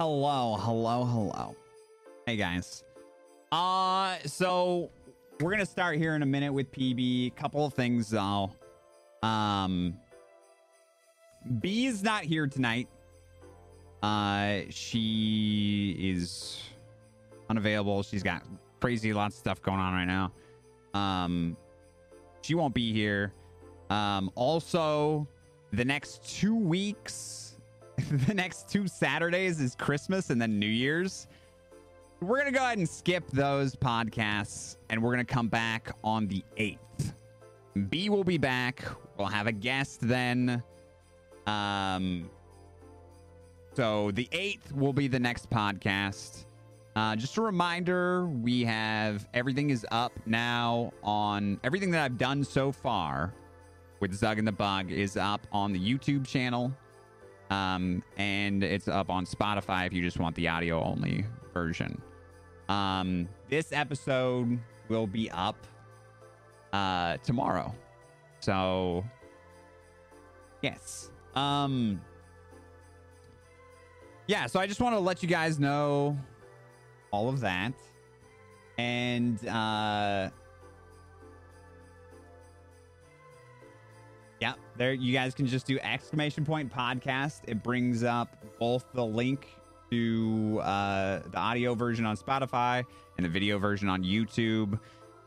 Hello, hello, hello. Hey guys. Uh so we're gonna start here in a minute with PB. Couple of things though. Um B is not here tonight. Uh she is unavailable. She's got crazy lots of stuff going on right now. Um she won't be here. Um also the next two weeks the next two Saturdays is Christmas and then New Year's. We're going to go ahead and skip those podcasts and we're going to come back on the 8th. B will be back. We'll have a guest then. Um so the 8th will be the next podcast. Uh, just a reminder, we have everything is up now on everything that I've done so far with Zug and the Bug is up on the YouTube channel. Um, and it's up on Spotify if you just want the audio only version. Um, this episode will be up uh tomorrow. So yes. Um Yeah, so I just want to let you guys know all of that. And uh there you guys can just do exclamation point podcast. It brings up both the link to uh, the audio version on Spotify and the video version on YouTube.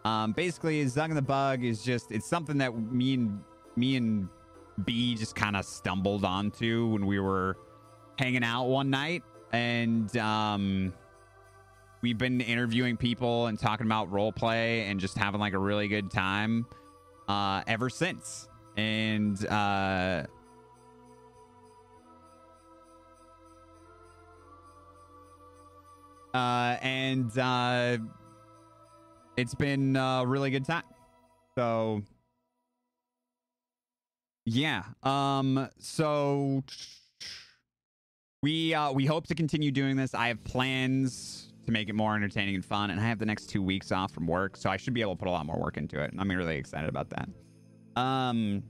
Um, basically, Zug and the Bug is just it's something that me and me and B just kind of stumbled onto when we were hanging out one night, and um, we've been interviewing people and talking about role play and just having like a really good time uh, ever since and uh uh and uh it's been a really good time. So yeah um so we uh we hope to continue doing this. I have plans to make it more entertaining and fun and i have the next two weeks off from work so i should be able to put a lot more work into it i'm really excited about that um.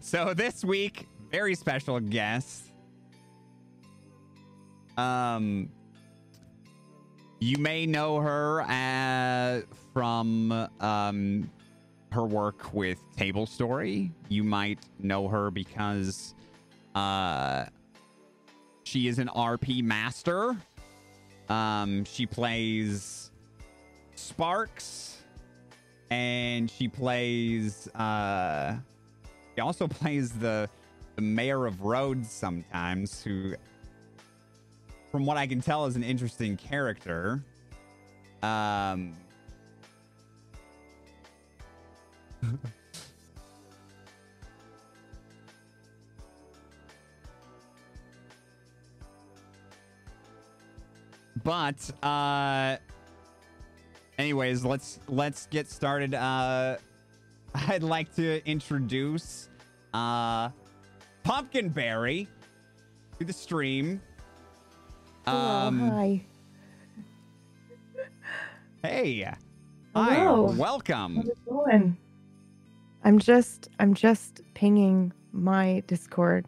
So this week, very special guest. Um. You may know her uh, from um her work with Table Story. You might know her because uh she is an RP master. Um, she plays Sparks, and she plays. uh She also plays the the mayor of Rhodes sometimes, who, from what I can tell, is an interesting character. Um. but uh anyways let's let's get started uh i'd like to introduce uh pumpkinberry to the stream um hi hey Hello. hi welcome How's it going? i'm just i'm just pinging my discord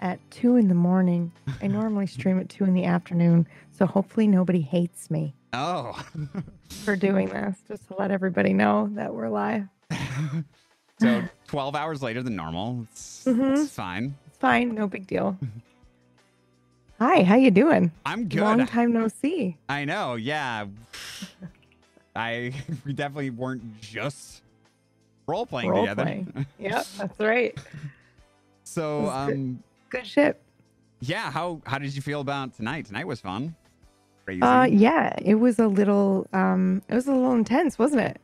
at two in the morning i normally stream at two in the afternoon so hopefully nobody hates me Oh. for doing this, just to let everybody know that we're live. so 12 hours later than normal. It's, Mhm. it's fine. It's fine, no big deal. Hi, how you doing? I'm good. Long time no see. I know. Yeah. I we definitely weren't just role playing Role together. playing. Yep, that's right. so That's good. um Good shit. yeah, how how did you feel about tonight? Tonight was fun. Crazy. Uh, yeah, it was a little, um, it was a little intense, wasn't it?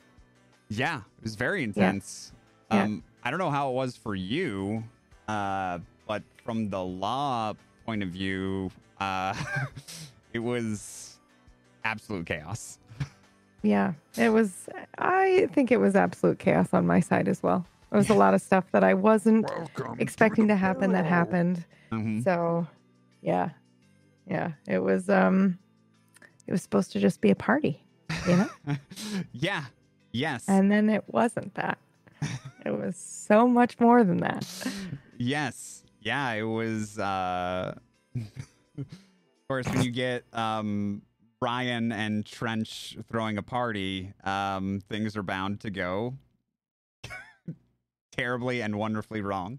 Yeah, it was very intense. Yeah. Um, I don't know how it was for you, uh, but from the law point of view, uh, it was absolute chaos. Yeah, it was. I think it was absolute chaos on my side as well. There was a lot of stuff that I wasn't expecting to happen that happened. Mhm. So, yeah, yeah, it was. Um, it was supposed to just be a party, you know, yeah. Yes. and then it wasn't that. It was so much more than that. Yes. Yeah, it was uh of course when you get um Brian and Trench throwing a party, um things are bound to go terribly and wonderfully wrong.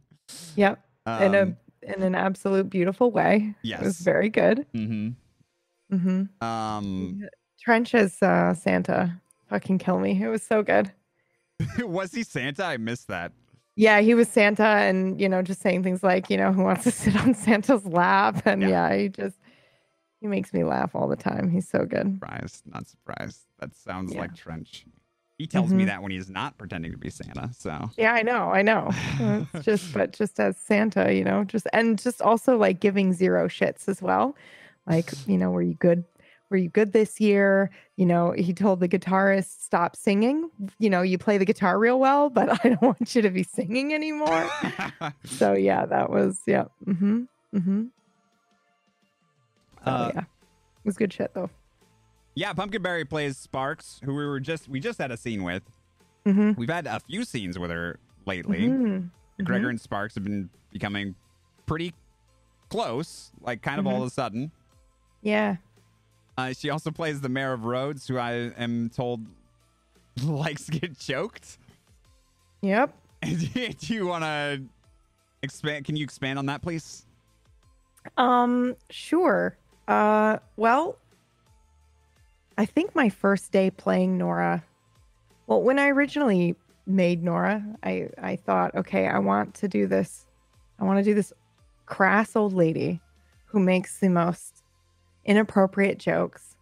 Yep. Um, in a in an absolute beautiful way. Yes. It was very good. mhm. Mm-hmm. Um Trench is uh, Santa. Fucking kill me. It was so good. was he Santa? I missed that. Yeah, he was Santa and, you know, just saying things like, you know, who wants to sit on Santa's lap? And Yeah. yeah, he just, he makes me laugh all the time. He's so good. Surprised, not surprised. That sounds Yeah. like Trench. He tells me Mhm. that when he's not pretending to be Santa. So Yeah, I know. I know. It's just, but just as Santa, you know, just, and just also like giving zero shits as well. Like, you know, were you good? Were you good this year? You know, he told the guitarist, stop singing. You know, you play the guitar real well, but I don't want you to be singing anymore. so yeah, that was, yeah. Mm-hmm. Mm-hmm. So Uh, yeah. It was good shit though. yeah, Pumpkinberry plays Sparks, who we were just we just had a scene with. Mm-hmm. We've had a few scenes with her lately. Mhm. Gregor and Sparks have been becoming pretty close, like kind of all of a sudden. Yeah. Uh, she also plays the mayor of Rhodes, who I am told likes to get choked. Yep. Do you want to expand? Can you expand on that, please? Um, sure. Uh, well, I think my first day playing Nora. Well, when I originally made Nora, I I thought, okay, I want to do this. I want to do this crass old lady who makes the most inappropriate jokes.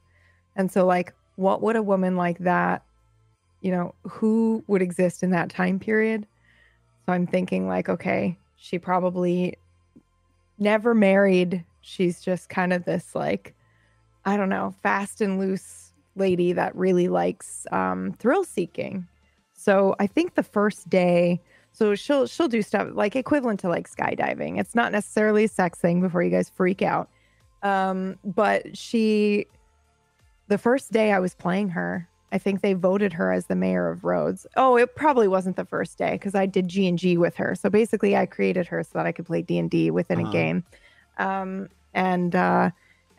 And so like what would a woman like that, you know, who would exist in that time period? So I'm thinking like, okay, she probably never married. She's just kind of this like, I don't know, fast and loose lady that really likes um, thrill seeking. So I think the first day, so she'll she'll do stuff like equivalent to like skydiving. It's not necessarily a sex thing before you guys freak out. Um, but she, the first day I was playing her, I think they voted her as the mayor of Rhodes. Oh, it probably wasn't the first day because I did G and G with her. So basically, I created her so that I could play D and D within Uh-huh. a game. Um, and uh,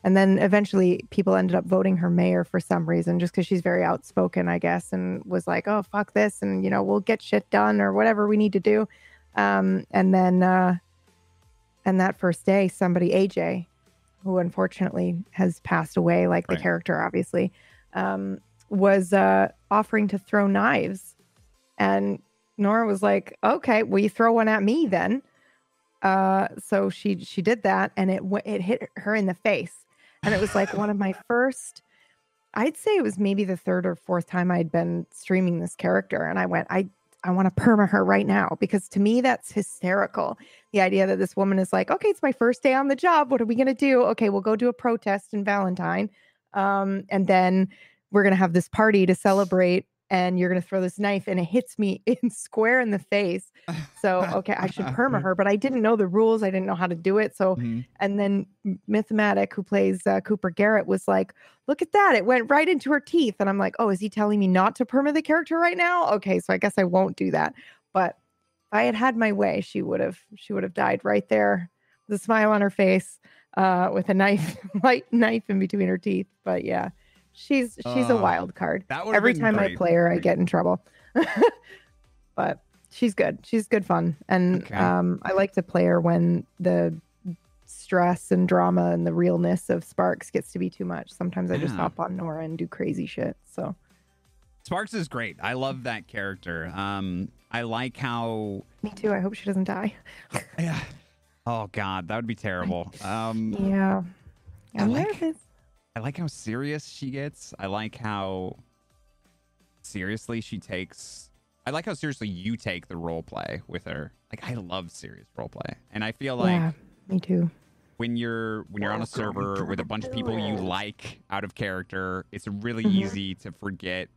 and then eventually, people ended up voting her mayor for some reason, just because she's very outspoken, I guess, and was like, "Oh, fuck this," and you know, we'll get shit done or whatever we need to do. Um, and then, uh, and that first day, somebody, AJ, who unfortunately has passed away, like the character, obviously, um, was uh, offering to throw knives. And Nora was like, okay, well, you throw one at me then. Uh, so she she did that, and it it hit her in the face, and it was like one of my first. I'd say it was maybe the third or fourth time I'd been streaming this character, and I went, I I want to perma her right now because to me that's hysterical. The idea that this woman is like, okay, it's my first day on the job. What are we gonna do? Okay, we'll go do a protest in Valentine, um, and then we're gonna have this party to celebrate. And you're gonna throw this knife, and it hits me in square in the face. So okay, I should perma her, but I didn't know the rules. I didn't know how to do it. So Mhm. and then Mythmatic, who plays uh, Cooper Garrett, was like, "Look at that! It went right into her teeth." And I'm like, "Oh, is he telling me not to perma the character right now? Okay, so I guess I won't do that." But if I had had my way, she would have she would have died right there with a smile on her face, uh, with a knife, light knife in between her teeth. But yeah, she's she's a Uh, wild card. That Every time I play her, I get in trouble. but she's good. She's good fun, and Okay. um, I like to play her when the stress and drama and the realness of Sparks gets to be too much. Sometimes I just hop on Nora and do crazy shit. So Sparks is great. I love that character. Um, I like how. me too. I hope she doesn't die. Yeah. Oh God, that would be terrible. Um, Yeah, I I'm like- nervous. I like how serious she gets. I like how seriously she takes. I like how seriously you take the role play with her. Like I love serious role play, and I feel like yeah, me too. when you're when you're on a server with a bunch of people you like out of character, it's really Mhm. easy to forget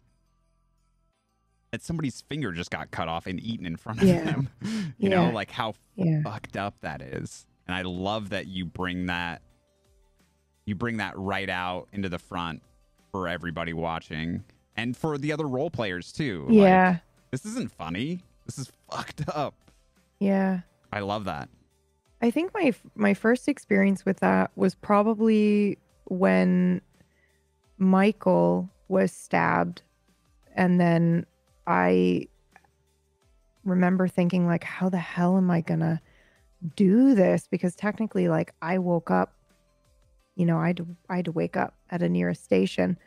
that somebody's finger just got cut off and eaten in front of Yeah. them. You know, like how Yeah, fucked up that is. And I love that you bring that you bring that right out into the front for everybody watching and for the other role players too. Like, yeah, this isn't funny. This is fucked up. yeah. I love that. I think my my first experience with that was probably when Michael was stabbed and then I remember thinking like how the hell am I going to do this because technically like I woke up you know I had to, I had to wake up at a nearest station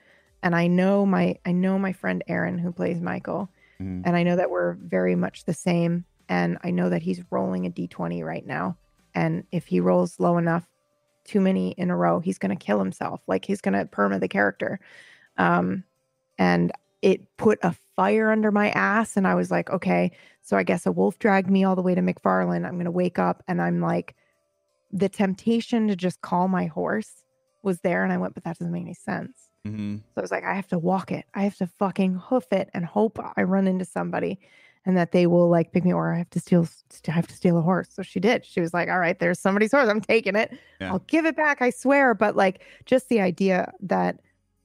and I know my I know my friend Aaron who plays Michael Mhm. and I know that we're very much the same and I know that he's rolling a d20 right now. And if he rolls low enough too many in a row he's going to kill himself. Like he's going to perma the character. Um and it put a fire under my ass and I was like okay so I guess a wolf dragged me all the way to McFarland I'm going to wake up and I'm like the temptation to just call my horse was there and I went but that doesn't make any sense hmm so I was like, I have to walk it. I have to fucking hoof it and hope I run into somebody and that they will like pick me or I have to steal I have to steal a horse. So she did. She was like, All right, there's somebody's horse. I'm taking it. Yeah. I'll give it back, I swear. But like just the idea that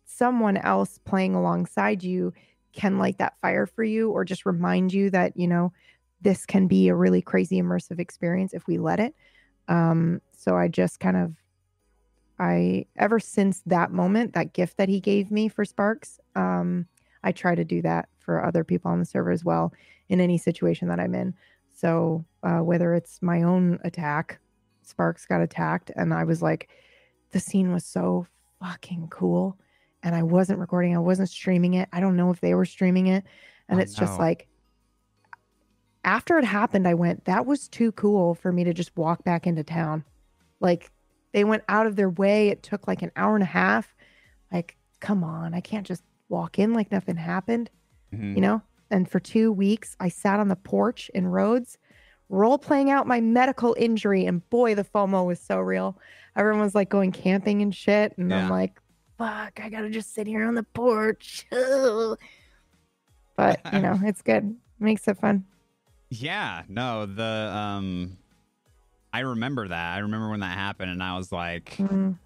someone else playing alongside you can light that fire for you or just remind you that, you know, this can be a really crazy immersive experience if we let it. Um, so I just kind of I ever since that moment, that gift that he gave me for Sparks, um, I try to do that for other people on the server as well in any situation that I'm in. So uh, whether it's my own attack, Sparks got attacked, and I was like, the scene was so fucking cool, and I wasn't recording, I wasn't streaming it. I don't know if they were streaming it, and Oh, it's just like. After it happened, I went, that was too cool for me to just walk back into town. Like they went out of their way. It took like an hour and a half. Like, come on, I can't just walk in like nothing happened, Mhm. you know? And for two weeks, I sat on the porch in Rhodes, role playing out my medical injury. And boy, the FOMO was so real. Everyone was like going camping and shit. And Yeah. I'm like, fuck, I gotta just sit here on the porch. but, you know, it's good. Makes it fun. Yeah, no, the um I remember that. I remember when that happened and I was like Mm,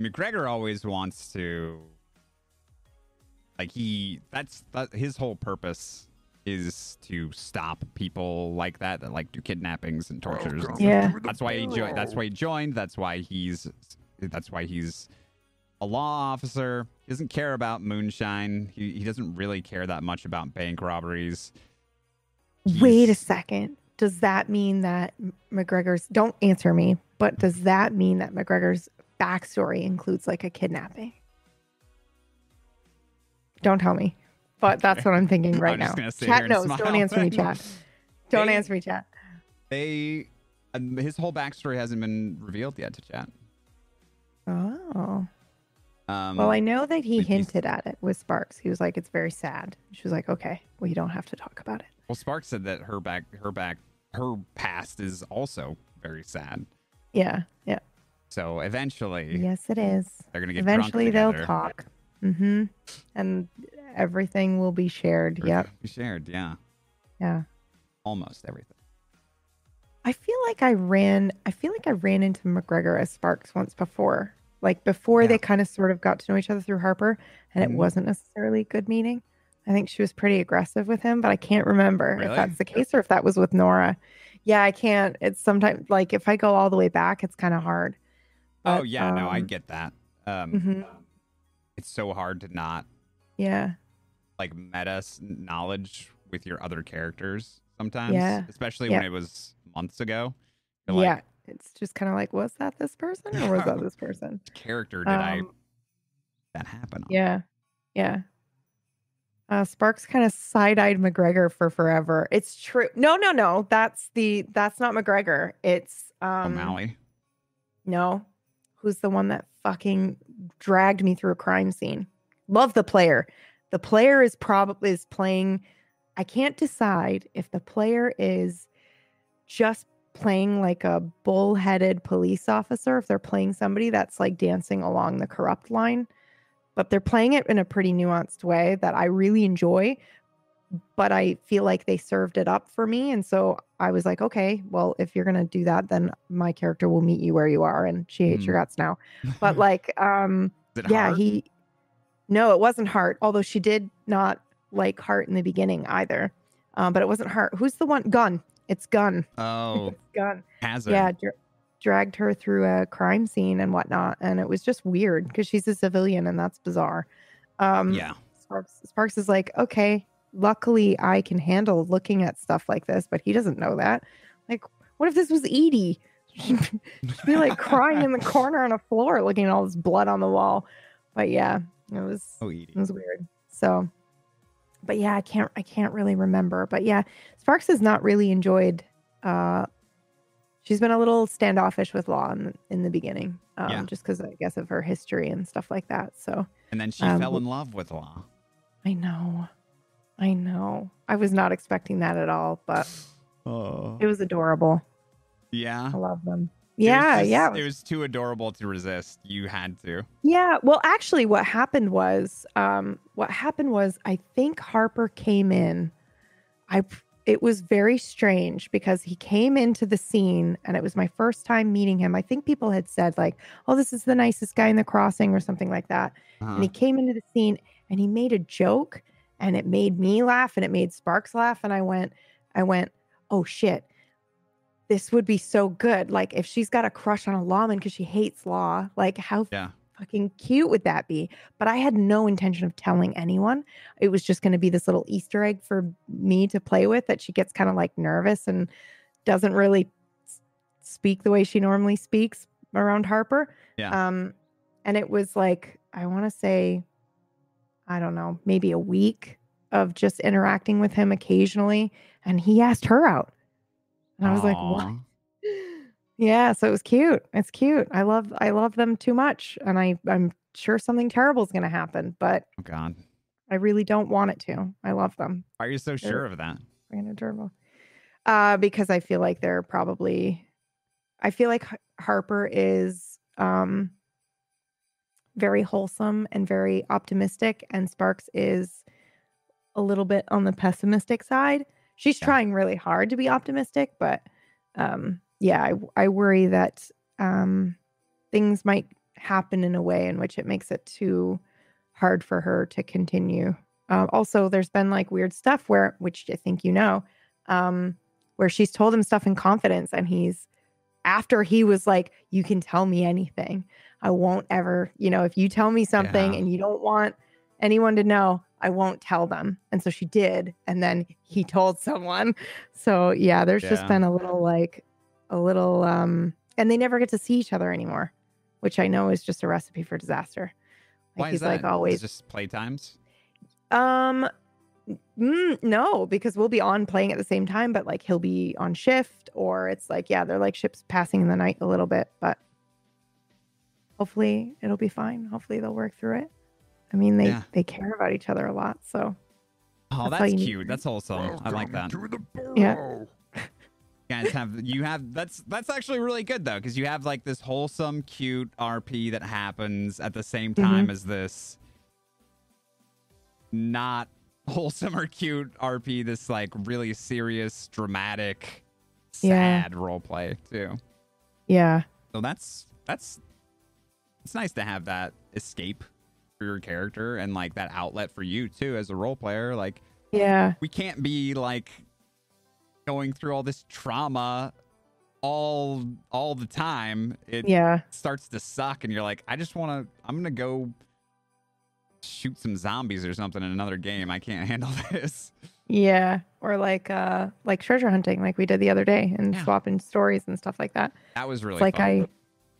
McGregor always wants to like he that's that his whole purpose is to stop people like that that like do kidnappings and tortures. and stuff. yeah. That's why he joined. That's why he joined. That's why he's. That's why he's a law officer. He doesn't care about moonshine. He he doesn't really care that much about bank robberies. Wait a second. Does that mean that McGregor's don't answer me, but does that mean that McGregor's backstory includes like a kidnapping? Don't tell me. But that's what I'm thinking right I'm now. just gonna sit here Chat knows. Don't answer me, chat. Don't They- answer me, chat. They um, his whole backstory hasn't been revealed yet to chat. Oh. Um, Well, I know that he hinted at it with Sparks. He was like, it's very sad. She was like, okay, well, you don't have to talk about it. Well, Spark said that her back, her back, her past is also very sad. Yeah. Yeah. So eventually, Yes, it is. they're gonna get Eventually they'll talk. Mm-hmm. And everything will be shared. Yep. We shared, yeah, Yeah. almost everything. I feel like I ran I feel like I ran into McGregor as Sparks once before. Like before Yeah. they kind of sort of got to know each other through Harper and it wasn't necessarily a good meeting. I think she was pretty aggressive with him, but I can't remember Really? if that's the case or if that was with Nora. Yeah, I can't. It's sometimes like if I go all the way back, it's kind of hard. oh But, yeah, no, I um, get that. Um, mhm. it's so hard to not Yeah. like meta knowledge with your other characters sometimes. Yeah. Especially when it was months ago. Like, yeah. It's just kind of like, was that this person or was that this person? Character did I Um, that happen on? Yeah. Yeah. Uh, Sparks kind of side-eyed McGregor for forever. It's true. No, no, no. That's the that's not McGregor. It's um O'Malley. no. Who's the one that fucking dragged me through a crime scene? Love the player. The player is probably is playing I can't decide if the player is just playing like a bullheaded police officer, if they're playing somebody that's like dancing along the corrupt line, but they're playing it in a pretty nuanced way that I really enjoy. But I feel like they served it up for me. And so I was like, okay, well, if you're going to do that, then my character will meet you where you are. And she hates your guts now. But like, um, yeah, Hart? he, no, it wasn't Hart, although she did not like Hart in the beginning either. Um, but it wasn't Hart. Who's the one? Gun. It's Gun. Oh, It's Gun. Hazard. Yeah, dragged her through a crime scene and whatnot, and it was just weird because she's a civilian, and that's bizarre. Um, Yeah. Sparks, Sparks is like, okay, luckily I can handle looking at stuff like this, but he doesn't know that. Like, what if this was Edie? She'd be like crying in the corner on a floor, looking at all this blood on the wall. But yeah, it was Oh, Edie. it was weird. So, but yeah, I can't I can't really remember. But yeah, Sparks has not really enjoyed. uh She's been a little standoffish with Law in the, in the beginning, um, Yeah. just because I guess of her history and stuff like that. So And then she Um, fell in love with Law. I know, I know. I was not expecting that at all, but Oh. it was adorable. Yeah. I love them. It Yeah, just- yeah. It was too adorable to resist. You had to. Yeah, well, actually, what happened was, um, what happened was, I think Harper came in. I it was very strange because he came into the scene, and it was my first time meeting him. I think people had said like, "Oh, this is the nicest guy in the crossing" or something like that. Uh-huh. And he came into the scene, and he made a joke, and it made me laugh, and it made Sparks laugh, and I went, I went, "Oh shit." This would be so good. Like if she's got a crush on a lawman because she hates law, like how Yeah. Fucking cute would that be? But I had no intention of telling anyone. It was just going to be this little Easter egg for me to play with that she gets kind of like nervous and doesn't really speak the way she normally speaks around Harper. Yeah. Um, and it was like, I want to say, I don't know, maybe a week of just interacting with him occasionally. And he asked her out. And I was like, what? Yeah, so it was cute. It's cute. I love I love them too much and I I'm sure something terrible is going to happen, but Oh God. I really don't want it to. I love them. Why are you so sure of that? Freaking adorable. Uh because I feel like they're probably I feel like Harper is um very wholesome and very optimistic and Sparks is a little bit on the pessimistic side. She's Yeah. trying really hard to be optimistic, but um yeah, I I worry that um things might happen in a way in which it makes it too hard for her to continue. Uh, also, there's been like weird stuff where, which I think you know, um, where she's told him stuff in confidence, and he's after he was like, "You can tell me anything. I won't ever, you know, if you tell me something Yeah. and you don't want anyone to know, I won't tell them." And so she did, and then he told someone. So yeah, there's just been a little like a little, um, and they never get to see each other anymore, which I know is just a recipe for disaster. Like Why he's is that? like always it just playtimes. um, mm, no, because we'll be on playing at the same time, but like he'll be on shift, or it's like, yeah, they're like ships passing in the night a little bit, but hopefully it'll be fine. Hopefully they'll work through it. I mean, they Yeah. they care about each other a lot, so Oh, That's that's cute. That's wholesome. I like that. To the Yeah. Guys have you have that's that's actually really good though because you have like this wholesome, cute RP that happens at the same Mm-hmm. time as this not wholesome or cute RP. This like really serious, dramatic, Yeah. sad role play too. yeah, So that's that's it's nice to have that escape for your character and like that outlet for you too as a role player. Like yeah, we can't be like going through all this trauma all all the time. It yeah, starts to suck and you're like, I just want to I'm going to go shoot some zombies or something in another game. I can't handle this. yeah, or like uh like treasure hunting, like we did the other day, and Yeah. swapping stories and stuff like that. That was really it's like fun. I,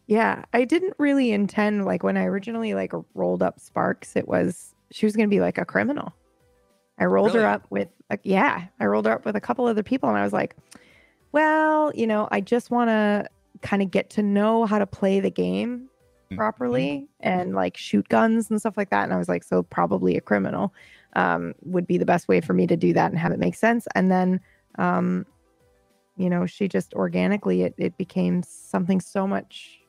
yeah, I didn't really intend like when I originally like rolled up Sparks, it was she was gonna be like a criminal. I rolled her up with a, yeah, I rolled her up with a couple other people, and I was like, well, you know, I just want to kind of get to know how to play the game Mhm. properly and like shoot guns and stuff like that. And I was like, so probably a criminal um, would be the best way for me to do that and have it make sense. And then, um, you know, she just organically it it became something so much,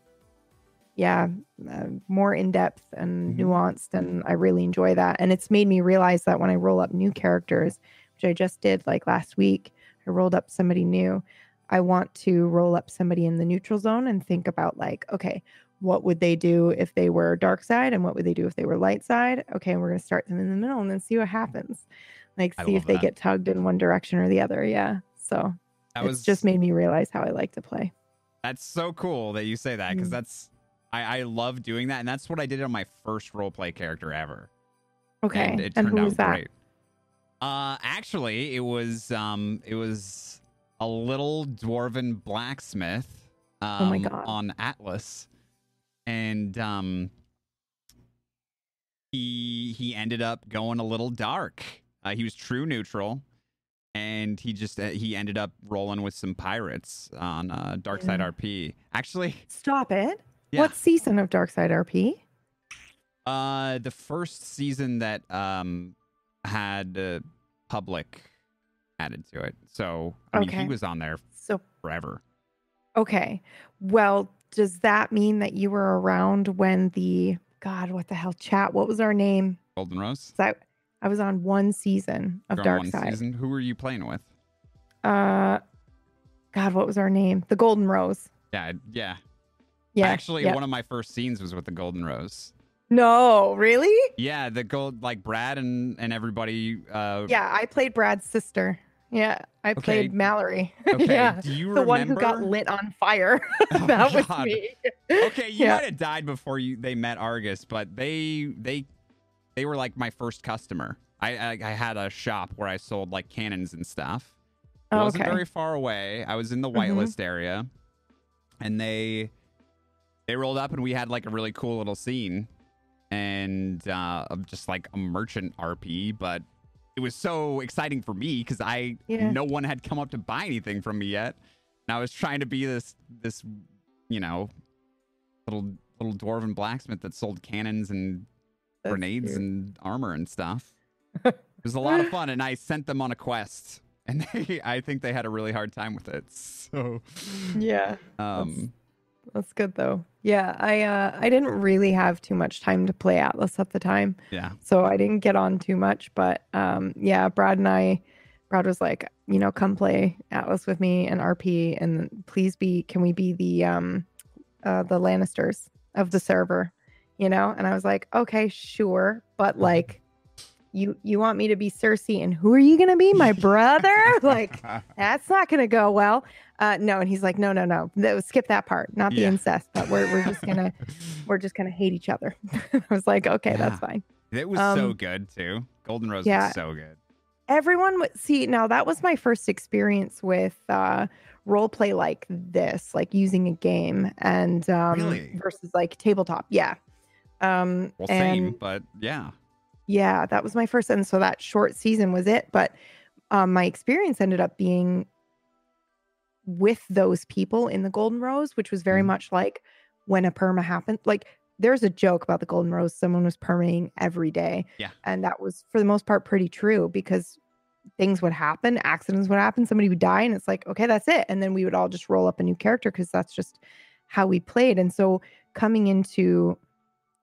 yeah, uh, more in depth and Mhm. nuanced, and I really enjoy that. And it's made me realize that when I roll up new characters, which I just did like last week, I rolled up somebody new. I want to roll up somebody in the neutral zone and think about like, okay, what would they do if they were dark side and what would they do if they were light side? Okay, we're gonna start them in the middle and then see what happens. Like I see if love they that. get tugged in one direction or the other. Yeah. So That was just made me realize how I like to play. That's so cool that you say that because Mm. that's I, I love doing that, and that's what I did on my first roleplay character ever. Okay. and it and turned who out was that? great. Uh, actually, it was um, it was a little dwarven blacksmith. Um, Oh my God. On Atlas, and um, he he ended up going a little dark. Uh, he was true neutral, and he just uh, he ended up rolling with some pirates on uh, Dark Side Yeah. RP. Actually, Stop it. Yeah. What season of Darkside RP? Uh, the first season that um had uh, public added to it. So I mean, Okay. he was on there So forever. okay. Well, does that mean that you were around when the God, what the hell chat? What was our name? Golden Rose. I I was on one season of You're one Darkside. season. Who were you playing with? Uh God, what was our name? The Golden Rose. Yeah, yeah. Yeah. Actually, yeah. one of my first scenes was with the Golden Rose. No, really? Yeah, the gold like Brad and and everybody. Uh, Yeah, I played Brad's sister. Yeah, I Okay. played Mallory. Okay. yeah. Do you The remember? one who got lit on fire. Oh, that was God. me. Okay, you Yeah. might have died before you they met Argus, but they they they were like my first customer. I I, I had a shop where I sold like cannons and stuff. It wasn't Okay. very far away. I was in the Mhm. whitelist area, and they they rolled up and we had like a really cool little scene, and uh, of just like a merchant RP, but. It was so exciting for me because I Yeah. no one had come up to buy anything from me yet, and I was trying to be this this you know little little dwarven blacksmith that sold cannons and That's grenades cute. and armor and stuff. it was a lot of fun, and I sent them on a quest, and they, I think they had a really hard time with it. So, Yeah. um, That's good though. Yeah, I uh I didn't really have too much time to play Atlas at the time. yeah, So I didn't get on too much, but um yeah, Brad and I Brad was like, you know, come play Atlas with me and RP and please be can we be the um uh the Lannisters of the server, you know? And I was like, okay, sure, but like you you want me to be Cersei and who are you going to be? My brother? like that's not going to go well. Uh, no, and he's like, no, no, no, no, skip that part, not the Yeah. incest, but we're we're just gonna we're just gonna hate each other. I was like, okay, that's fine. it was so Um, good too. Golden Rose yeah. was so good. Everyone would see now that was my first experience with uh, role play like this, like using a game and um, Really? versus like tabletop. Yeah. Um, Well, and same, but yeah, yeah, that was my first, and so that short season was it. But um, my experience ended up being with those people in the Golden Rose, which was very Mhm. much like when a perma happened. Like there's a joke about the Golden Rose. Someone was perming every day, Yeah. and that was for the most part pretty true because things would happen, accidents would happen, somebody would die, and it's like okay, that's it, and then we would all just roll up a new character because that's just how we played. And so coming into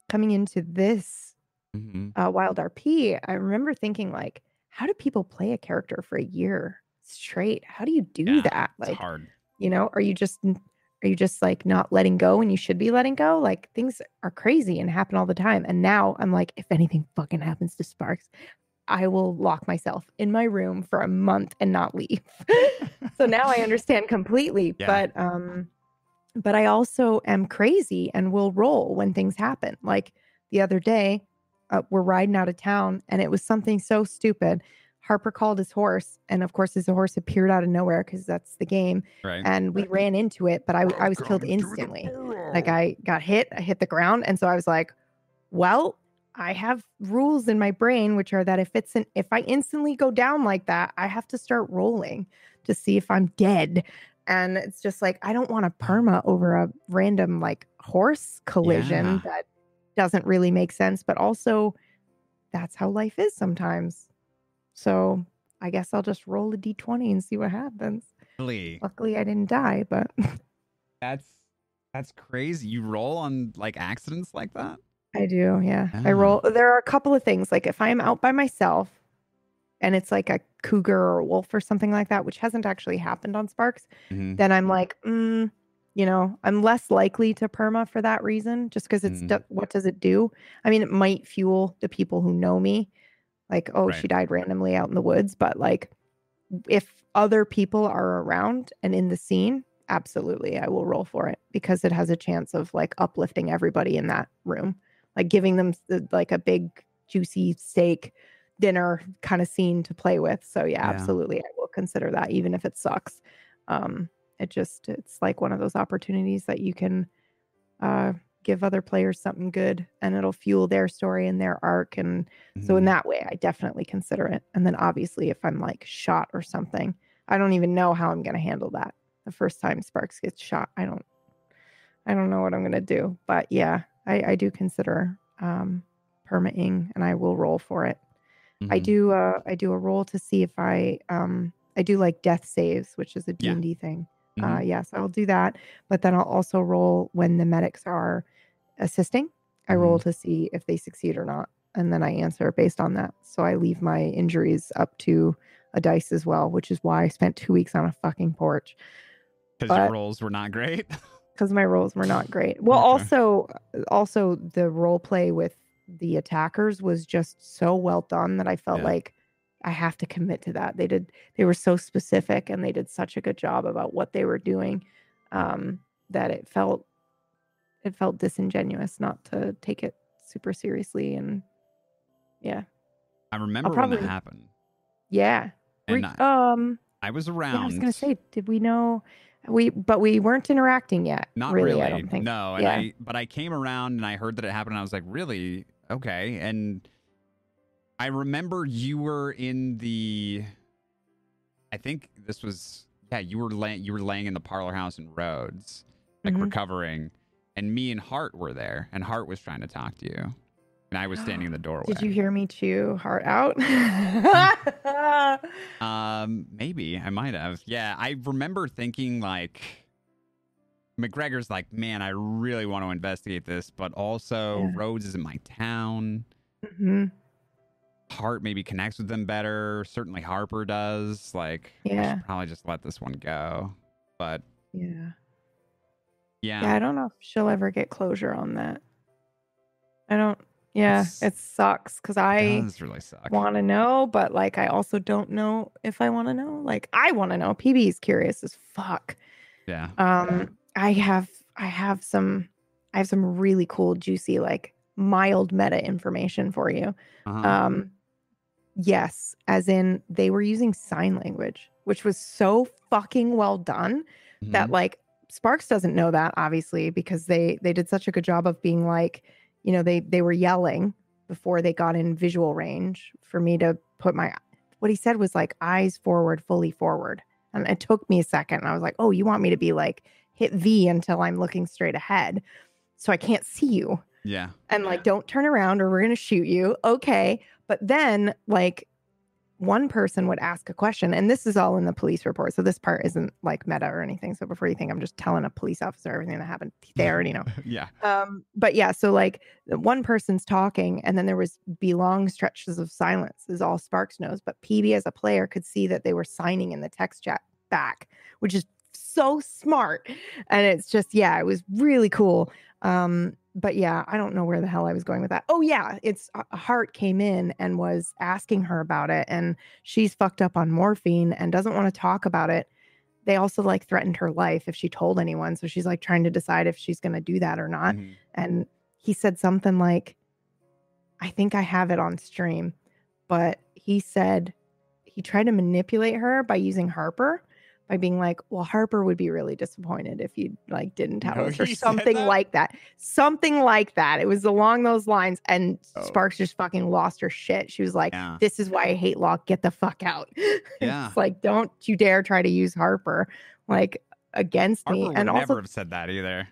coming into this hmm uh, Wild RP, I remember thinking like, how do people play a character for a year straight? How do you do Yeah, that? it's Like, hard. you know, are you just are you just like not letting go when you should be letting go? Like things are crazy and happen all the time. And now I'm like, if anything fucking happens to Sparks, I will lock myself in my room for a month and not leave. so now I understand completely. Yeah. But um but I also am crazy and will roll when things happen. Like the other day, uh, we're riding out of town and it was something so stupid. Harper called his horse, and of course, his horse appeared out of nowhere because that's the game. Right. And we ran into it, but I, I was killed instantly. Like I got hit, I hit the ground, and so I was like, "Well, I have rules in my brain, which are that if it's an if I instantly go down like that, I have to start rolling to see if I'm dead." And it's just like I don't want a perma over a random like horse collision Yeah. that doesn't really make sense, but also that's how life is sometimes. So I guess I'll just roll a d20 and see what happens. Really? Luckily, I didn't die, but That's that's crazy. You roll on like accidents like that? I do. Yeah. I Ah. roll. There are a couple of things. Like if I'm out by myself and it's like a cougar or a wolf or something like that, which hasn't actually happened on Sparks, Mhm. then I'm like, mm, you know, I'm less likely to perma for that reason, just because it's Mhm. do- what does it do? I mean, it might fuel the people who know me, like, oh, Right. she died randomly out in the woods, but like, if other people are around and in the scene, absolutely, I will roll for it because it has a chance of like uplifting everybody in that room, like giving them like a big juicy steak dinner kind of scene to play with. So yeah, yeah, absolutely, I will consider that even if it sucks. Um, it just it's like one of those opportunities that you can uh, give other players something good and it'll fuel their story and their arc and mm-hmm. so in mm-hmm. that way i definitely consider it and then obviously if i'm like shot or something i don't even know how i'm going to handle that the first time sparks gets shot i don't i don't know what i'm going to do but yeah i i do consider um permitting and i will roll for it mm-hmm. i do uh i do a roll to see if i um i do like death saves which is a d&d yeah. thing uh, mm-hmm. Uh, yes, I'll do that. But then I'll also roll when the medics are assisting. I mm-hmm. roll to see if they succeed or not. And then I answer based on that. So I leave my injuries up to a dice as well, which is why I spent two weeks on a fucking porch. Because your rolls were not great. Because my rolls were not great. Well, okay. also, also the role play with the attackers was just so well done that I felt yeah. like I have to commit to that. They did they were so specific and they did such a good job about what they were doing um, that it felt it felt disingenuous not to take it super seriously and yeah. I remember probably, when that happened. Yeah. And I, um I was around. Yeah, I was gonna say, did we know we but we weren't interacting yet. Not really, really. I don't think. No, and yeah. I but I came around and I heard that it happened and I was like, really? Okay. And I remember you were in the. I think this was yeah. You were laying you were laying in the parlor house in Rhodes, like mm-hmm. recovering, and me and Hart were there, and Hart was trying to talk to you, and I was standing in the doorway. Did you hear me chew Hart out? um, maybe I might have. Yeah, I remember thinking like. McGregor's like, man, I really want to investigate this, but also yeah. Rhodes is in my town. Mm-hmm. Hart maybe connects with them better. Certainly Harper does. Like, yeah, probably just let this one go. But yeah, yeah, yeah. I don't know if she'll ever get closure on that. I don't. Yeah, it's, it sucks because I really suck. want to know, but like I also don't know if I want to know. Like I want to know. PB is curious as fuck. Yeah. Um, I have I have some I have some really cool, juicy, like mild meta information for you. Uh-huh. Um, Yes, as in they were using sign language, which was so fucking well done mm-hmm. that like Sparks doesn't know that obviously because they they did such a good job of being like, you know, they they were yelling before they got in visual range for me to put my what he said was like eyes forward, fully forward. And it took me a second. And I was like, oh, you want me to be like hit V until I'm looking straight ahead. So I can't see you. Yeah. And like, don't turn around or we're going to shoot you. Okay. But then, like, one person would ask a question, and this is all in the police report. So this part isn't like meta or anything. So before you think I'm just telling a police officer everything that happened, they already know. yeah. Um, but yeah, so like one person's talking, and then there was be long stretches of silence, is all Sparks knows. But PB as a player could see that they were signing in the text chat back, which is so smart. And it's just, yeah, it was really cool. Um, but yeah, I don't know where the hell I was going with that. Oh yeah, it's Hart came in and was asking her about it, and she's fucked up on morphine and doesn't want to talk about it. They also like threatened her life if she told anyone, so she's like trying to decide if she's going to do that or not. Mm-hmm. And he said something like, "I think I have it on stream," but he said he tried to manipulate her by using Harper by being like, "Well, Harper would be really disappointed if you like didn't tell no, us," or something that? like that. Something like that. It was along those lines, and oh. Sparks just fucking lost her shit. She was like, yeah. "This is why I hate Locke. Get the fuck out." Yeah, It's like don't you dare try to use Harper like against Harper me. and also, never have said that either.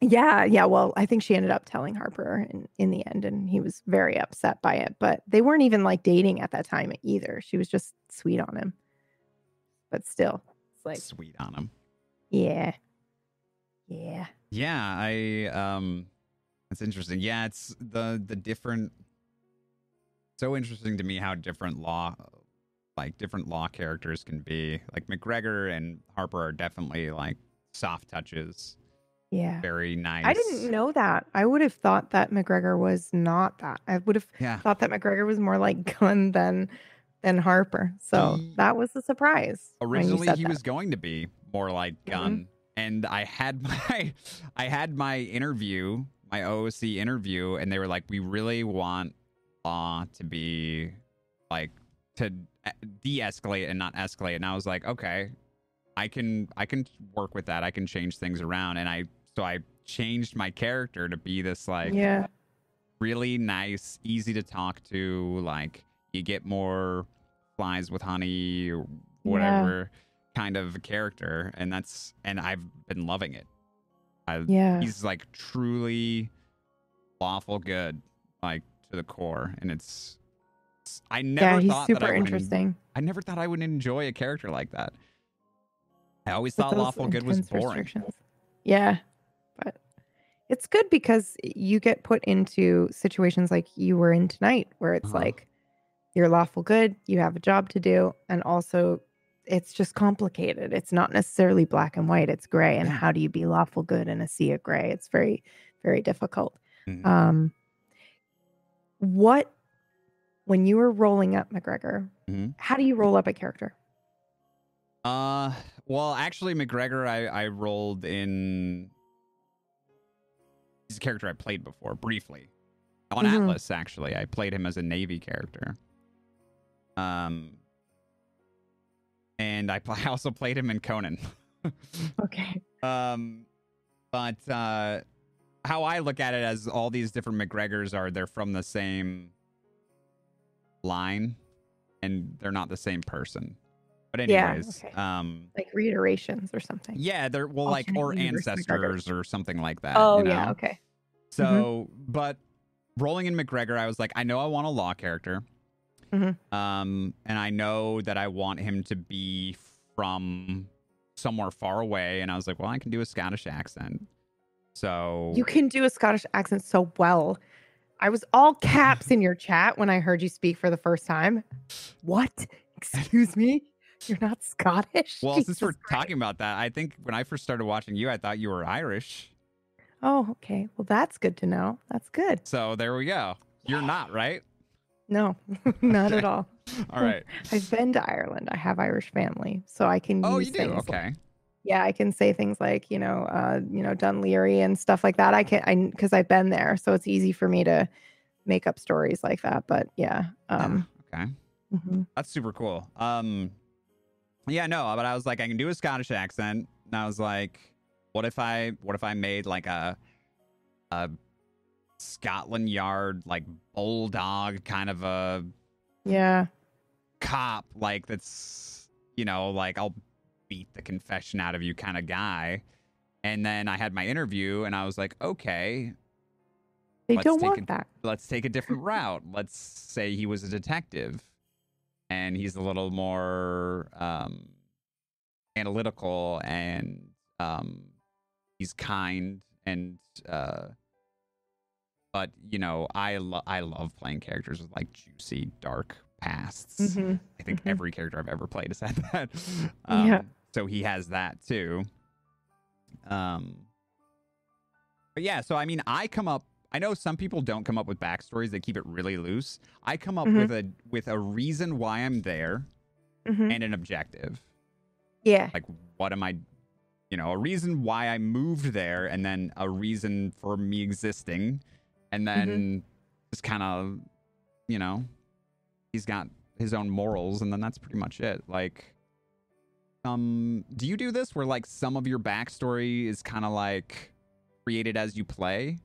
Yeah, yeah. Well, I think she ended up telling Harper in, in the end, and he was very upset by it. But they weren't even like dating at that time either. She was just sweet on him. But still, like sweet on him. Yeah. Yeah. Yeah, I um that's interesting. Yeah, it's the the different so interesting to me how different law like different law characters can be. Like McGregor and Harper are definitely like soft touches. Yeah. Very nice. I didn't know that. I would have thought that McGregor was not that. I would have yeah. thought that McGregor was more like gun than and Harper. So He- that was a surprise. Originally, he that. was going to be more like mm-hmm. Gun, and I had my I had my interview, my OOC interview, and they were like, "We really want Law to be like to e- de-escalate and not escalate." And I was like, "Okay, I can I can work with that. I can change things around." And I so I changed my character to be this like yeah. really nice, easy to talk to. Like you get more flies with honey or whatever kind of character, and that's and I've been loving it. I, Yeah. He's like truly lawful good, like to the core, and it's. it's- I never Yeah, he's thought that super I would en- interesting. I never thought I would enjoy a character like that. I always with thought lawful good was boring. Yeah, but it's good because you get put into situations like you were in tonight, where it's Uh-huh. like you're lawful good, you have a job to do, and also it's just complicated. It's not necessarily black and white; it's gray. And Yeah. how do you be lawful good in a sea of gray? It's very, very difficult. Mhm. Um, what when you were rolling up McGregor? Mhm. How do you roll up a character? Uh, well, actually, McGregor, I I rolled in. He's a character I played before briefly on Mhm. Atlas. Actually, I played him as a Navy character. Um, and I, pl- I also played him in Conan. Okay. um, but uh, how I look at it as all these different McGregors are they're from the same line, and they're not the same person. But Yeah, anyways, okay. um, Like reiterations or something. yeah, they're well, like or ancestors or something like that. Oh you know? yeah. Okay. So, but rolling in McGregor, I was like, I know I want a law character, Mhm. um, and I know that I want him to be from somewhere far away, and I was like, well, I can do a Scottish accent. So You can do a Scottish accent so well. I was all caps in your chat when I heard you speak for the first time. What? Excuse me? You're not Scottish? well, since we're Christ. talking about that, I think when I first started watching you, I thought you were Irish. Oh, okay. Well, that's good to know. That's good. So there we go. You're not right. No, not Okay. at all. All right. I've been to Ireland. I have Irish family, so I can. Oh, use you do. things like- Okay. yeah, I can say things like you know, uh, you know, Dunleary and stuff like that. I can, I because I've been there, so it's easy for me to make up stories like that. But yeah, um, Okay. mhm. That's super cool. Um, yeah, no, but I was like, I can do a Scottish accent, and I was like, what if I, what if I made like a, a Scotland Yard like bulldog kind of a yeah, cop, like that's, you know, like I'll beat the confession out of you kind of guy. And then I had my interview, and I was like, okay, they don't want it- that. let's take a different route. Let's say he was a detective and he's a little more um, analytical and um, he's kind and uh, but you know I lo- I love playing characters with like juicy dark pasts. Mhm. I think mhm. every character I've ever played has had that. Um, Yeah. So he has that too. Um. But yeah, so I mean, I come up. I know some people don't come up with backstories; they keep it really loose. I come up Mhm. with a with a reason why I'm there Mhm. and an objective. Yeah, Like, what am I? You know, a reason why I moved there, and then a reason for me existing, and Mm-hmm. then just kind of, you know, he's got his own morals, and then that's pretty much it. Like, um, do you do this where like some of your backstory is kind of like created as you play?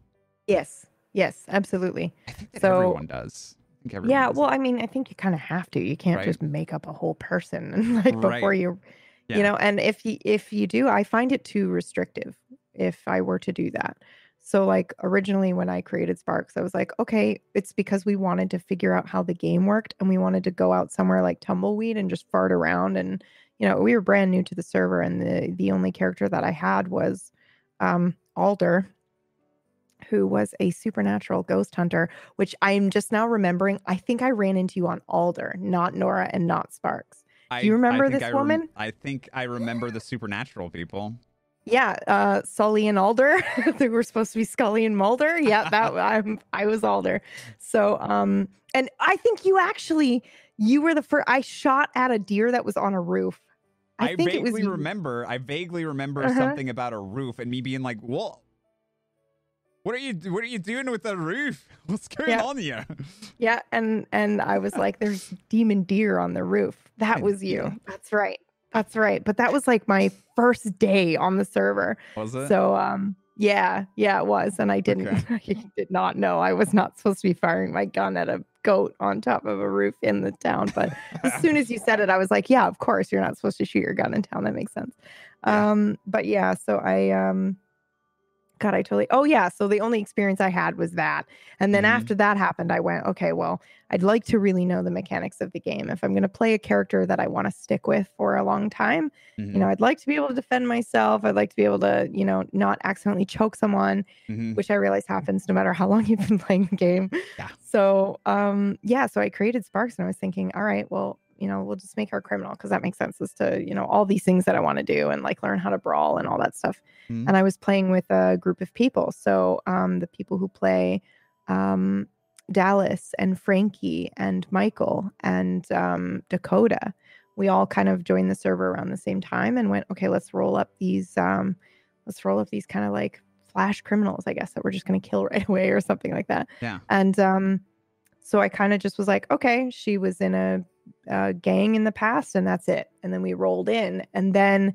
yes, yes, absolutely. I think So- everyone does. Everyone Yeah, does well, it. I mean, I think you kind of have to. You can't Right. just make up a whole person and like Right. before you, Yeah. you know. And if you if you do, I find it too restrictive if I were to do that. So like originally when I created Sparks, I was like, okay, it's because we wanted to figure out how the game worked and we wanted to go out somewhere like Tumbleweed and just fart around and you know, we were brand new to the server and the the only character that I had was um Alder who was a supernatural ghost hunter, which I'm just now remembering. I think I ran into you on Alder, not Nora and not Sparks. I, do you remember this I rem- woman? I think I remember the supernatural people. Yeah, uh, Sully and Alder. they were supposed to be Scully and Mulder. Yeah, that I'm I was Alder. So um and I think you actually You were the first. I shot at a deer that was on a roof. I, I, think it was vaguely remember. I vaguely remember Uh-huh. something about a roof and me being like, "Well, what are you? What are you doing with the roof? What's going Yeah. on here?" Yeah, and and I was like, "There's demon deer on the roof." That was you. That's right. That's right. But that was like my first day on the server. Was it? So um yeah, yeah, it was. And I didn't Okay. I did not know I was not supposed to be firing my gun at a goat on top of a roof in the town. But as soon as you said it, I was like, yeah, of course you're not supposed to shoot your gun in town. That makes sense. Yeah. Um, but yeah, so I um God, I totally oh yeah. So the only experience I had was that. And then Mhm. after that happened, I went, okay, well, I'd like to really know the mechanics of the game. If I'm gonna play a character that I want to stick with for a long time, Mhm, you know, I'd like to be able to defend myself. I'd like to be able to, you know, not accidentally choke someone mhm. which I realize happens no matter how long you've been playing the game. Yeah. So, um, yeah, so I created Sparks and I was thinking, all right, well, you know, we'll just make her a criminal because that makes sense as to, you know, all these things that I want to do and like learn how to brawl and all that stuff. Mhm. And I was playing with a group of people. So, um, the people who play, um, Dallas and Frankie and Michael and um, Dakota, we all kind of joined the server around the same time and went, okay, let's roll up these, um, let's roll up these kind of like flash criminals, I guess, that we're just going to kill right away or something like that. Yeah. And um, so I kind of just was like, okay, she was in a, a gang in the past and that's it. And then we rolled in. And then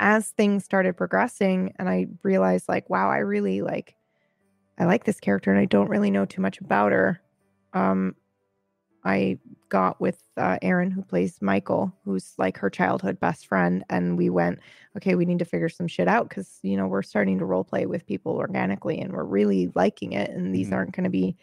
as things started progressing and I realized like, wow, I really like, I like this character and I don't really know too much about her. Um, I got with uh, Aaron, who plays Michael, who's like her childhood best friend, and we went, okay, we need to figure some shit out because you know we're starting to role play with people organically, and we're really liking it. And these Mhm. aren't going to be,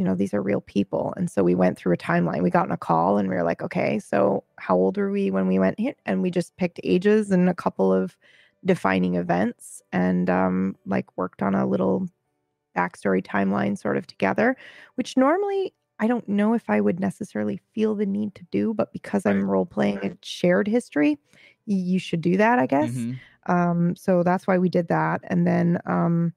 you know, these are real people. And so we went through a timeline. We got in a call, and we were like, okay, so how old were we when we went hit? And we just picked ages and a couple of defining events, and um, like worked on a little backstory timeline sort of together, which normally I don't know if I would necessarily feel the need to do, but because I'm role playing a shared history, you should do that, I guess. Mhm. Um, so that's why we did that. And then um,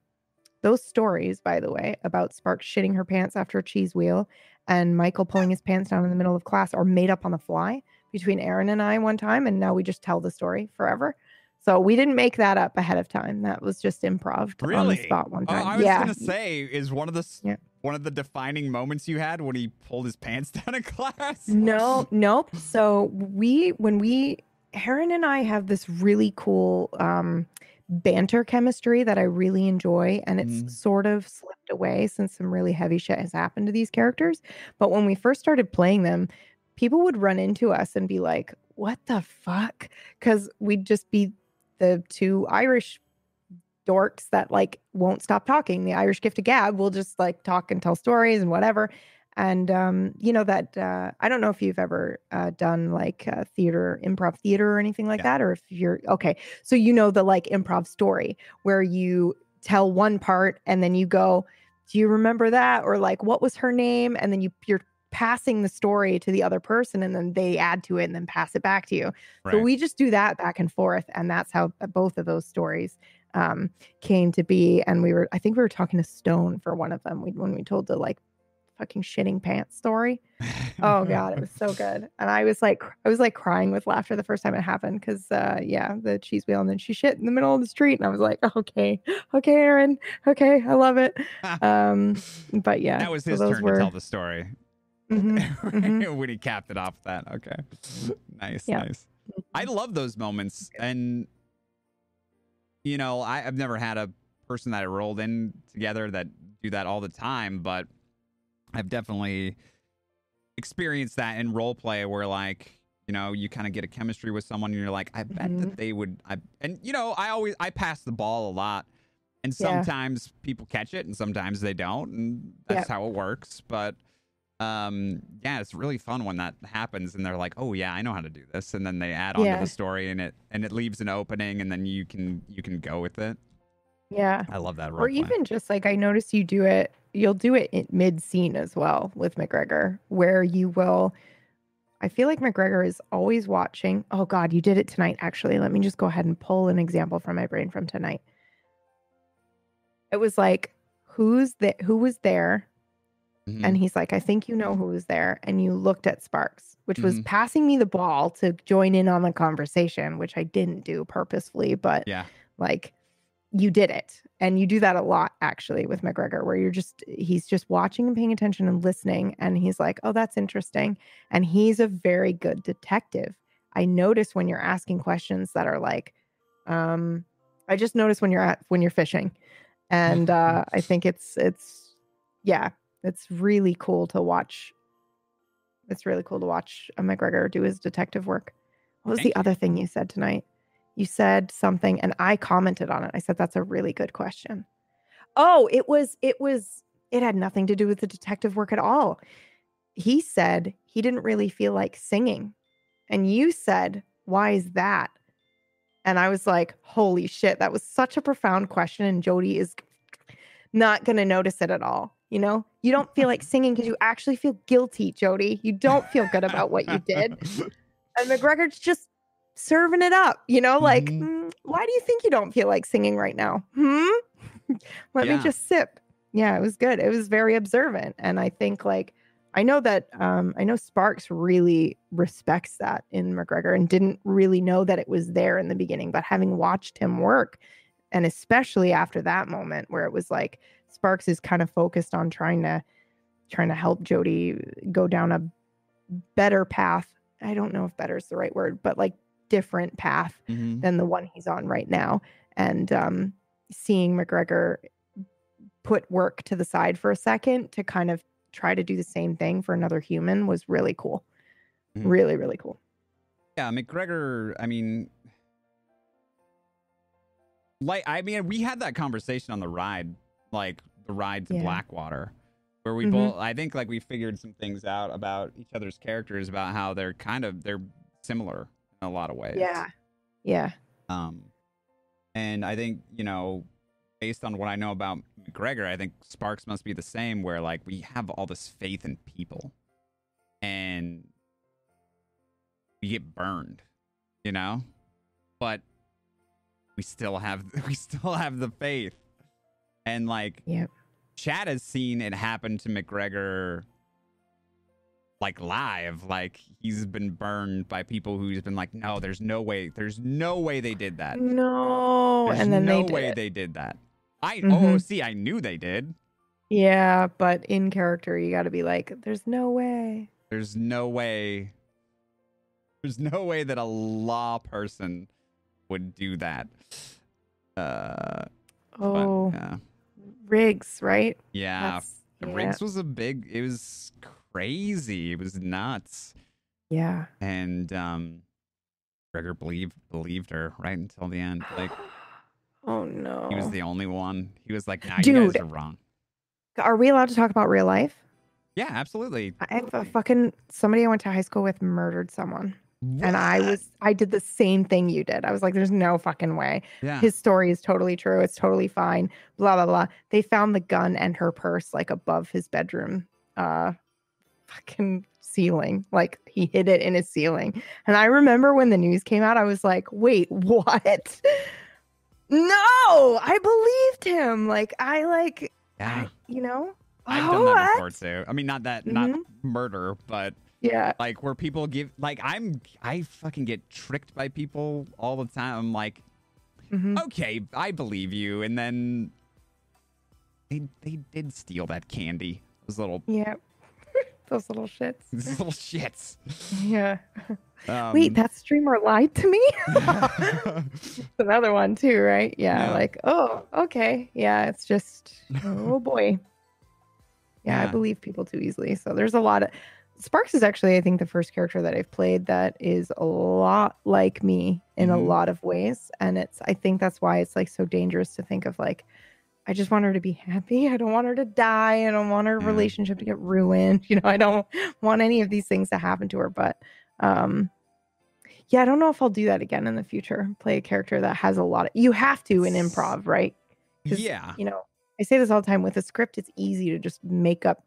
those stories, by the way, about Spark shitting her pants after a cheese wheel and Michael pulling his pants down in the middle of class are made up on the fly between Aaron and I one time. And now we just tell the story forever. So we didn't make that up ahead of time. That was just improv on the spot one time. I was yeah. gonna say, is one of the Yeah. one of the defining moments you had when he pulled his pants down in class? No, nope. So we when we Aaron and I have this really cool um banter chemistry that I really enjoy and it's Mhm. sort of slipped away since some really heavy shit has happened to these characters. But when we first started playing them, people would run into us and be like, "What the fuck?" cuz we'd just be the two Irish dorks that like won't stop talking. The Irish gift of gab will just like talk and tell stories and whatever and um, you know that uh, I don't know if you've ever uh, done like uh, theater, improv theater, or anything like Yeah. that, or if you're okay. So you know the like improv story where you tell one part and then you go, "Do you remember that?" or like, "What was her name?" and then you you're passing the story to the other person and then they add to it and then pass it back to you. So we just do that back and forth, and that's how uh, both of those stories um, came to be. And we were, I think we were talking to Stone for one of them we, when we told the like fucking shitting pants story. Oh god, it was so good, and I was like, I was like crying with laughter the first time it happened because, uh, yeah, the cheese wheel, and then she shit in the middle of the street, and I was like, okay, okay, Aaron, okay, I love it. Um, but yeah, that was so his those turn were- to tell the story Mhm, mhm. when he capped it off. That okay, nice, Yeah. nice. I love those moments, and you know, I, I've never had a person that I rolled in together that do that all the time, but I've definitely experienced that in role play where like you know you kind of get a chemistry with someone and you're like i bet Mhm. that they would i and you know i always i pass the ball a lot and Yeah. sometimes people catch it and sometimes they don't and that's how it works but um yeah it's really fun when that happens and they're like oh yeah i know how to do this and then they add on Yeah. to the story and it and it leaves an opening and then you can you can go with it yeah. i love that Or even just like I notice you do it, you'll do it mid scene as well with McGregor, where you will. I feel like McGregor is always watching. Oh God, you did it tonight. Actually, let me just go ahead and pull an example from my brain from tonight. It was like, who's that? Who was there? Mhm. and he's like, I think you know who was there. And you looked at Sparks, which was Mhm. passing me the ball to join in on the conversation, which I didn't do purposefully, but yeah. like you did it. And you do that a lot actually with McGregor, where you're just, he's just watching and paying attention and listening. And he's like, oh, that's interesting. And he's a very good detective. I notice when you're asking questions that are like, um, I just notice when you're at, when you're fishing. And uh, I think it's, it's, yeah, it's really cool to watch. It's really cool to watch a McGregor do his detective work. What was Thank the other thing you said tonight? You said something and I commented on it. I said that's a really good question. Oh, it was it was it had nothing to do with the detective work at all. He said he didn't really feel like singing. And you said, "Why is that?" And I was like, "Holy shit, that was such a profound question and Jody is not going to notice it at all." You know? You don't feel like singing because you actually feel guilty, Jody. You don't feel good about what you did and McGregor's just serving it up, you know, like, Mhm. "Mm, why do you think you don't feel like singing right now? Hmm? Let Yeah. me just sip. Yeah, it was good. It was very observant. And I think like I know that um I know Sparks really respects that in McGregor and didn't really know that it was there in the beginning, but having watched him work and especially after that moment where it was like Sparks is kind of focused on trying to trying to help Jody go down a better path. I don't know if better is the right word, but like different path Mhm. than the one he's on right now. And um, seeing McGregor put work to the side for a second to kind of try to do the same thing for another human was really cool. Mhm. Really, really cool. Yeah, McGregor, I mean like I mean we had that conversation on the ride, like the ride to Yeah. Blackwater. Where we Mhm. both I think like we figured some things out about each other's characters about how they're kind of they're similar a lot of ways. Yeah. Yeah. Um and I think, you know, based on what I know about McGregor, I think Sparks must be the same where like we have all this faith in people and we get burned, you know? But we still have we still have the faith. And like Yep. Chad has seen it happen to McGregor like live. Like he's been burned by people who's been like, no, there's no way, there's no way they did that. No. There's and then no they way it. they did that. I oh Mhm. see, I knew they did. Yeah, but in character, you got to be like, there's no way. There's no way. There's no way that a law person would do that. Uh, Oh, but, yeah, Riggs, right? yeah. That's- yeah. Riggs was a big. It was crazy. It was nuts. Yeah. And um, Gregor believed believed her right until the end. Like oh no. he was the only one. He was like, "Nah, you guys Dude. are wrong." Are we allowed to talk about real life? Yeah, absolutely. I have a fucking somebody I went to high school with murdered someone. And I was I did the same thing you did. I was like, there's no fucking way. yeah. His story is totally true. It's totally fine. Blah blah blah. They found the gun and her purse like above his bedroom uh fucking ceiling. Like he hid it in his ceiling. And I remember when the news came out, I was like, wait, what? No, I believed him. Like I like yeah. I, you know? I've done that before What? too. I mean, not that, not Mhm. murder, but Yeah. like where people give, like I'm, I fucking get tricked by people all the time. I'm like, Mhm. okay, I believe you, and then they they did steal that candy. Those little Yeah. Those little shits. those little shits. Yeah. Um, Wait, that streamer lied to me? it's Another one too, right? Yeah, Yeah. Like, oh, okay. Yeah, it's just oh boy. Yeah, I believe people too easily. So there's a lot of Sparks is actually, I think, the first character that I've played that is a lot like me in a Mhm. lot of ways. And it's I think that's why it's like so dangerous to think of like, I just want her to be happy. I don't want her to die. I don't want her Yeah. relationship to get ruined. You know, I don't want any of these things to happen to her. But um yeah, I don't know if I'll do that again in the future. Play a character that has a lot of you have to in improv, right? yeah, You know, I say this all the time with a script, it's easy to just make up,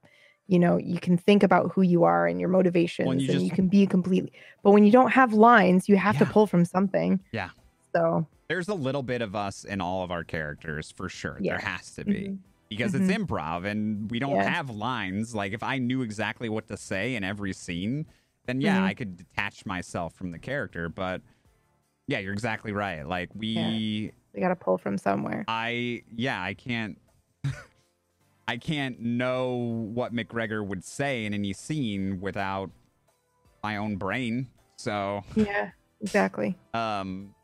you know, you can think about who you are and your motivations you and you can be completely but when you don't have lines, you have to pull from something. Yeah. So there's a little bit of us in all of our characters for sure. Yeah. There has to be. mhm. because it's improv and we don't Mm-hmm. Yeah. have lines. Like if I knew exactly what to say in every scene, then yeah, Mhm. I could detach myself from the character. But yeah, you're exactly right. Like we, We got to pull from somewhere. I, yeah, I can't. I can't know what McGregor would say in any scene without my own brain. So, Yeah, exactly. um,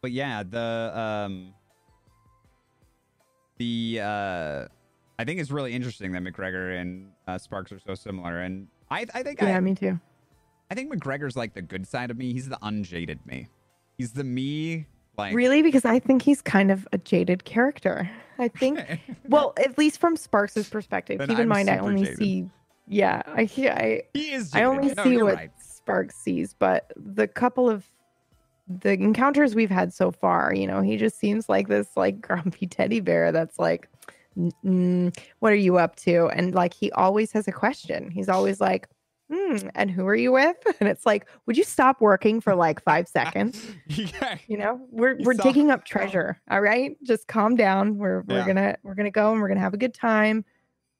but yeah, the um, the uh, I think it's really interesting that McGregor and uh, Sparks are so similar, and I I think Yeah, I, me too. I think McGregor's like the good side of me. He's the unjaded me. He's the me like Really, because I think he's kind of a jaded character. I think, well, at least from Sparks' perspective. Then Keep in I'm mind, I only jaded. see, yeah, I I, he is. I only No, see what right. Sparks sees, but the couple of the encounters we've had so far, you know, he just seems like this like grumpy teddy bear that's like, mm, "What are you up to?" And like he always has a question. He's always like, "Hmm, and who are you with?" And it's like, "Would you stop working for like five seconds?" yeah. You know, we're You we're saw- digging up treasure. All right, just calm down. We're we're Yeah. gonna we're gonna go and we're gonna have a good time.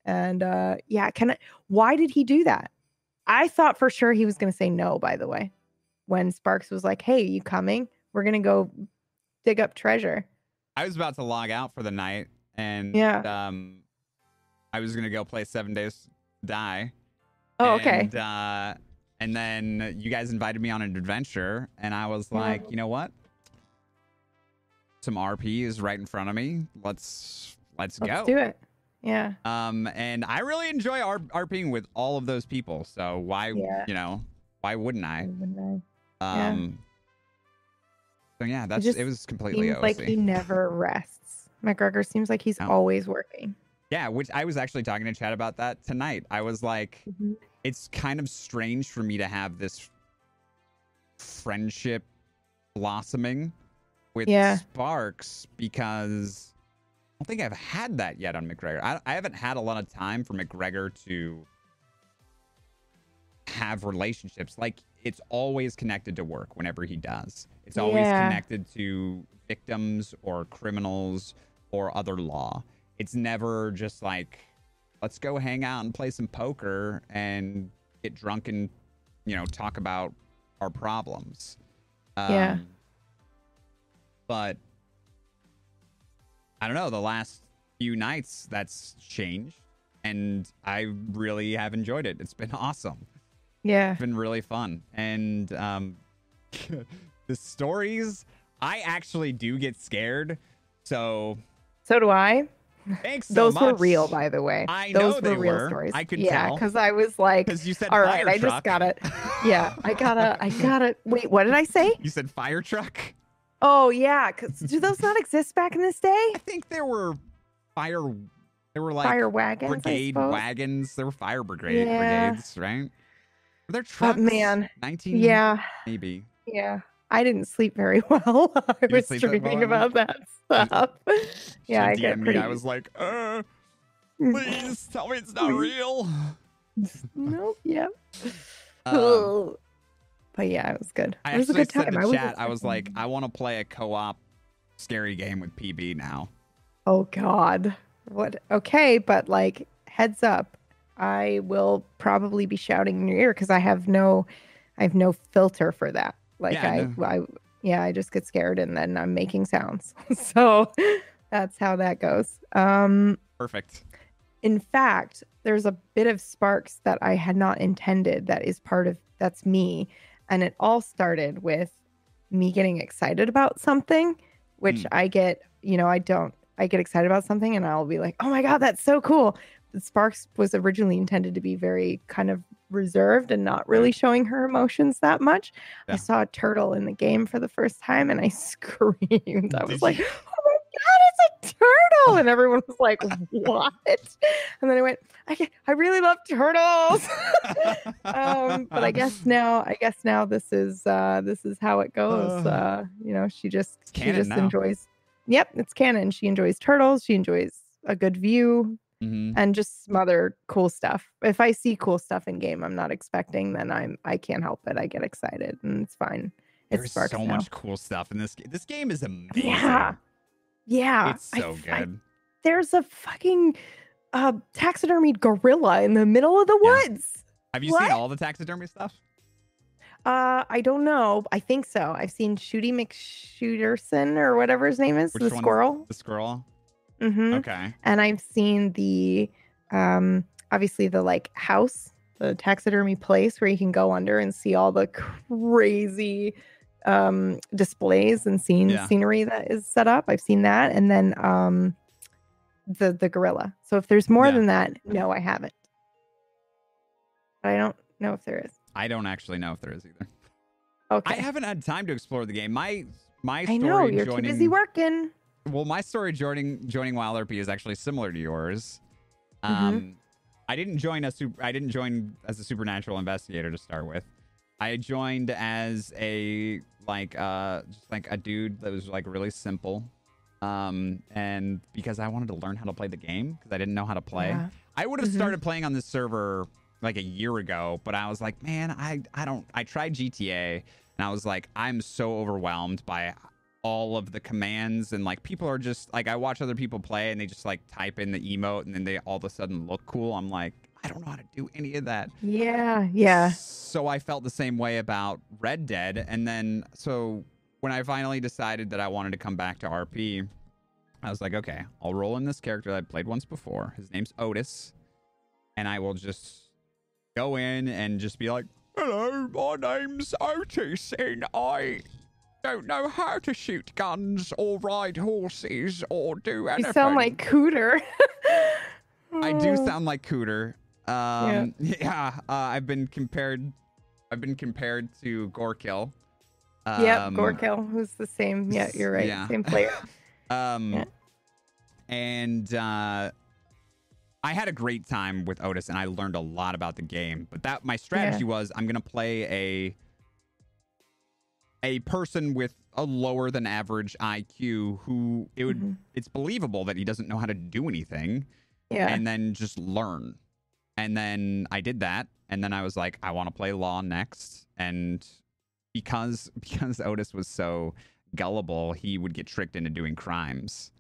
And uh yeah, can I? Why did he do that? I thought for sure he was gonna say no. By the way, when Sparks was like, "Hey, you coming? We're gonna go dig up treasure." I was about to log out for the night, and Yeah. um, I was gonna go play Seven Days Die. Oh, okay. And, uh, and then you guys invited me on an adventure, and I was Yeah. like, you know what? Some RP is right in front of me. Let's let's, Let's go. do it. Yeah. Um, and I really enjoy R- RPing with all of those people. So why, Yeah. you know, why wouldn't I? Wouldn't Um, Yeah. so yeah, that's just it was completely Seems OC. like he never rests. McGregor seems like he's No. always working. Yeah, which I was actually talking to Chad about that tonight. I was like, it's kind of strange for me to have this friendship blossoming with Yeah. Sparks because I don't think I've had that yet on McGregor. I, I haven't had a lot of time for McGregor to have relationships. Like it's always connected to work whenever he does. It's always Yeah. connected to victims or criminals or other law. It's never just like let's go hang out and play some poker and get drunk and you know talk about our problems. Um, Yeah. But I don't know. The last few nights that's changed, and I really have enjoyed it. It's been awesome. Yeah. It's been really fun, and um, the stories. I actually do get scared. So So do I. thanks so Those were real, by the way. I Those know they were real were. stories. I could yeah, tell. because I was like, because you said all right, I just got it. Yeah, I gotta, I gotta. Wait, what did I say? You said fire truck. Oh yeah, because do those not exist back in this day? I think there were fire. There were like Fire wagons, brigade wagons. There were fire brigade Yeah. brigades, right? Trucks? man. nineteen. Yeah, maybe. yeah. I didn't sleep very well. I didn't was dreaming about that stuff. yeah, I get me. pretty. I was like, uh, please tell me it's not real. nope. Yep. Um, but yeah, it was good. I it was a good time. I was chat, I was like, I want to play a co-op scary game with PB now. Oh God. What okay, but like heads up, I will probably be shouting in your ear because I have no I have no filter for that. Like Yeah, I, no. I yeah, I just get scared and then I'm making sounds. so that's how that goes. Um Perfect. in fact, there's a bit of sparks that I had not intended that is part of that's me. And it all started with me getting excited about something, which Hmm. I get, you know, I don't, I get excited about something and I'll be like, oh my God, that's so cool. Sparks was originally intended to be very kind of reserved and not really showing her emotions that much. Yeah. I saw a turtle in the game for the first time and I screamed. I was like, oh my God, it's a turtle. And everyone was like, what? And then I went, I, I really love turtles. um, but I guess now, I guess now this is uh, this is how it goes. Uh, Uh, you know, she just she just now. enjoys. Yep, it's canon. She enjoys turtles. She enjoys a good view Mhm. and just some other cool stuff. If I see cool stuff in game, I'm not expecting, then I'm I can't help it. I get excited, and it's fine. It's There's so now. much cool stuff in this game. This game is amazing. Yeah, yeah. It's so I- good. there's a fucking uh, taxidermied gorilla in the middle of the Yeah. woods. Have you What? seen all the taxidermy stuff? Uh, I don't know. I think so. I've seen Shooty McShooterson or whatever his name is, Which the squirrel. The squirrel. Hmm Okay. And I've seen the, um, obviously the like house, the taxidermy place where you can go under and see all the crazy um displays and scene Yeah. scenery that is set up. I've seen that, and then um, the the gorilla. So if there's more Yeah. than that, no, I haven't. But I don't know if there is. I don't actually know if there is either. Okay. I haven't had time to explore the game. My my story I know you're joining too busy working. Well, my story joining joining Wild RP is actually similar to yours. Mhm. Um, I didn't join a super. I didn't join as a supernatural investigator to start with. I joined as a like uh just like a dude that was like really simple. Um, and because I wanted to learn how to play the game because I didn't know how to play. Yeah. I would have Mhm. started playing on this server like a year ago, but I was like, man, I I don't. I tried GTA and I was like, I'm so overwhelmed by all of the commands and like people are just like I watch other people play and they just like type in the emote and then they all of a sudden look cool. I'm like, I don't know how to do any of that. Yeah. Yeah. So I felt the same way about Red Dead. And then, so when I finally decided that I wanted to come back to RP, I was like, okay, I'll roll in this character that I played once before. His name's Otis. And I will just go in and just be like, hello, my name's Otis, and I don't know how to shoot guns or ride horses or do anything. You sound like Cooter. I do sound like Cooter. Um, yeah, uh, I've been compared. I've been compared to Gorkill. Um, Yep, Gorkill, who's the same. Yeah, you're right. yeah. Same player. Um, Yeah. and uh, I had a great time with Otis, and I learned a lot about the game. But that my strategy was I'm gonna play a a person with a lower than average IQ who it would Mhm. it's believable that he doesn't know how to do anything Yeah. and then just learn. And then I did that, and then I was like, I want to play Law next, and because because Otis was so gullible, he would get tricked into doing crimes.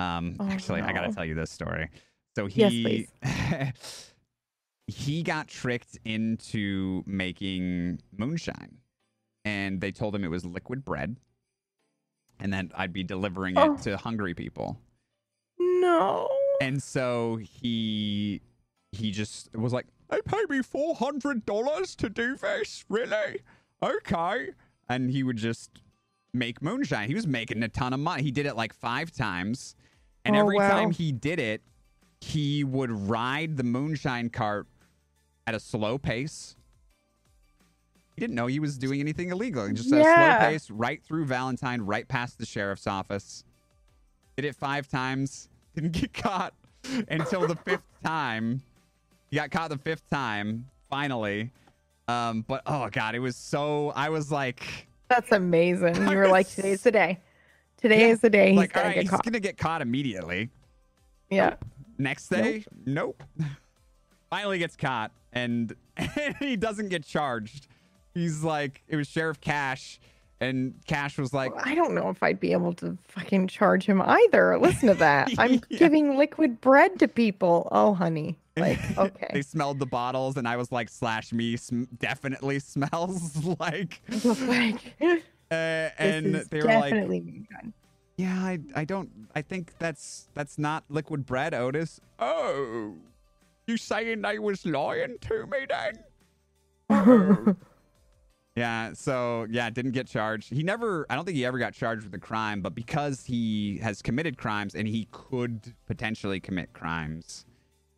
Um, Oh, actually, I gotta tell you this story. So Yes, he he got tricked into making moonshine, and they told him it was liquid bread, and then I'd be delivering Oh. it to hungry people. no. And so he he just was like, "They pay me four hundred dollars to do this, really? Okay." And he would just make moonshine. He was making a ton of money. He did it like five times, and Oh, every wow. time he did it, he would ride the moonshine cart at a slow pace. He didn't know he was doing anything illegal. and Just at a slow pace, right through Valentine, right past the sheriff's office. Did it five times. Didn't get caught until the fifth time. He got caught the fifth time, finally. Um, but oh god, it was so. I was like, That's amazing. You were like, today's the day. Today Yeah, is the day he's like, gonna right, get he's caught. gonna get caught immediately. Yeah. Next day, nope. Finally gets caught, and, he doesn't get charged. He's like, it was Sheriff Cash, and Cash was like, I don't know if I'd be able to fucking charge him either. Listen to that. I'm Yeah. giving liquid bread to people. Oh, honey. Like, okay. they smelled the bottles, and I was like, slash me sm- definitely smells like. like, Uh, and they were like, definitely me gun. Yeah, I I don't I think that's that's not liquid bread, Otis. Oh. You saying they was lying to me then? Oh. Yeah, so yeah, didn't get charged. He never I don't think he ever got charged with a crime, but because he has committed crimes and he could potentially commit crimes,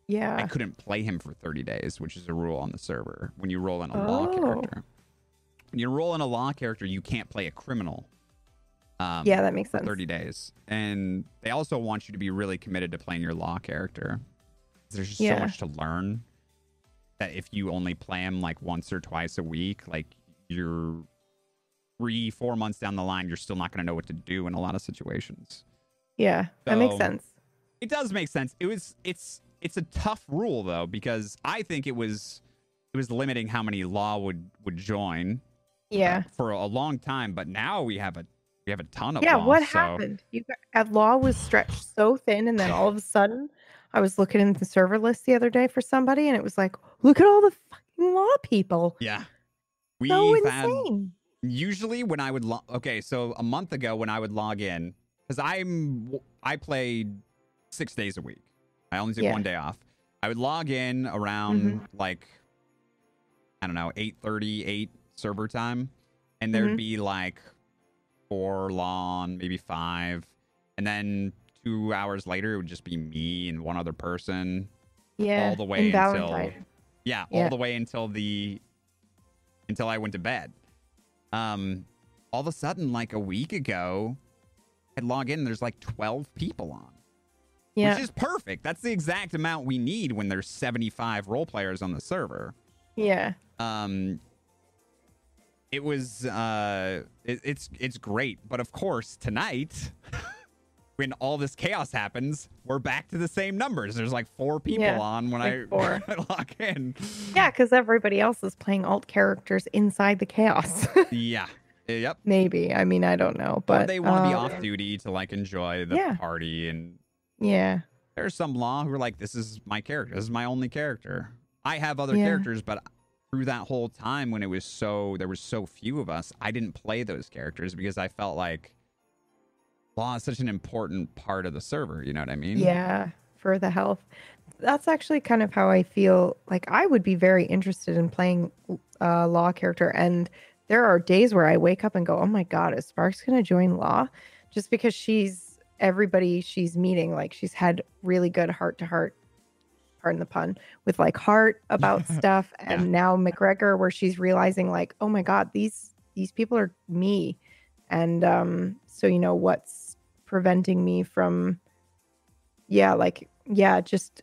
Yeah. I couldn't play him for 30 days, which is a rule on the server when you roll in a law Oh. character. When you roll in a law character, you can't play a criminal. Um, Yeah, that makes sense. 30 days. And they also want you to be really committed to playing your law character. There's just Yeah. so much to learn that if you only play him like once or twice a week, like you're three, four months down the line, you're still not going to know what to do in a lot of situations. Yeah, that makes sense. It does make sense. It was, it's, it's a tough rule though, because I think it was, it was limiting how many law would, would join uh, Yeah. for a long time. But now we have a, we have a ton of Yeah, law, what so- happened? You got, at law was stretched so thin, and then all of a sudden, I was looking in the server list the other day for somebody, and it was like, look at all the fucking law people. Yeah. We've so had usually when I would log okay, so a month ago when I would log in, because I'm I played six days a week. I only took Yeah. one day off. I would log in around Mhm. like I don't know, 8:30, 8 server time. And there'd Mhm. be like four lawn, maybe five. And then two hours later it would just be me and one other person. Yeah, all the way until Valentine. yeah, all the way until the until I went to bed. Um, all of a sudden, like a week ago, I'd log in. and There's like 12 people on, Yeah, which is perfect. That's the exact amount we need when there's 75 role players on the server. yeah, Um, it was uh, it, it's it's great, but of course tonight. When all this chaos happens, we're back to the same numbers. There's like four people Yeah, on when like I, when I log in. yeah, because everybody else is playing alt characters inside the chaos. Yeah. Yep. Maybe. I mean, I don't know, but or they want to be um, off duty to like enjoy the Yeah. party. And Yeah, there's some law who are like, this is my character. This is my only character. I have other Yeah. characters, but through that whole time when it was so, there was so few of us, I didn't play those characters because I felt like law is such an important part of the server. You know what I mean? yeah, for the health. That's actually kind of how I feel. Like I would be very interested in playing a law character, and there are days where I wake up and go, "Oh my god, is Sparks going to join law?" Just because she's everybody she's meeting, like she's had really good heart to heart. Pardon the pun, with like Hart about stuff, and Yeah. now McGregor, where she's realizing like, oh my god, these these people are me, and um, so you know what's preventing me from yeah like yeah just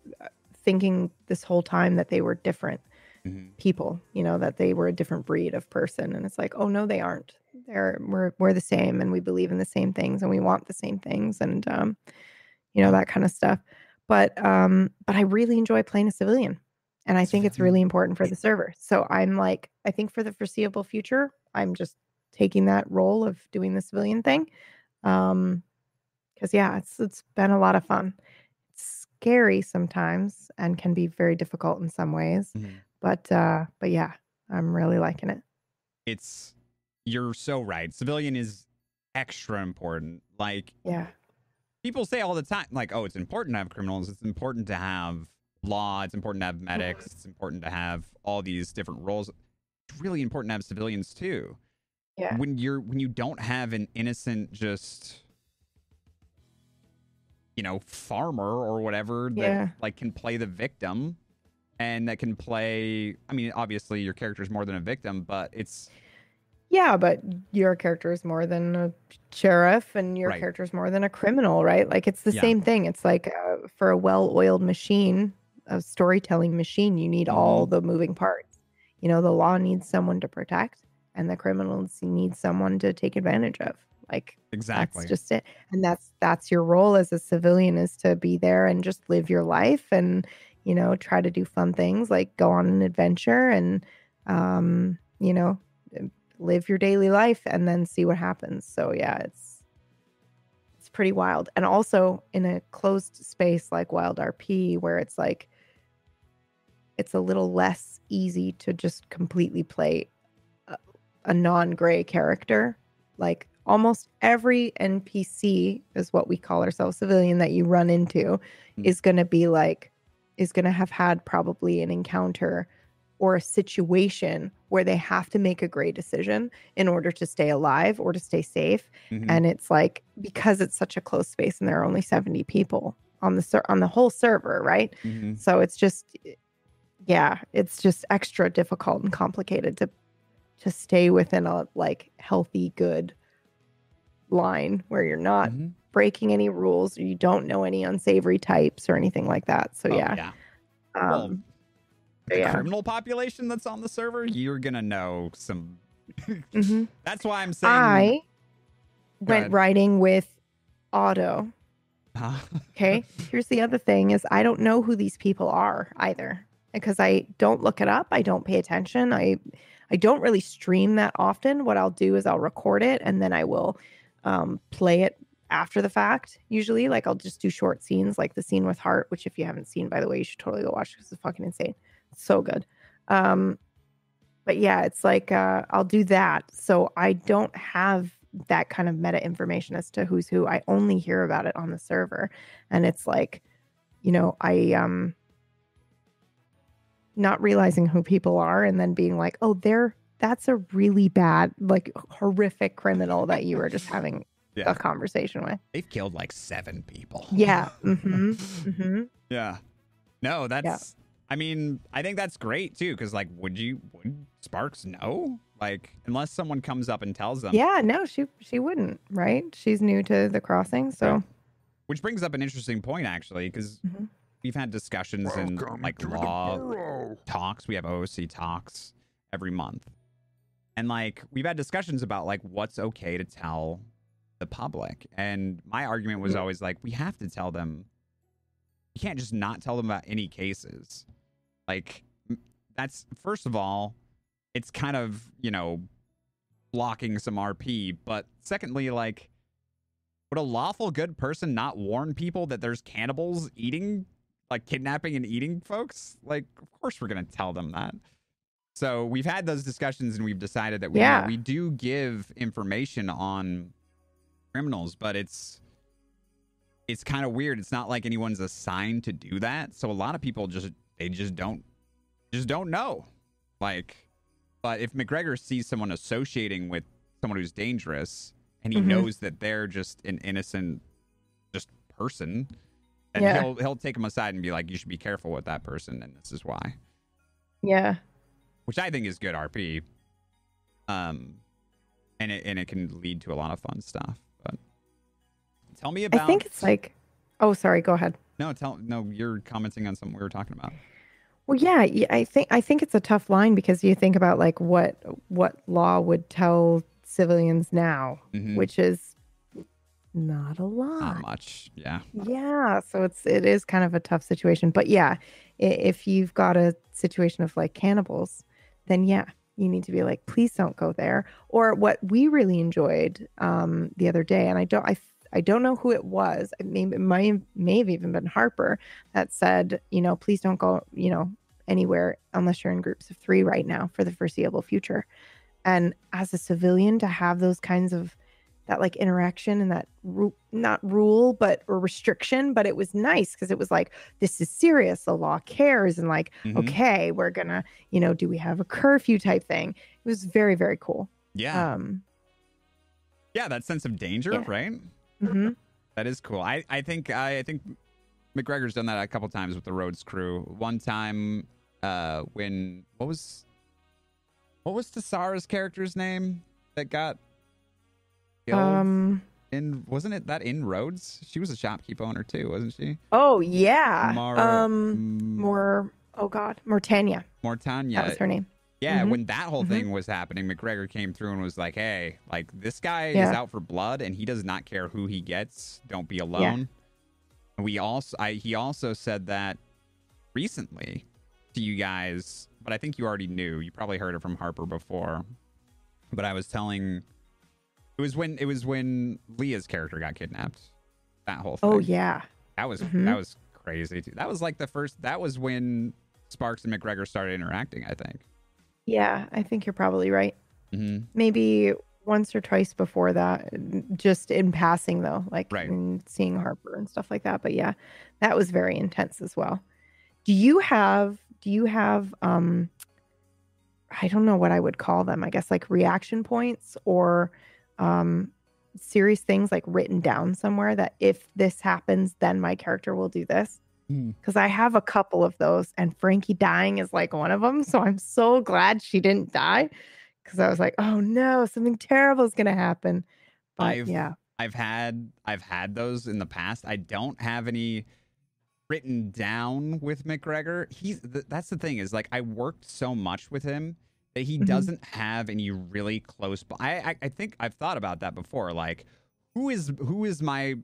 thinking this whole time that they were different Mhm. people you know that they were a different breed of person. And it's like oh no they aren't. They're we're we're the same and we believe in the same things and we want the same things and um you know that kind of stuff. But um but i really enjoy playing a civilian and i think it's really important for the server. So i'm like i think for the foreseeable future i'm just taking that role of doing the civilian thing. Um because yeah it's it's been a lot of fun it's scary sometimes and can be very difficult in some ways Mhm. but uh but yeah i'm really liking it It's, you're so right. Civilian is extra important. Like, yeah people say all the time, like, oh, it's important to have criminals. It's important to have law. It's important to have medics. It's important to have all these different roles. It's really important to have civilians too. yeah When you're when you don't have an innocent just you know farmer or whatever that Yeah. like can play the victim and that can play I mean obviously your character is more than a victim but it's yeah but your character is more than a sheriff and your Right. character is more than a criminal right like it's the Yeah. same thing it's like uh, for a well-oiled machine a storytelling machine you need all Mm-hmm. the moving parts you know the law needs someone to protect and the criminals need someone to take advantage of like exactly That's just it. And that's that's your role as a civilian is to be there and just live your life and you know try to do fun things like go on an adventure and um you know live your daily life and then see what happens. So yeah, it's it's pretty wild. And also in a closed space like Wild RP where it's like it's a little less easy to just completely play a, a non-gray character like almost every npc is what we call ourselves civilian that you run into Mm. is going to be like is going to have had probably an encounter or a situation where they have to make a gray decision in order to stay alive or to stay safe Mhm. and it's like because it's such a close space and there are only 70 people on the ser- on the whole server right Mhm. so it's just yeah it's just extra difficult and complicated to to stay within a like healthy good line where you're not Mhm. breaking any rules or you don't know any unsavory types or anything like that so Oh, yeah yeah um well, the yeah. criminal population that's on the server you're gonna know some mhm. that's why I'm saying i Go went ahead. riding with otto Okay. Here's the other thing is I don't know who these people are either because I don't look it up. I don't pay attention. I I don't really stream that often. What I'll do is I'll record it and then I will um, play it after the fact. Usually, like I'll just do short scenes, like the scene with Hart, which if you haven't seen, by the way, you should totally go watch because it's fucking insane. It's so good. Um, but yeah, it's like uh, I'll do that. So I don't have that kind of meta information as to who's who. I only hear about it on the server, and it's like, you know, I um not realizing who people are and then being like, oh, they're that's a really bad, like horrific criminal that you were just having Yeah. a conversation with. They've killed like seven people. Yeah. Mm-hmm. Mm-hmm. Yeah. No, that's. I mean, I think that's great too. Because like, would you would Sparks know? Like, unless someone comes up and tells them. Yeah, no, she she wouldn't, right? She's new to the crossing, so Right. Which brings up an interesting point actually, because Mhm. we've had discussions in like law talks. We have OOC talks every month, and like we've had discussions about like what's okay to tell the public. And my argument was always like, we have to tell them. You can't just not tell them about any cases. Like that's first of all, it's kind of you know blocking some RP, but secondly, like. Would a lawful good person not warn people that there's cannibals eating, like kidnapping and eating folks? Like, of course we're gonna tell them that. So we've had those discussions and we've decided that we Yeah. we do give information on criminals, but it's it's kind of weird. It's not like anyone's assigned to do that. So a lot of people just they just don't just don't know. Like, but if McGregor sees someone associating with someone who's dangerous and he Mhm. knows that they're just an innocent just person, and Yeah. he'll he'll take them aside and be like, "You should be careful with that person, and this is why." yeah. Which I think is good RP. Um, and it and it can lead to a lot of fun stuff. But tell me about. I think it's like oh sorry, go ahead. no, tell no. You're commenting on something we were talking about. Well, yeah, I think I think it's a tough line because you think about like what what law would tell civilians now, Mhm. which is not a lot. Not much. Yeah. Yeah, so it's it is kind of a tough situation, but yeah, if you've got a situation of like cannibals, then yeah, you need to be like, please don't go there. Or what we really enjoyed um, the other day, and I don't, I, I don't know who it was. It may, it might may have even been Harper that said, you know, please don't go, you know, anywhere unless you're in groups of three right now for the foreseeable future. And as a civilian, to have those kinds of that like interaction and that ru- not rule but or restriction but it was nice because it was like this is serious the law cares and like Mhm. okay we're gonna you know do we have a curfew type thing it was very very cool Yeah. um yeah. That sense of danger, yeah. right? mhm. That is cool. I, I think I, I think McGregor's done that a couple times with the Rhodes crew. One time, uh, when what was what was Tasara's character's name that got killed um in wasn't it that in Rhodes? She was a shopkeep owner too, wasn't she? oh yeah Mara- um more oh god Mortania Mortania. that was her name Yeah, Mhm. when that whole Mhm. thing was happening, McGregor came through and was like, "Hey, like this guy is out for blood, and he does not care who he gets. Don't be alone." And we also, I, he also said that recently to you guys, but I think you already knew. You probably heard it from Harper before. But I was telling, it was when it was when Leah's character got kidnapped. That whole thing. oh yeah that was Mhm. that was crazy too. That was like the first. That was when Sparks and McGregor started interacting. I think. yeah i think you're probably right hmm maybe once or twice before that just in passing though like Right. seeing harper and stuff like that but yeah that was very intense as well do you have do you have um i don't know what i would call them i guess like reaction points or um serious things like written down somewhere that if this happens then my character will do this Hmm. because i have a couple of those and frankie dying is like one of them so i'm so glad she didn't die because I was like, oh no, something terrible is gonna happen. But I've- yeah, I've had I've had those in the past. I don't have any written down with McGregor. He's th- that's the thing is like I worked so much with him that he Mhm. doesn't have any really close. But I, I I think I've thought about that before. Like who is who is my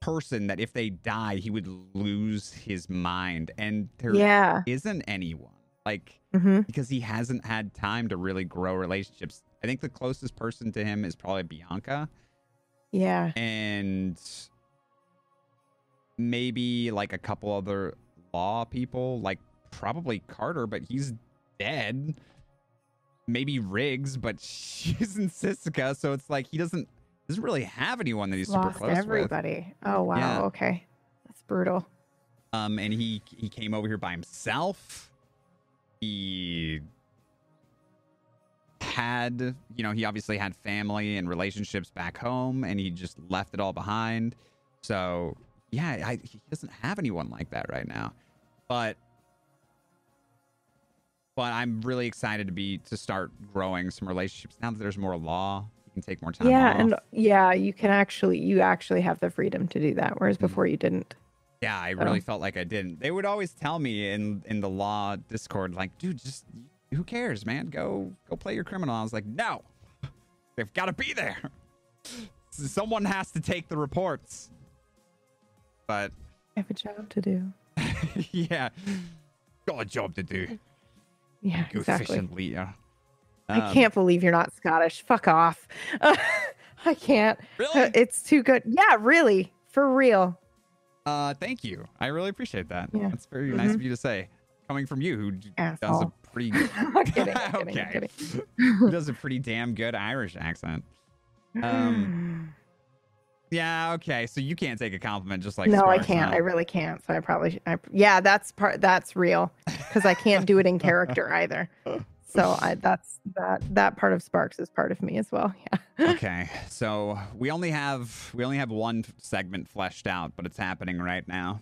person that if they die he would lose his mind and there yeah, not anyone like hmm because he hasn't had time to really grow relationships. I think the closest person to him is probably Bianca, Yeah. and maybe like a couple other law people, like probably Carter, but he's dead. Maybe Riggs, but she's in Sisika, so it's like he doesn't doesn't really have anyone that he's super Lost close with. everybody. Oh wow. Yeah. Okay. That's brutal. Um, and he he came over here by himself. He had, you know, he obviously had family and relationships back home, and he just left it all behind. So yeah, I, he doesn't have anyone like that right now. But but I'm really excited to be to start growing some relationships now that there's more law. You can take more time. yeah, off. and yeah, you can actually you actually have the freedom to do that, whereas Mhm. before you didn't. Yeah, I So- really felt like I didn't. They would always tell me in in the law Discord, like, dude, just who cares, man? Go go play your criminal. I was like, no, they've got to be there. Someone has to take the reports. But I have a job to do. yeah, got a job to do. Yeah, exactly. fishing, Leah. I Um, can't believe you're not Scottish. Fuck off. I can't. Really? It's too good. Yeah, really. For real. Uh, thank you. I really appreciate that. Yeah. That's very nice Mhm. of you to say. Coming from you, who d- does a pretty I'm kidding. I'm kidding. Okay. kidding. does a pretty damn good Irish accent. Um, Yeah, okay. So you can't take a compliment just like no, I can't. huh? I really can't. So I probably, sh- I, yeah, that's part. That's real because I can't do it in character either. So I, that's that. That part of Sparks is part of me as well. Yeah. okay. So we only have we only have one segment fleshed out, but it's happening right now.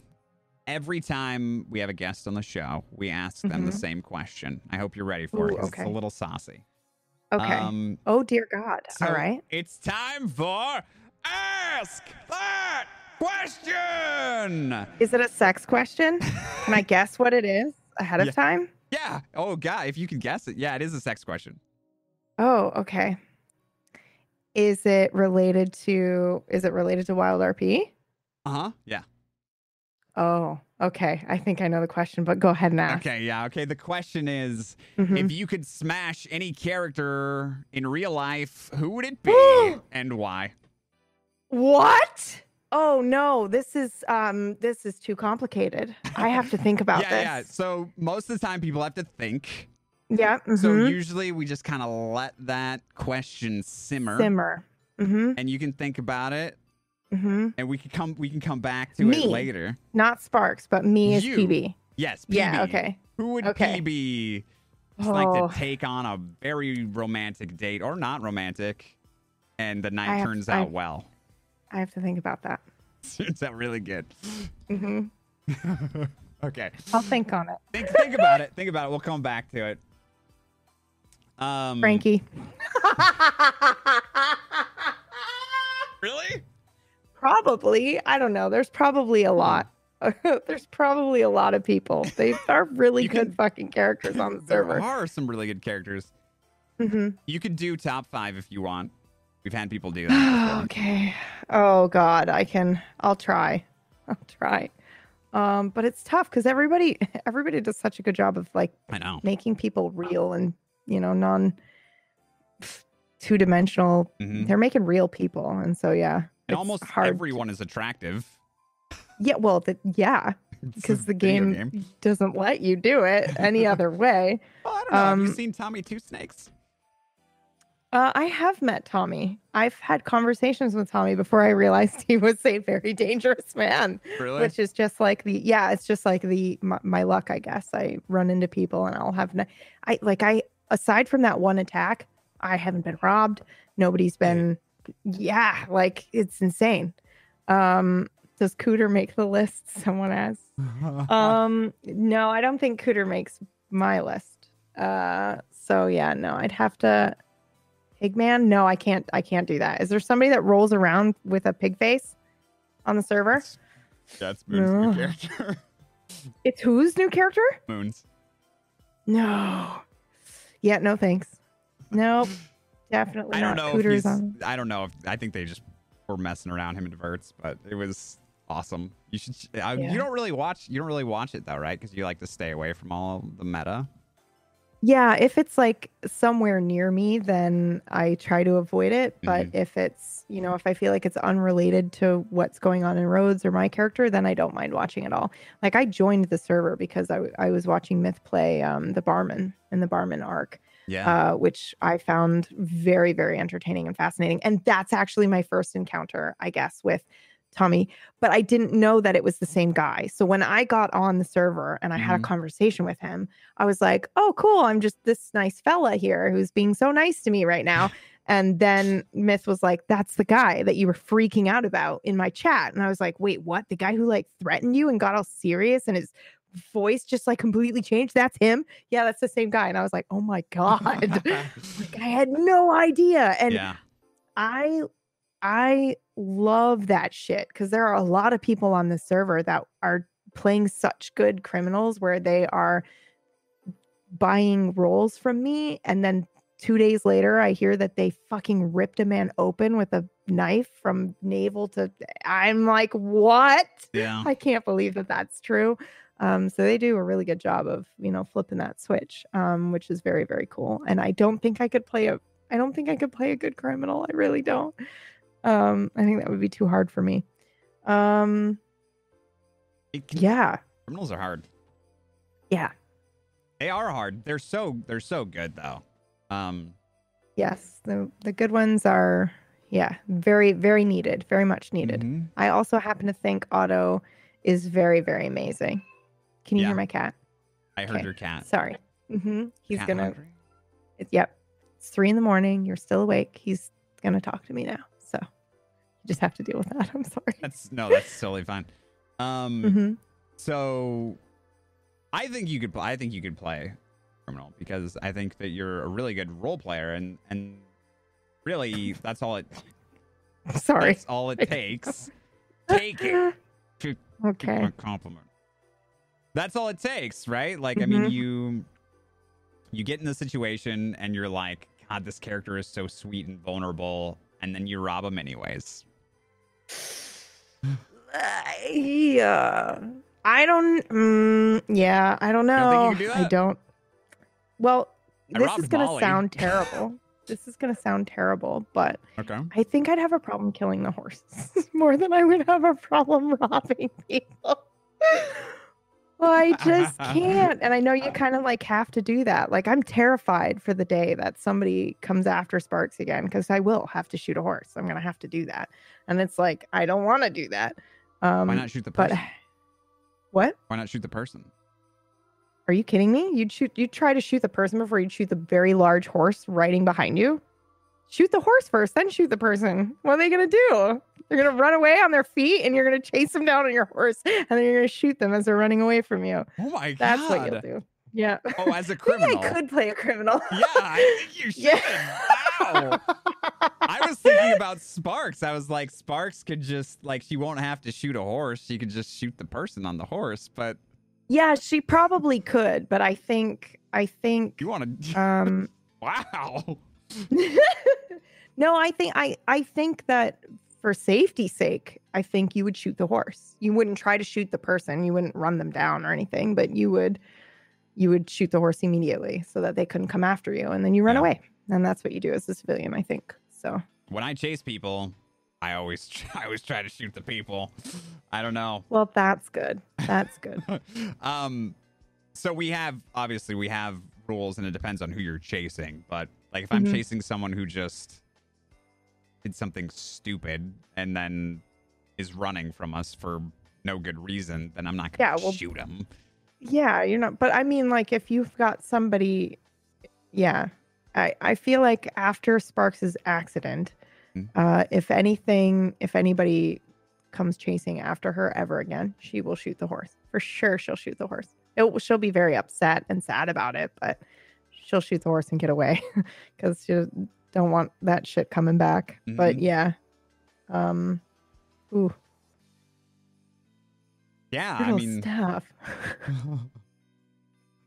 Every time we have a guest on the show, we ask them the Mhm. same question. I hope you're ready for it. Ooh, It's okay. a little saucy. Okay. Um, oh dear God. so All right. It's time for ask that question. Is it a sex question? Can I guess what it is ahead of Yeah. time? Yeah. Oh God, if you can guess it, yeah, it is a sex question. Oh, okay. Is it related to? Is it related to Wild RP? Uh huh. Yeah. Oh, okay. I think I know the question, but go ahead and ask. Okay. Yeah. Okay. The question is. Mhm. If you could smash any character in real life, who would it be and why? What? Oh no, this is um this is too complicated. I have to think about yeah, this. yeah. So most of the time people have to think. Yeah. So mhm. usually we just kind of let that question simmer, simmer. Mm-hmm. and you can think about it, Mm-hmm. and we can come we can come back to Me. it later. Not Sparks, but me as You. PB. Yes. PB. Yeah. Okay. Who would Okay. PB just like Oh. to take on a very romantic date or not romantic, and the night I have- turns I- out well? I have to think about that. turns out really good. Mm-hmm. okay. I'll think on it. think think about it. Think about it. We'll come back to it. Um, Frankie. Really? probably. I don't know. There's probably a lot. There's probably a lot of people. They are really You good can- fucking characters on the There server. There are some really good characters. hmm You could do top five if you want. We've had people do that. before. okay. Oh God, I can. I'll try. I'll try. Um, but it's tough because everybody, everybody does such a good job of like I know. making people real and you know non two dimensional. Mhm. They're making real people, and so yeah, And it's almost hard. everyone is attractive. Yeah, well, the, yeah, because the video game, doesn't let you do it any other way. Well, I don't know. have you um, seen Tommy Two Snakes? Uh, I have met Tommy. I've had conversations with Tommy before I realized he was a very dangerous man, Really? which is just like the yeah, it's just like the my, my luck, I guess. I run into people and I'll have no, I like I aside from that one attack, I haven't been robbed. Nobody's been yeah, like it's insane. Um, does Cooter make the list? Someone asks. Um, no, I don't think Cooter makes my list. Uh, so yeah, no, I'd have to. Pigman? No, I can't. I can't do that. Is there somebody that rolls around with a pig face on the server? That's Moon's new character. It's whose new character? Moon's. No. Yeah, no thanks. Nope. Definitely I don't not know. If he's, on. I don't know. If, I think they just were messing around him and diverts, but it was awesome. You should. Uh, Yeah. You don't really watch. You don't really watch it though, right? Because you like to stay away from all the meta. Yeah, if it's like somewhere near me, then I try to avoid it. But if it's, you know, if I feel like it's unrelated to what's going on in Rhodes or my character, then I don't mind watching it all. Like I joined the server because I, I was watching Myth play um, the barman in the barman arc, Yeah. uh, which I found very, very entertaining and fascinating. And that's actually my first encounter, I guess, with Tommy. But I didn't know that it was the same guy. So when I got on the server and I had Mhm. a conversation with him, I was like, oh, cool. I'm just this nice fella here who's being so nice to me right now. And then Myth was like, that's the guy that you were freaking out about in my chat. And I was like, wait, what? The guy who like threatened you and got all serious and his voice just like completely changed? That's him? Yeah, that's the same guy. And I was like, oh my God. like, I had no idea. And yeah. I I love that shit because there are a lot of people on the server that are playing such good criminals where they are buying roles from me and then 2 days later I hear that they fucking ripped a man open with a knife from navel to I'm like what? Yeah. I can't believe that that's true. Um, so they do a really good job of you know flipping that switch, um, which is very very cool. And I don't think I could play a I don't think I could play a good criminal. I really don't. Um, I think that would be too hard for me. Um, can- yeah, Criminals are hard. yeah, They are hard. They're so they're so good though. Um yes. The the good ones are yeah very very needed, very much needed. mhm. I also happen to think Otto is very very amazing. Can you Yeah. hear my cat? I heard Okay. your cat. Sorry. Mm-hmm. He's Cat gonna yep. It's three in the morning. You're still awake. He's gonna talk to me now. Just have to deal with that. I'm sorry. That's no, that's totally fine. Um hmm so I think you could pl- I think you could play criminal because I think that you're a really good role player and and really that's all it Sorry. that's all it takes. Take it. to Okay. a compliment. That's all it takes, right? Like, I mean, Mhm. you you get in the situation and you're like, God, this character is so sweet and vulnerable, and then you rob him anyways. Uh, yeah. I don't. Mm, yeah. I don't don't know. think you can do I don't. Well, I this is gonna Molly. sound terrible. this is gonna sound terrible, but Okay. I think I'd have a problem killing the horses more than I would have a problem robbing people. Well, I just can't. And I know you kind of like have to do that. Like, I'm terrified for the day that somebody comes after Sparks again because I will have to shoot a horse. I'm going to have to do that. And it's like, I don't want to do that. Um, Why not shoot the but person? what? Why not shoot the person? Are you kidding me? You'd shoot, you'd try to shoot the person before you'd shoot the very large horse riding behind you? Shoot the horse first, then shoot the person. What are they going to do? They're going to run away on their feet and you're going to chase them down on your horse and then you're going to shoot them as they're running away from you. Oh my God. That's what you'll do. Yeah. Oh, as a Maybe criminal. I could play a criminal. Yeah, I think you should. Yeah. Wow. I was thinking about Sparks. I was like, Sparks could just like she won't have to shoot a horse. She could just shoot the person on the horse. But yeah, she probably could, but I think I think you want to? um wow. no, I think I I think that for safety's sake, I think you would shoot the horse. You wouldn't try to shoot the person. You wouldn't run them down or anything, but you would you would shoot the horse immediately so that they couldn't come after you and then you run Yeah. away. And that's what you do as a civilian, I think. So, When I chase people, I always I always try to shoot the people. I don't know. well, that's good. That's good. um, so we have obviously we have rules, and it depends on who you're chasing. But like if I'm Mhm. chasing someone who just did something stupid and then is running from us for no good reason, then I'm not gonna Yeah, well- shoot him. Yeah, you're not. But I mean, like, if you've got somebody, yeah, I I feel like after Sparks's accident, Mm. uh, if anything, if anybody comes chasing after her ever again, she will shoot the horse for sure. She'll shoot the horse. It, she'll be very upset and sad about it, but she'll shoot the horse and get away because she don't want that shit coming back. But Mhm. yeah, um, ooh, Yeah, little I mean, stuff.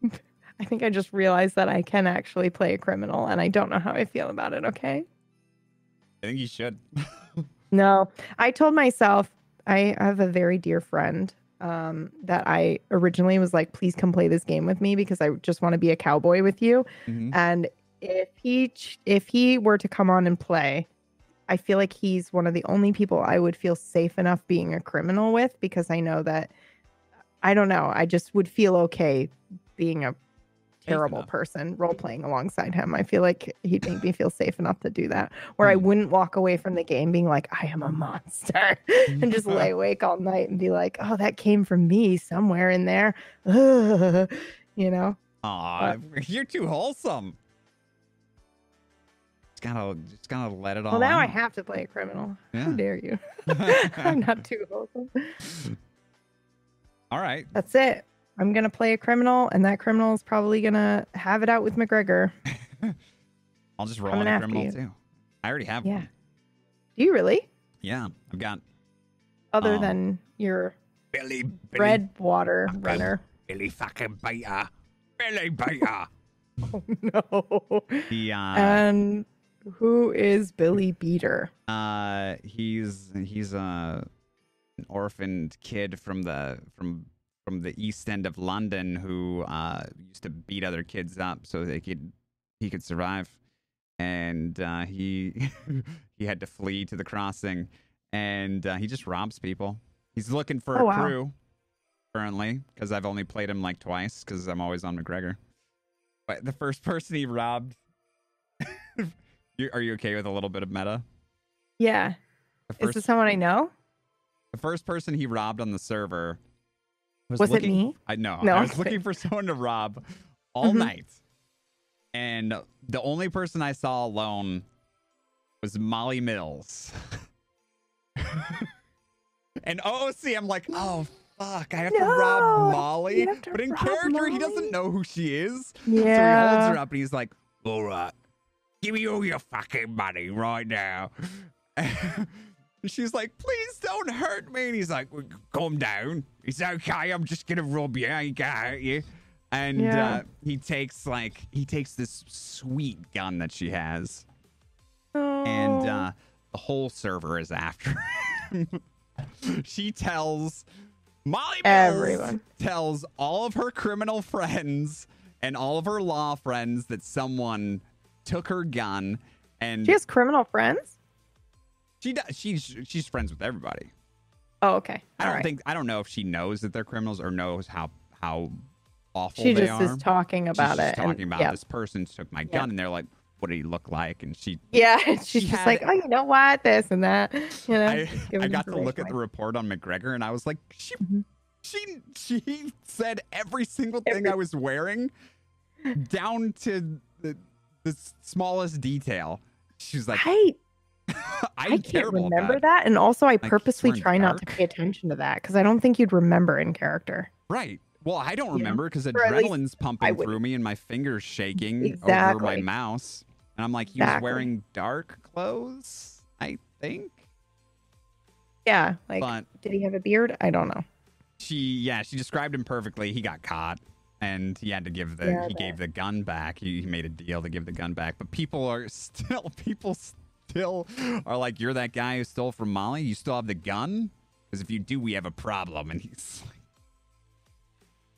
I think I just realized that I can actually play a criminal and I don't know how I feel about it, okay? I think you should. No, I told myself I have a very dear friend um, that I originally was like, please come play this game with me because I just want to be a cowboy with you. Mhm. And if he ch- if he were to come on and play, I feel like he's one of the only people I would feel safe enough being a criminal with because I know that I don't know, I just would feel okay being a terrible person role playing alongside him. I feel like he'd make me feel safe enough to do that. Where I Hmm. wouldn't walk away from the game being like, I am a monster and just lay awake all night and be like, oh, that came from me somewhere in there. Ugh, you know? Aw, you're too wholesome. Just gotta, just gotta let it all. Well, now I have to play a criminal. How dare you? I'm not too wholesome. all right. That's it. I'm gonna play a criminal, and that criminal is probably gonna have it out with McGregor. I'll just roll Coming in a criminal you. too. I already have Yeah. one. Do you really? Yeah, I've got Other Um, than your Billy, Billy, red water fucking- runner. Billy fucking Beta, Billy Beta. Oh no. the uh, and who is Billy Beater? uh, he's he's a an orphaned kid from the from from the east end of London who uh used to beat other kids up so they could he could survive, and uh, he he had to flee to the crossing, and uh, he just robs people. He's looking for Oh, a wow. crew currently because I've only played him like twice because I'm always on McGregor. But the first person he robbed, you, are you okay with a little bit of meta? Yeah. The Is first, this someone I know? the first person he robbed on the server was, Was it looking, me? I know. No, I was I'm looking for someone to rob all Mhm. night, and the only person I saw alone was Molly Mills. and OOC, I'm like, oh fuck, I have to rob Molly. to But in character, he doesn't know who she is. Yeah. So he holds her up and he's like, all right, give me all your fucking money right now. And She's like, please don't hurt me. And he's like, well, calm down. It's okay. I'm just going to rob you. I ain't going to hurt you. And Yeah. uh, he takes like, he takes this sweet gun that she has. And Oh. uh, the whole server is after him. she tells Molly Mills Everyone. tells all of her criminal friends and all of her law friends that someone took her gun and she has criminal friends? She does she's she's friends with everybody. Oh, okay. I All don't right. think I don't know if she knows that they're criminals or knows how how awful she they just are. is talking She's about just it. talking and, about yeah. this person took my Yeah. gun and they're like, what do you look like? And she Yeah, she's She just like, oh, you know what, this and that. You know, I, I got to look at the report on McGregor and I was like, she Mhm. she she said every single thing Every- I was wearing down to the the smallest detail. She's like, I I'm I can't remember that. that. and also I Like, purposely try not to pay attention to that because I don't think you'd remember in character. Right. Well, I don't remember because least adrenaline's pumping through me and my fingers shaking over my mouse. And I'm like, he was wearing dark clothes, I think. Yeah, like but did he have a beard? I don't know. she, yeah, she described him perfectly. He got caught and he had to give the, Yeah, he gave the gun back. He, he made a deal to give the gun back. But people are still, people still are like, you're that guy who stole from Molly? You still have the gun? Because if you do, we have a problem. And he's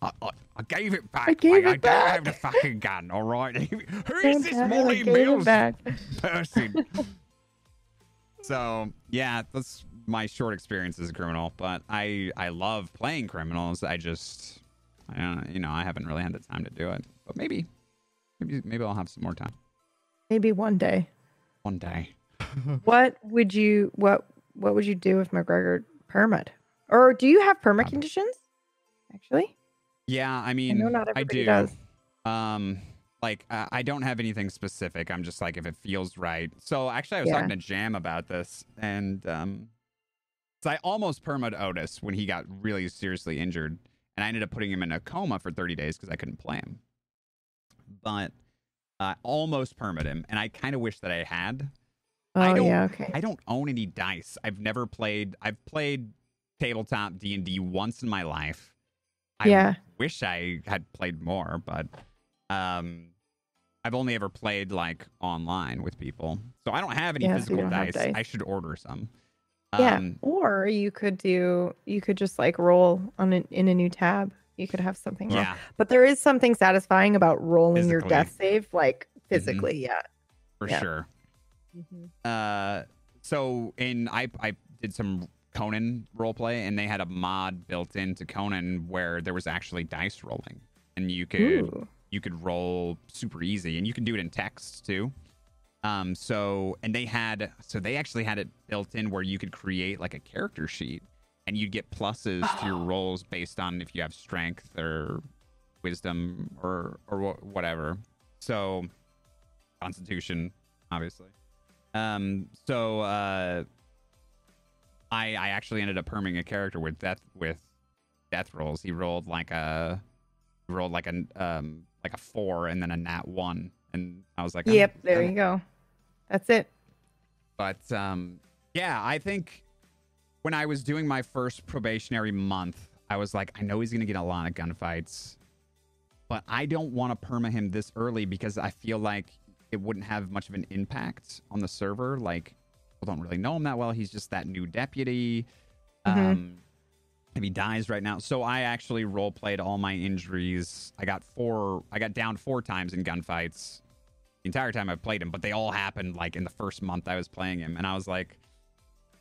like, I, I, I gave it back. gave mate. it I don't have the fucking gun, all right? Who is this I Molly Mills person? so yeah, that's my short experience as a criminal. But I I love playing criminals. I just I don't, you know I haven't really had the time to do it. But maybe maybe maybe I'll have some more time Maybe one day. one day. What would you what what would you do if McGregor permit? Or do you have permit Um, conditions? Actually, Yeah, I I mean not I do. does. Um, like uh, I don't have anything specific. I'm just like if it feels right. So actually, I was Yeah. talking to Jam about this, and um, so I almost permit Otis when he got really seriously injured, and I ended up putting him in a coma for 30 days because I couldn't play him. But I almost permit him, and I kind of wish that I had. Oh I don't- yeah, okay. I don't own any dice. I've never played. I've played tabletop D and D once in my life. I Yeah. wish I had played more, but um, I've only ever played like online with people, so I don't have any Yeah, physical don't dice. dice. I should order some. Yeah. Um, Or you could do you could just like roll on an, in a new tab. You could have something yeah, But there is something satisfying about rolling your Physically. death save, like physically, yeah. for Yeah. sure. Uh, so in I I did some Conan roleplay, and they had a mod built into Conan where there was actually dice rolling, and you could Ooh. you could roll super easy, and you can do it in text too. Um, so and they had so they actually had it built in where you could create like a character sheet, and you'd get pluses to your rolls based on if you have strength or wisdom or or whatever. So Constitution, obviously. Um, so uh, I I actually ended up perming a character with death with death rolls. He rolled like a he rolled like a um like a four and then a nat one, and I was like, oh, Yep, there damn you go. That's it. but um, yeah, I think when I was doing my first probationary month, I was like, I know he's gonna get a lot of gunfights, but I don't want to perma him this early because I feel like it wouldn't have much of an impact on the server. Like, people don't really know him that well. He's just that new deputy. Mhm. Um, if he dies right now, so I actually role played all my injuries. I got four. I got down four times in gunfights the entire time I've played him, but they all happened like in the first month I was playing him, and I was like,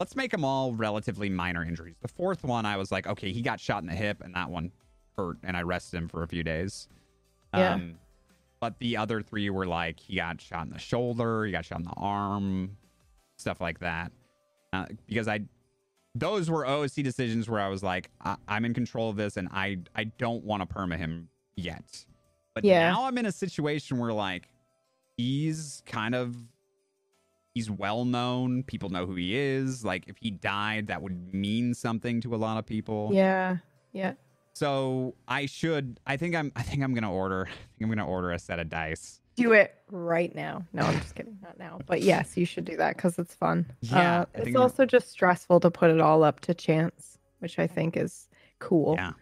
let's make them all relatively minor injuries. The fourth one, I was like, okay, he got shot in the hip, and that one hurt, and I rested him for a few days. Yeah. Um, but the other three were like he got shot in the shoulder, he got shot in the arm, stuff like that. Uh, because I, those were OC decisions where I was like, I- I'm in control of this, and I I don't want to perma him yet. But Yeah. now I'm in a situation where like he's kind of he's well known. People know who he is. Like if he died, that would mean something to a lot of people. Yeah. Yeah. So I should. I think I'm. I think I'm gonna order. I think I'm gonna order a set of dice. Do it right now. No, I'm just kidding. Not now. But yes, you should do that because it's fun. Yeah, Uh, it's I'm- also just stressful to put it all up to chance, which I think is cool. Yeah.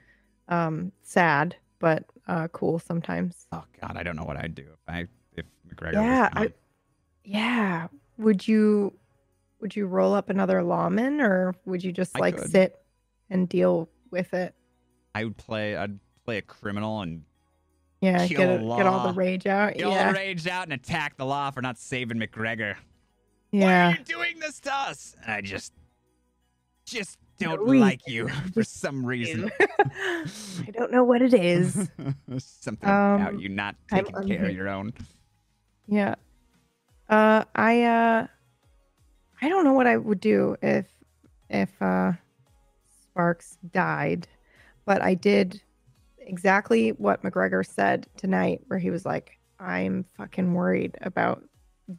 Um, sad, but uh, cool sometimes. Oh God, I don't know what I'd do if I if McGregor. Yeah, Was I, yeah. Would you would you roll up another lawman or would you just I like could. sit and deal with it? I would play. I'd play a criminal and Yeah, Kill get it, get all the rage out. get all yeah, the rage out and attack the law for not saving McGregor. Why are yeah. you doing this to us? I just, just don't like you for some reason. I don't know what it is. Something about Um, you not I'm taking care of your own. Yeah. Uh I uh I don't know what I would do if if uh Sparks died, but I did exactly what McGregor said tonight where he was like, "I'm fucking worried about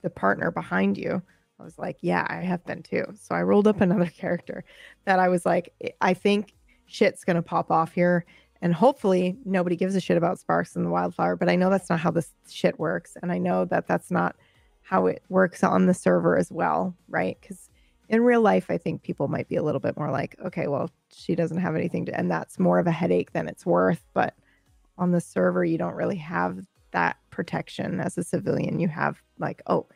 the partner behind you." I was like, "Yeah, I have been too." So I rolled up another character that I was like, "I think shit's going to pop off here." And hopefully nobody gives a shit about Sparks and the wildflower, but I know that's not how this shit works. And I know that that's not how it works on the server as well, right? Because in real life, I think people might be a little bit more like, okay, well, she doesn't have anything to, and that's more of a headache than it's worth. But on the server, you don't really have that protection as a civilian. You have like, oh,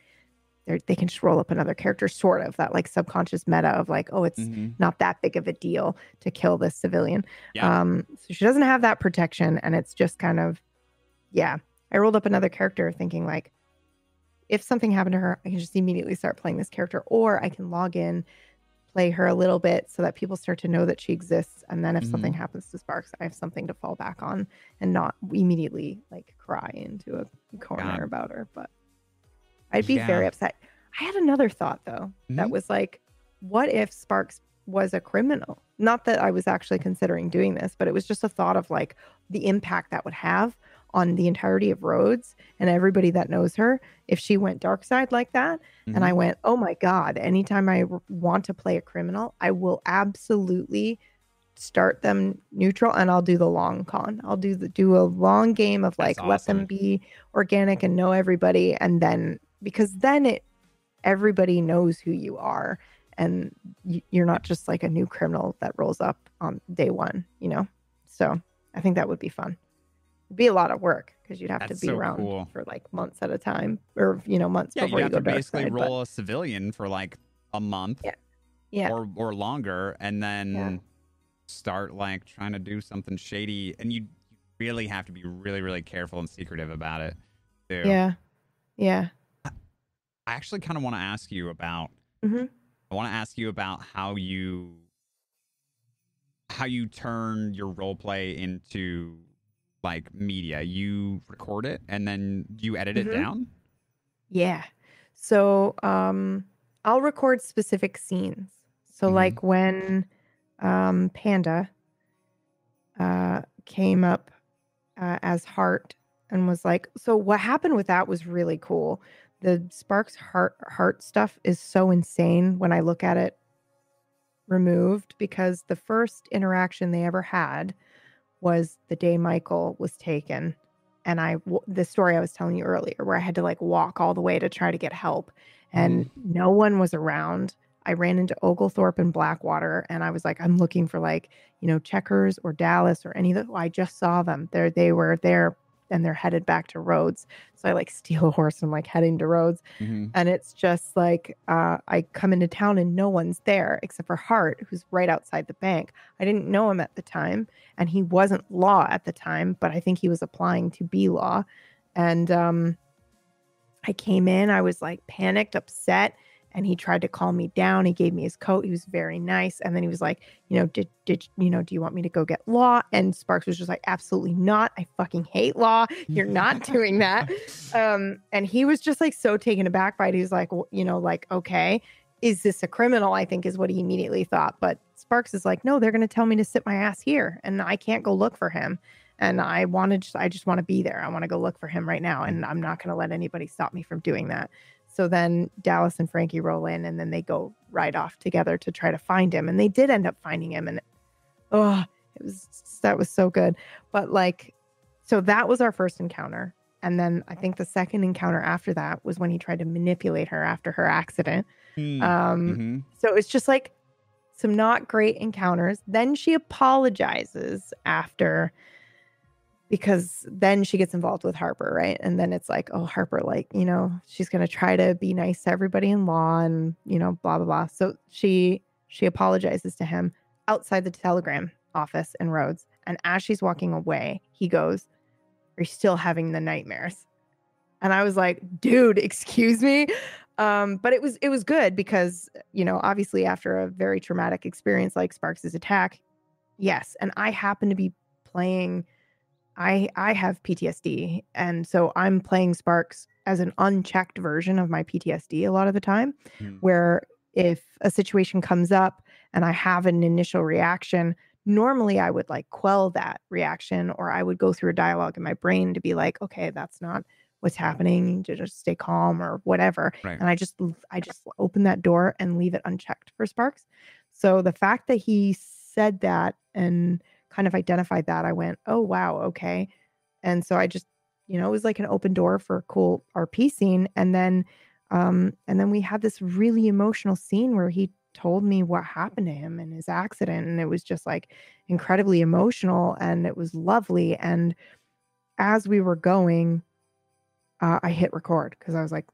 they can just roll up another character, sort of that like subconscious meta of like, oh, it's Mhm. not that big of a deal to kill this civilian. Yeah. Um, so she doesn't have that protection, and it's just kind of, yeah. I rolled up another character thinking like, if something happened to her, I can just immediately start playing this character, or I can log in, play her a little bit so that people start to know that she exists, and then if something Mm-hmm. happens to Sparks, I have something to fall back on and not immediately like cry into a corner God. about her. But I'd be very upset. I had another thought though that Mhm. was like, what if Sparks was a criminal? Not that I was actually considering doing this, but it was just a thought of like the impact that would have on the entirety of Rhodes and everybody that knows her if she went dark side like that. And Mm-hmm. I went, oh my God, anytime I want to play a criminal, I will absolutely start them neutral and I'll do the long con. I'll do the do a long game of like let them be organic and know everybody and then because then it everybody knows who you are and you're not just like a new criminal that rolls up on day 1, you know. So, I think that would be fun. Be a lot of work because you'd have That's to be so around cool. for like months at a time or you know months Yeah, before you you, go to basically side, but- roll a civilian for like a month. Yeah. Yeah. or or longer, and then Yeah. start like trying to do something shady, and you really have to be really really careful and secretive about it. Too. Yeah. Yeah. I actually kind of want to ask you about. Mhm. I want to ask you about how you how you turn your role play into like media. You record it and then you edit it Mhm. down. Yeah. So um I'll record specific scenes. So Mhm. like when um Panda uh came up uh, as Hart and was like so what happened with that was really cool. The Sparks Hart Hart stuff is so insane when I look at it removed because the first interaction they ever had was the day Michael was taken and I, the story I was telling you earlier where I had to like walk all the way to try to get help and mm-hmm. no one was around. I ran into Oglethorpe and Blackwater and I was like I'm looking for like, you know, Checkers or Dallas or any of the I just saw them. There they were there and they're headed back to Rhodes. So I like steal a horse and I'm like heading to Rhodes Mhm. and it's just like uh, I come into town and no one's there except for Hart, who's right outside the bank. I didn't know him at the time, and he wasn't law at the time, but I think he was applying to be law. And um, I came in, I was like panicked, upset, and he tried to calm me down. He gave me his coat. He was very nice, and then he was like, you know, did did you know, do you want me to go get law? And Sparks was just like, absolutely not. I fucking hate law. You're not doing that um and he was just like so taken aback by it he was like w- you know like okay is this a criminal i think is what he immediately thought but sparks is like no they're going to tell me to sit my ass here and i can't go look for him and i wanted i just want to be there i want to go look for him right now and i'm not going to let anybody stop me from doing that so then dallas and frankie roll in and then they go right off together to try to find him and they did end up finding him and oh it was that was so good but like so that was our first encounter and then I think the second encounter after that was when he tried to manipulate her after her accident. Hmm. Um, Mhm. So it's just like some not great encounters. Then she apologizes after because then she gets involved with Harper, right? And then it's like, oh, Harper, like, you know, she's going to try to be nice to everybody in law and, you know, blah, blah, blah. So she, she apologizes to him outside the telegram office in Rhodes. And as she's walking away, he goes, Are you still having the nightmares? And I was like, dude, excuse me. Um, but it was it was good because, you know, obviously after a very traumatic experience like Sparks's attack, yes. And I happen to be playing I I have PTSD. And so I'm playing Sparks as an unchecked version of my PTSD a lot of the time Hmm. where if a situation comes up and I have an initial reaction, normally I would like quell that reaction or I would go through a dialogue in my brain to be like, okay, that's not what's happening, to just stay calm or whatever. Right. And I just I just open that door and leave it unchecked for Sparks. So the fact that he said that and kind of identified that, I went, oh wow, okay. And so I just, you know, it was like an open door for a cool RP scene. And then um, and then we had this really emotional scene where he told me what happened to him and his accident. And it was just like incredibly emotional and it was lovely. And as we were going, uh, I hit record because I was like,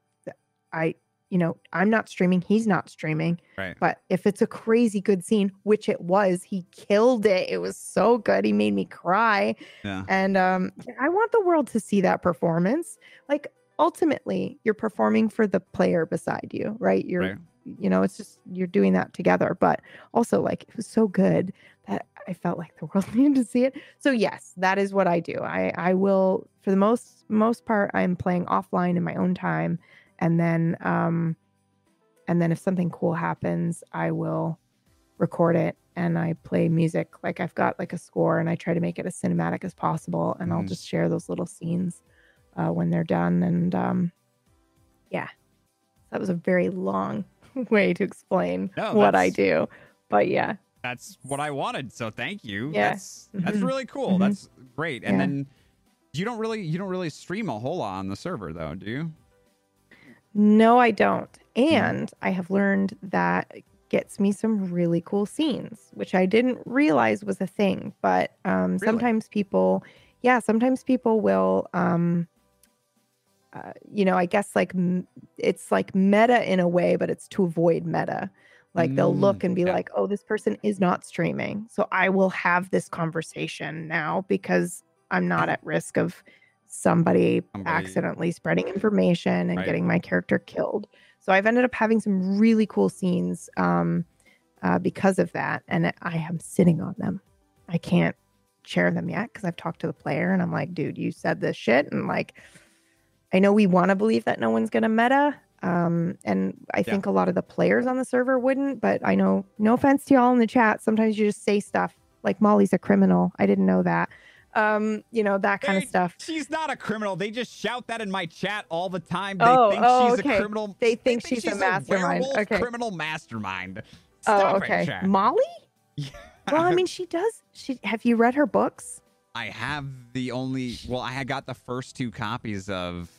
I, you know, I'm not streaming, he's not streaming. Right. But if it's a crazy good scene, which it was, he killed it. It was so good. He made me cry. Yeah. And um, I want the world to see that performance. Like ultimately, you're performing for the player beside you, right? You're, Right. you know, it's just you're doing that together. But also, like it was so good that I felt like the world needed to see it. So yes, that is what I do. I I will, for the most most part, I'm playing offline in my own time, and then um, and then if something cool happens, I will record it and I play music. Like I've got like a score and I try to make it as cinematic as possible. And I'll Mhm. just share those little scenes uh, when they're done. And um, yeah, that was a very long way to explain No, what I do. But yeah, That's what I wanted. So thank you. Yeah. That's that's Mhm. really cool. Mhm. That's great. And Yeah. then you don't really you don't really stream a whole lot on the server though, do you? No, I don't. And I have learned that gets me some really cool scenes, which I didn't realize was a thing. But um, Really? sometimes people, yeah, sometimes people will, um, uh, you know, I guess like m- it's like meta in a way, but it's to avoid meta. Like they'll Mm, look and be yeah. like, "Oh, this person is not streaming." So I will have this conversation now because I'm not at risk of somebody, Somebody- accidentally spreading information and Right. getting my character killed. So I've ended up having some really cool scenes um, uh, because of that, and I am sitting on them. I can't share them yet because I've talked to the player and I'm like, dude, you said this shit, and like, I know we want to believe that no one's gonna meta. Um, and I think a lot of the players on the server wouldn't, but I know no offense to y'all in the chat. Sometimes you just say stuff like Molly's a criminal. I didn't know that. Um, you know, that kind of stuff. She's not a criminal. They just shout that in my chat all the time. They Oh, think oh, she's okay. a criminal. They think she's a mastermind. werewolf Okay. criminal mastermind. Oh, Stop it, okay. chat. Molly? Well, I mean, she does. She have you read her books? I have the only well, I had got the first two copies of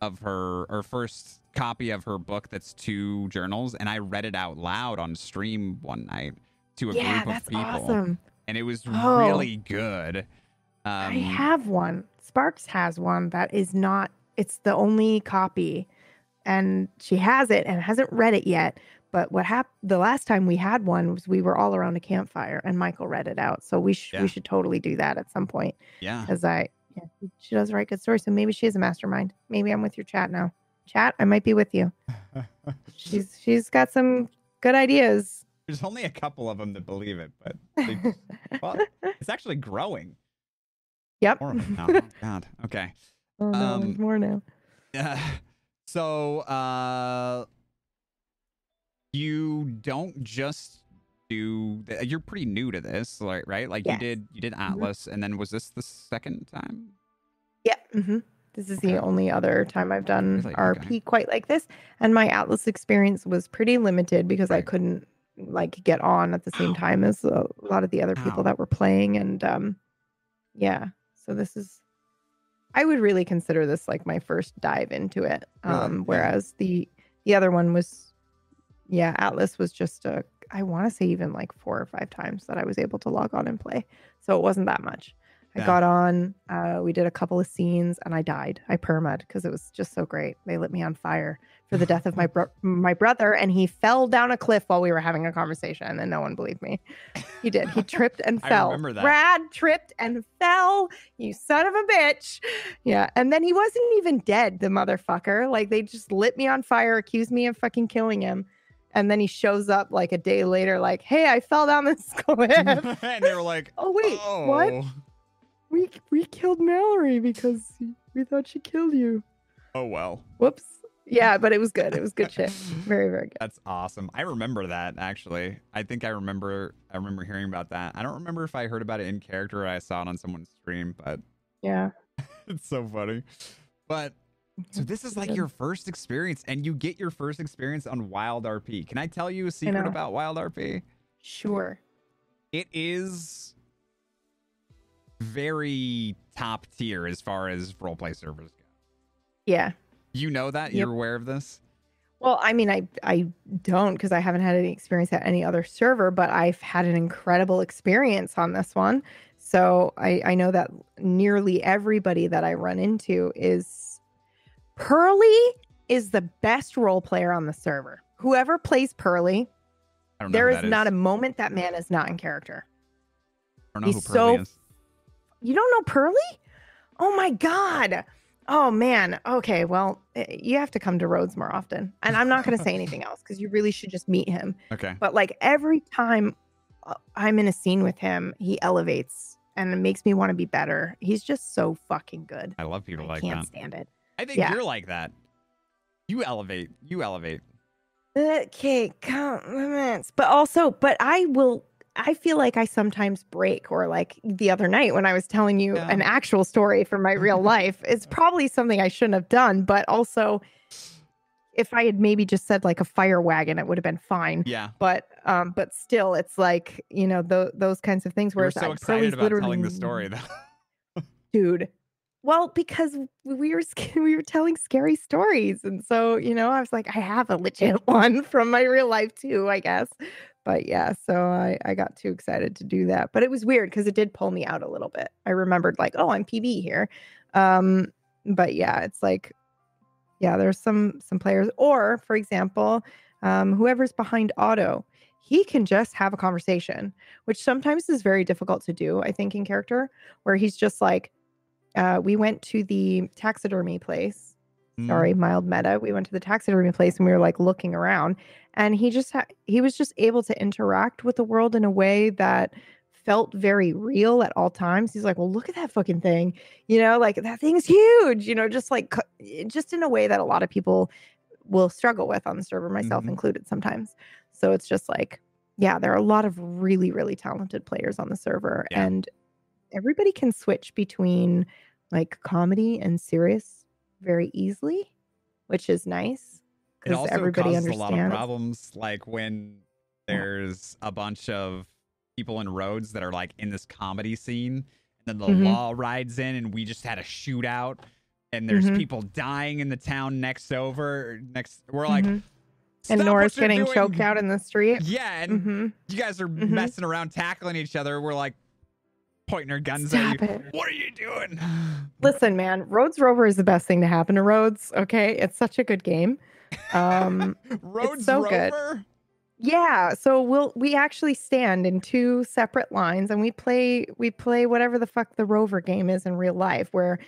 of her or first copy of her book that's two journals, and I read it out loud on stream one night to a yeah, group of people. awesome. And it was Oh. really good. Um, I have one. Sparks has one that is not. It's the only copy, and she has it and hasn't read it yet. But what happened the last time we had one was we were all around a campfire and Michael read it out. So we sh- Yeah. we should totally do that at some point yeah. because I yeah she does write good stories. So maybe she is a mastermind. Maybe I'm with your chat now. Chat, I might be with you. She's she's got some good ideas. There's only a couple of them that believe it, but they, well, it's actually growing. Yep. More. Oh, God. Okay. Oh, no, there's Um, more now. Yeah. so uh you don't just do you're pretty new to this like right like Yes. you did you did atlas and then was this the second time Yeah. hmm This is the only other time I've done Really? RP Okay. quite like this. And my Atlas experience was pretty limited because I couldn't like get on at the same Ow. time as a lot of the other people Ow. that were playing. And um, yeah, so this is, I would really consider this like my first dive into it. Um, Yeah. whereas the the other one was, yeah, Atlas was just a, I want to say even like four or five times that I was able to log on and play. So it wasn't that much. I Yeah. got on, uh, we did a couple of scenes, and I died. I permad because it was just so great. They lit me on fire for the death of my bro- my brother, and he fell down a cliff while we were having a conversation, and no one believed me. He did. He tripped and fell. I remember that. Brad tripped and fell. You son of a bitch. Yeah, and then he wasn't even dead. The motherfucker. Like they just lit me on fire, accused me of fucking killing him. And then he shows up like a day later, like, "Hey, I fell down this cliff." and they were like oh wait, oh what? We we killed Mallory because we thought she killed you. oh well Whoops. Yeah, but it was good. It was good shit. Very very good. that's awesome i remember that actually i think i remember i remember hearing about that i don't remember if i heard about it in character or i saw it on someone's stream but Yeah. it's so funny but So this is like your first experience, and you get your first experience on Wild RP. Can I tell you a secret about Wild RP? Sure. It is very top tier as far as roleplay servers go. Yeah. You know that? Yep. You're aware of this? Well, I mean, I I don't because I haven't had any experience at any other server, but I've had an incredible experience on this one. So I I know that nearly everybody that I run into is Pearly is the best role player on the server. Whoever plays Pearly, there is, don't know. there who is not a moment that man is not in character. I don't know he's so is. You don't know Pearly? Oh my god. Oh man. Okay, well, eh, you have to come to Rhodes more often. And I'm not going to say anything else cuz you really should just meet him. Okay. But like every time uh, I'm in a scene with him, he elevates and it makes me want to be better. He's just so fucking good. I love people I like can't that. stand it. I think yeah. you're like that. You elevate. You elevate. Okay, compliments. But also, but I will I feel like I sometimes break or like the other night when I was telling you Yeah. an actual story from my real life. It's probably something I shouldn't have done, but also if I had maybe just said like a fire wagon, it would have been fine. Yeah. But um, but still, it's like you know tho- those kinds of things where were it's so excited about telling the story, though. dude. Well, because we were sc- we were telling scary stories, and so you know, I was like, I have a legit one from my real life too, I guess. But yeah, so I I got too excited to do that, but it was weird because it did pull me out a little bit. I remembered like, oh, I'm PB here, um, but yeah, it's like, yeah, there's some some players, or for example, um, whoever's behind Auto. he can just have a conversation, which sometimes is very difficult to do, I think, in character, where he's just like, uh, we went to the taxidermy place. Mm. Sorry, mild meta. We went to the taxidermy place and we were like looking around, and he just ha- he was just able to interact with the world in a way that felt very real at all times. He's like, "Well, look at that fucking thing," you know, like that thing's huge, you know, just like eh, just in a way that a lot of people will struggle with on the server, myself Mhm. included, sometimes. So it's just like, yeah, there are a lot of really, really talented players on the server, Yeah. and everybody can switch between like comedy and serious very easily, which is nice It because also everybody causes understands. a lot of problems, like when there's a bunch of people in Rhodes that are like in this comedy scene, and then the Mhm. law rides in, and we just had a shootout, and there's Mhm. people dying in the town next over. Next, we're like, Mhm. and "Stop what Nora's getting doing." choked out in the street. Yeah, and hmm you guys are Mhm. messing around, tackling each other. We're like pointing our guns Stop at you. it. What are you doing? Listen, man, Rhodes Rover is the best thing to happen to Rhodes. Okay, it's such a good game. Um, Rhodes so good. Rover? yeah, so we'll we actually stand in two separate lines and we play we play whatever the fuck the Rover game is in real life, where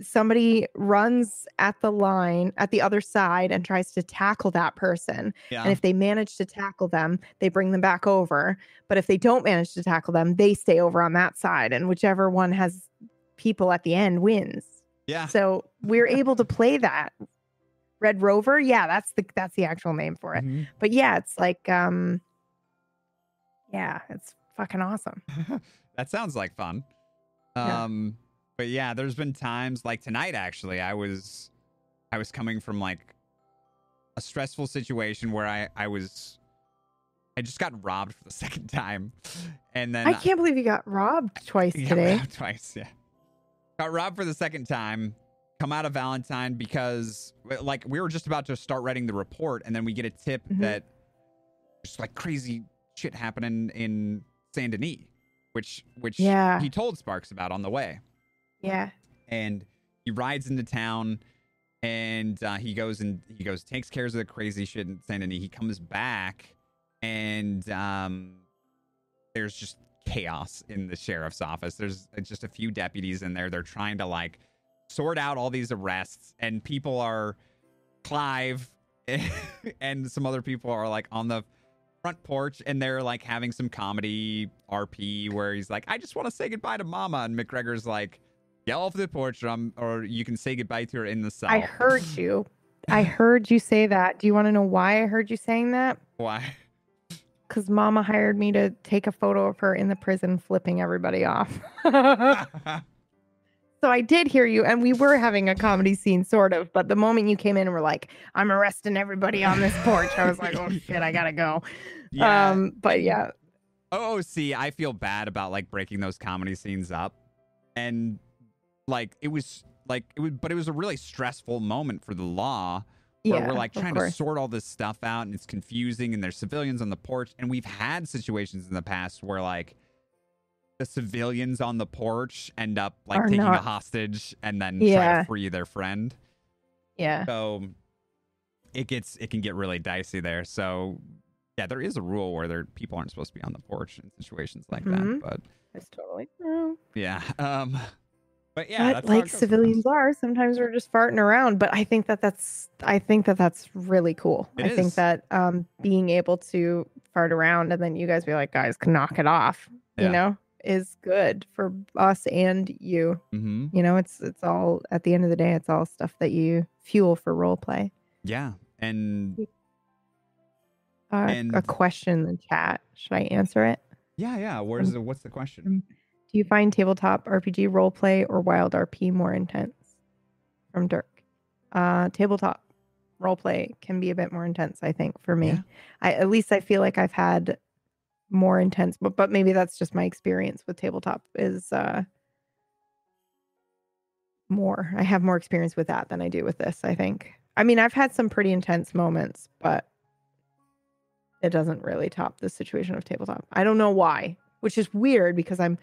somebody runs at the line at the other side and tries to tackle that person. Yeah. And if they manage to tackle them, they bring them back over. But if they don't manage to tackle them, they stay over on that side. And whichever one has people at the end wins. yeah. So we're able to play that. Red Rover, yeah, that's the that's the actual name for it. Mhm. But yeah, it's like um yeah, it's fucking awesome. that sounds like fun. Yeah. But yeah, there's been times like tonight actually, I was I was coming from like a stressful situation where I I was I just got robbed for the second time. And then I can't believe you got robbed twice got today. robbed twice, yeah. Got robbed for the second time. Come out of Valentine because like we were just about to start writing the report and then we get a tip Mhm. that there's like crazy shit happening in Saint Denis, which which Yeah. he told Sparks about on the way. Yeah. And he rides into town and uh, he goes and he goes takes care of the crazy shit in Saint Denis. He comes back and um there's just chaos in the sheriff's office. There's uh, just a few deputies in there. They're trying to like sort out all these arrests, and people are Clive and some other people are like on the front porch and they're like having some comedy RP where he's like, I just want to say goodbye to mama. And McGregor's like, yell off the porch or, you can say goodbye to her in the cell. I heard you. I heard you say that. Do you want to know why I heard you saying that? Why? Because mama hired me to take a photo of her in the prison flipping everybody off. so I did hear you, and we were having a comedy scene, sort of. But the moment you came in and were like, I'm arresting everybody on this porch, I was like, oh shit, I gotta go. yeah. Um, but yeah, Oh, see, I feel bad about like breaking those comedy scenes up. And like it was like it was but it was a really stressful moment for the law where yeah, we're like trying to sort all this stuff out and it's confusing and there's civilians on the porch and we've had situations in the past where like the civilians on the porch end up like Are taking a hostage and then try to free their friend. Yeah, So it gets it can get really dicey there. So yeah, there is a rule where there people aren't supposed to be on the porch in situations like Mhm. that. But it's totally true. yeah. Um but yeah, but like civilians are, sometimes we're just farting around. But I think that that's I think that that's really cool. It I think that um being able to fart around and then you guys be like, guys, can knock it off. Yeah. You know, is good for us and you. Mhm. You know, it's it's all at the end of the day, it's all stuff that you fuel for role play. Yeah. And Uh, a question in the chat. Should I answer it? yeah, yeah. Where's the what's the question? Do you find tabletop RPG roleplay or wild RP more intense? From Dirk. Uh, tabletop roleplay can be a bit more intense, I think, for me. Yeah. I at least I feel like I've had more intense, but but maybe that's just my experience with tabletop is uh more. I have more experience with that than I do with this, I think. I mean, I've had some pretty intense moments, but it doesn't really top the situation of tabletop. I don't know why, which is weird because I'm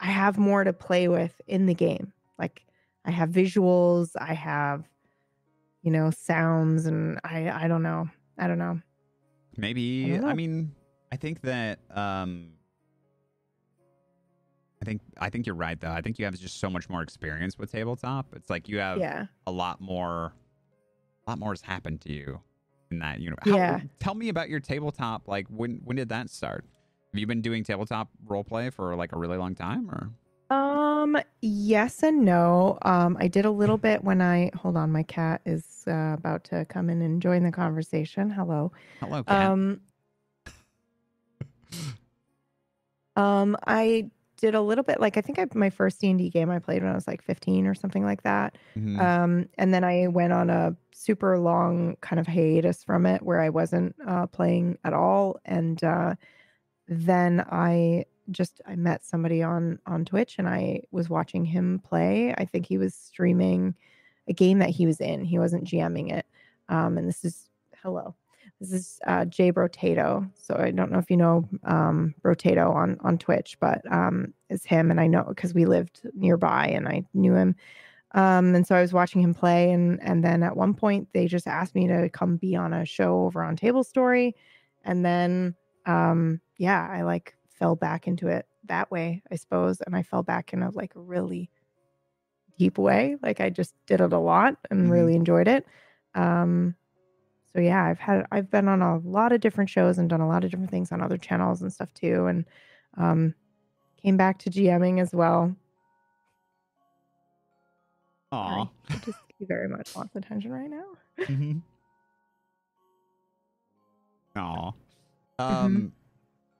I have more to play with in the game. Like I have visuals, I have you know, sounds and I I don't know. I don't know. Maybe I don't I, mean I think that um I think I think you're right though. I think you have just so much more experience with tabletop. It's like you have Yeah. a lot more a lot more has happened to you in that universe. Yeah. tell me about your tabletop like when when did that start? Have you been doing tabletop role play for like a really long time or Um, yes and no. Um, I did a little bit when I hold on, my cat is uh, about to come in and join the conversation. Hello. Hello cat. Um, um, I did a little bit like I think I my first D and D game I played when I was like 15 or something like that. Mhm. Um, and then I went on a super long kind of hiatus from it where I wasn't uh, playing at all. And uh, then I just I met somebody on on Twitch and I was watching him play. I think he was streaming a game that he was in. He wasn't GMing it. Um, and this is hello. This is uh, Jay Brotato. So I don't know if you know um, Brotato on on Twitch, but um, it's him, and I know because we lived nearby, and I knew him. Um, and so I was watching him play, and and then at one point they just asked me to come be on a show over on Table Story, and then um, yeah, I like fell back into it that way, I suppose, and I fell back in a like really deep way. Like I just did it a lot and Mhm. really enjoyed it. Um, so yeah, I've had I've been on a lot of different shows and done a lot of different things on other channels and stuff too, and um, came back to GMing as well. Aw. I just very much wants attention right now. Mhm. Aw. Mm-hmm. Um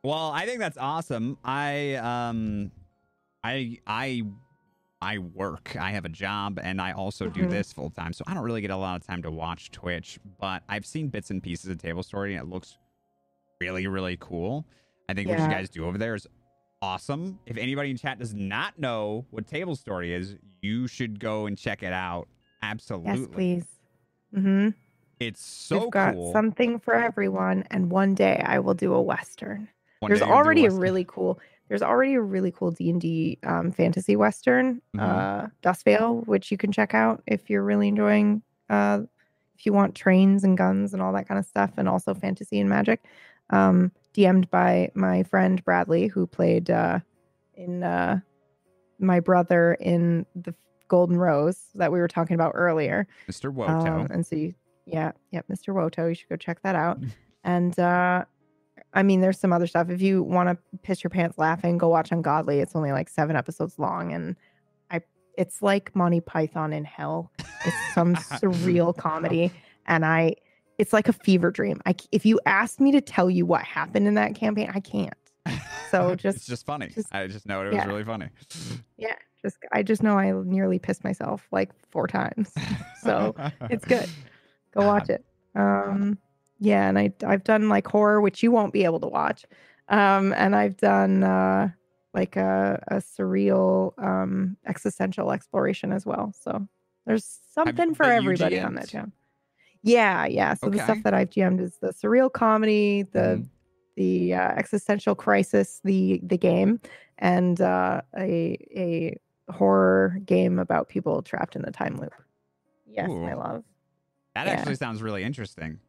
well, I think that's awesome. I um I I I work. I have a job and I also do Mhm. this full time. So I don't really get a lot of time to watch Twitch, but I've seen bits and pieces of Table Story and it looks really really cool. I think what you guys do over there is awesome. If anybody in chat does not know what Table Story is, you should go and check it out. Absolutely. Yes, please. Mm-hmm. It's so We've got cool. something for everyone, and one day I will do a western. One there's day you'll do already a Western. really cool. There's already a really cool D and D um, fantasy western, Mhm. uh, Dustvale, which you can check out if you're really enjoying. Uh, if you want trains and guns and all that kind of stuff, and also fantasy and magic. Um, DM'd by my friend Bradley, who played uh, in uh, my brother in the Golden Rose that we were talking about earlier. Mr. Woto. Um, and so you, yeah, yeah, Mr. Woto, you should go check that out. And uh I mean, there's some other stuff. If you want to piss your pants laughing, go watch Ungodly. It's only like seven episodes long, and I, it's like Monty Python in hell. It's some surreal comedy, and I, it's like a fever dream. I, if you asked me to tell you what happened in that campaign, I can't. so it's just- just funny. just- I just know it was yeah. really funny. Yeah, just I just know I nearly pissed myself like four times. So it's good. Go watch it. Um, yeah, and I I've done like horror, which you won't be able to watch. Um, and I've done uh like a, a surreal um existential exploration as well. So there's something for that you everybody on that channel. Yeah, yeah. So the stuff that I've GM'd is the surreal comedy, the Mhm. the uh, existential crisis, the the game, and uh, a a horror game about people trapped in the time loop. Yes, my love. That yeah. actually sounds really interesting.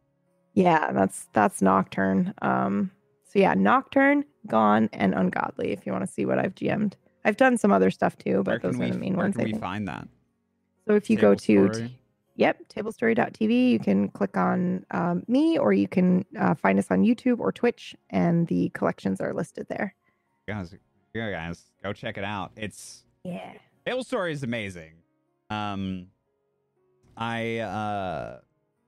Yeah, that's that's Nocturne. Um, so yeah, Nocturne, Gone, and Ungodly. If you want to see what I've GM'd, I've done some other stuff too, Where but those can are the main where ones. can I we find that? So if you go Table to Story? Yep, tablestory.tv. You can click on um, me, or you can uh, find us on YouTube or Twitch, and the collections are listed there. guys, yeah, guys, go check it out. It's Yeah. Table Story is amazing. Um, I uh,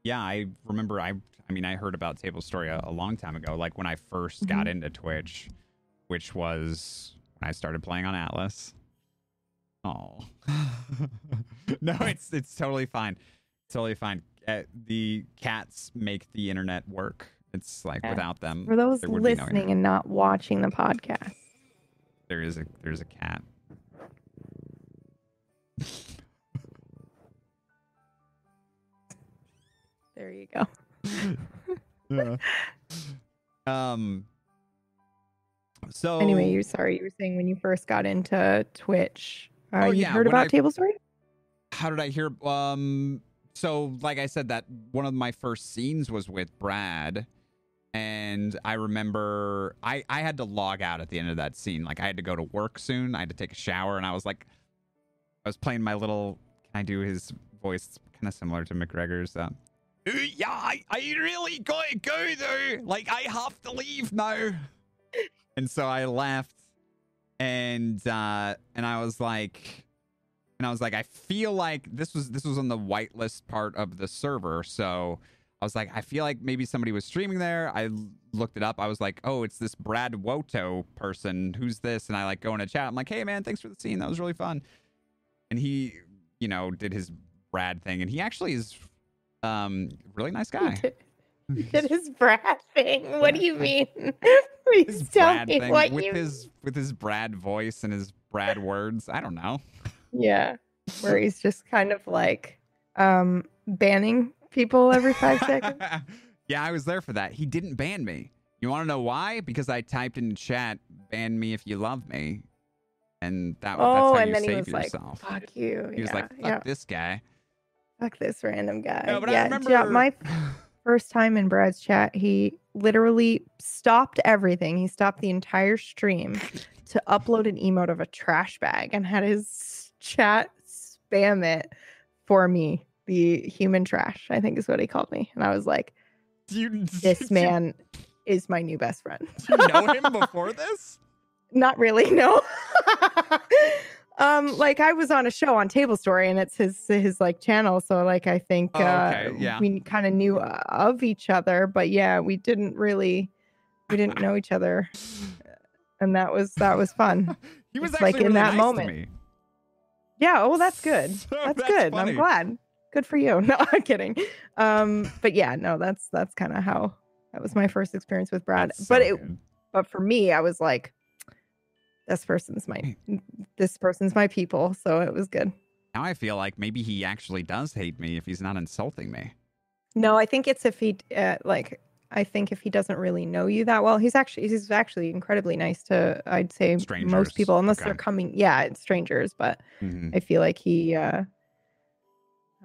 yeah, I remember. I I mean, I heard about Table Story a, a long time ago. Like when I 1st got into Twitch, which was when I started playing on Atlas. Oh, no, it's it's totally fine. Totally fine. Uh, the cats make the internet work. It's like Yeah. without them, For those be no listening and not watching the podcast, there is a there's a cat. There you go. Yeah. um. So Anyway, you're sorry, you were saying when you first got into Twitch, uh, Oh, you yeah, heard about I- Table Story? how did I hear? Um. So, like I said, that one of my first scenes was with Brad, and I remember I I had to log out at the end of that scene. Like I had to go to work soon. I had to take a shower, and I was like, I was playing my little. Can I do his voice? Kind of similar to McGregor's. "Uh, yeah, I, I really gotta go though. Like I have to leave now. And so I left, and uh, and I was like, and I was like, I feel like this was this was on the whitelist part of the server, so. I was like, I feel like maybe somebody was streaming there. I looked it up. I was like, oh, it's this Brad Woto person. Who's this? And I like go in a chat. I'm like, hey man, thanks for the scene. That was really fun. And he, you know, did his Brad thing, and he actually is um really nice guy. Did his Brad thing. What do you mean? his Please tell Brad me thing what with you his with his Brad voice and his Brad words. I don't know. Yeah. Where he's just kind of like um banning people every five seconds. yeah, I was there for that. He didn't ban me. You want to know why? Because I typed in chat, "Ban me if you love me," and that Oh, that's how and you then he save was like, yourself. Fuck you. he was like, "Fuck yeah. this guy." Fuck this random guy. No, but I yeah, remember yeah, my first time in Brad's chat, he literally stopped everything. He stopped the entire stream to upload an emote of a trash bag and had his chat spam it for me. The human trash, I think is what he called me. And I was like, you, this you- man is my new best friend. You know him before this? Not really, no. Um, like I was on a show on Table Story, and it's his his like channel. So like I think Oh, okay, uh, yeah. we kind of knew uh, of each other, but yeah, we didn't really we didn't know each other, and that was that was fun. He was like in really that nice moment. To me. Yeah. Oh, that's good. So That's, good. funny. I'm glad. Good for you. No, I'm kidding. Um, but yeah, no, that's that's kind of how that was my first experience with Brad. That's but it good. but for me, I was like, this person's my this person's my people. So it was good. now I feel like maybe he actually does hate me if he's not insulting me. No, I think it's if he uh, like I think if he doesn't really know you that well, he's actually he's actually incredibly nice to I'd say Strangers, most people unless okay. they're coming yeah, it's strangers, but Mhm. I feel like he uh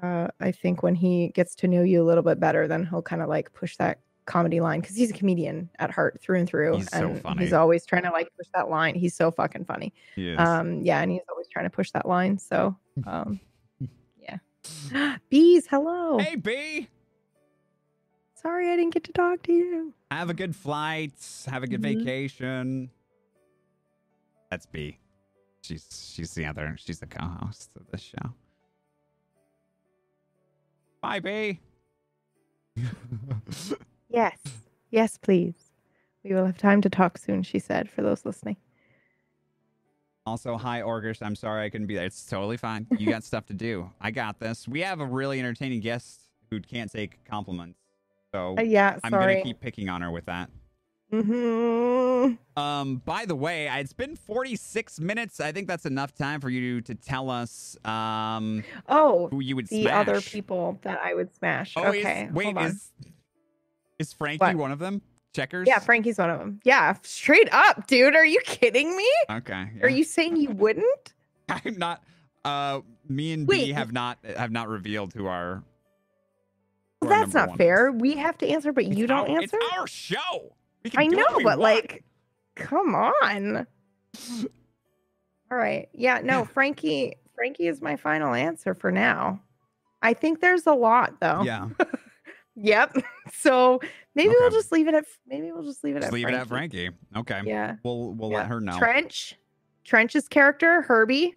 uh I think when he gets to know you a little bit better then he'll kind of like push that comedy line cuz he's a comedian at heart through and through He's so and funny. he's always trying to like push that line. He's so fucking funny. He. Um yeah, and he's always trying to push that line. So um yeah. Bees, hello. hey B, Sorry I didn't get to talk to you. have a good flight. Have a good Mhm. vacation. That's B. She's she's the other. She's the co-host of this show. Bye, B. Yes. Yes, please. We will have time to talk soon, she said, for those listening. Also, hi, Orgish. I'm sorry I couldn't be there. It's totally fine. You got stuff to do. I got this. We have a really entertaining guest who can't take compliments. So Uh, yeah, I'm sorry. to keep picking on her with that. hmm Um, by the way, it's been 46 minutes. I think that's enough time for you to tell us um Oh, who you would the smash. other people that I would smash. Oh, okay. is, wait, hold on. is is Frankie What? one of them? Checkers? Yeah, Frankie's one of them. Yeah, straight up, dude. Are you kidding me? Okay. Are you saying you wouldn't? I'm not. Uh, me and B have not have not revealed who our. who Well, our that's not fair. is. We have to answer, but you don't our- answer. It's our show. We can I know, but want. like, come on. All right. Yeah, no, Frankie. Frankie is my final answer for now. I think there's a lot though. yeah, Yep. So maybe we'll just leave it at maybe we'll just leave it just at leave Frankie. it at Frankie. Okay. Yeah. We'll we'll yeah. let her know. Trench. Trench's character, Herbie.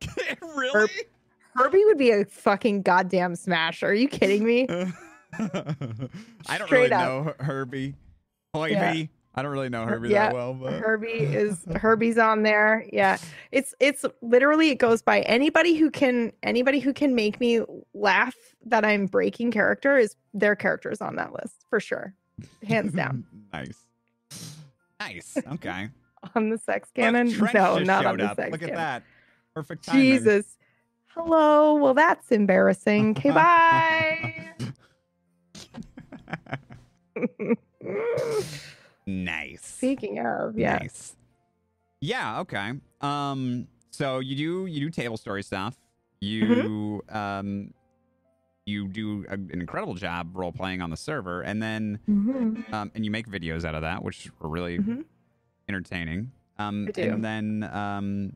really? Herbie would be a fucking goddamn smash. Are you kidding me? I don't really up. know Her- Herbie. Hoiby. Yeah. I don't really know Herbie yeah, that well, but Herbie is Herbie's on there. Yeah. It's it's literally it goes by anybody who can anybody who can make me laugh that I'm breaking character is their characters on that list for sure. Hands down. nice. Nice. Okay. on the sex Look, cannon? No, not on the up. sex Look at that. Perfect timing. Jesus. Hello. Well, that's embarrassing. Okay, bye. nice. Speaking of, yeah. Nice. Yeah, okay. Um so you do you do table story stuff. You Mm-hmm. um you do a, an incredible job role playing on the server, and then Mhm. um, and you make videos out of that, which are really Mhm. entertaining. Um. And then um,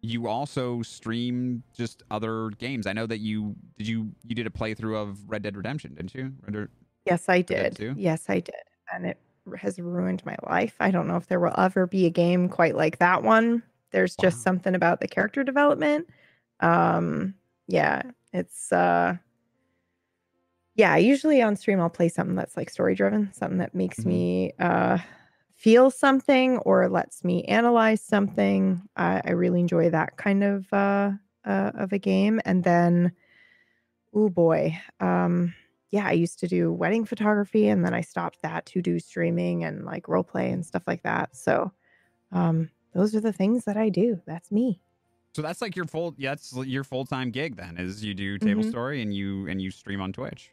you also stream just other games. I know that you did you you did a playthrough of Red Dead Redemption, didn't you? Red Yes, I did. Yes, I did. And it has ruined my life. I don't know if there will ever be a game quite like that one. There's just something about the character development. Um, yeah, it's uh yeah, usually on stream I'll play something that's like story driven, something that makes Mhm. me uh feel something or lets me analyze something. I, I really enjoy that kind of uh, uh of a game. And then oh boy. Um yeah, I used to do wedding photography and then I stopped that to do streaming and like role play and stuff like that. So um those are the things that I do. That's me. So that's like your full yeah, that's your full time gig then is you do table Mhm. story and you and you stream on Twitch.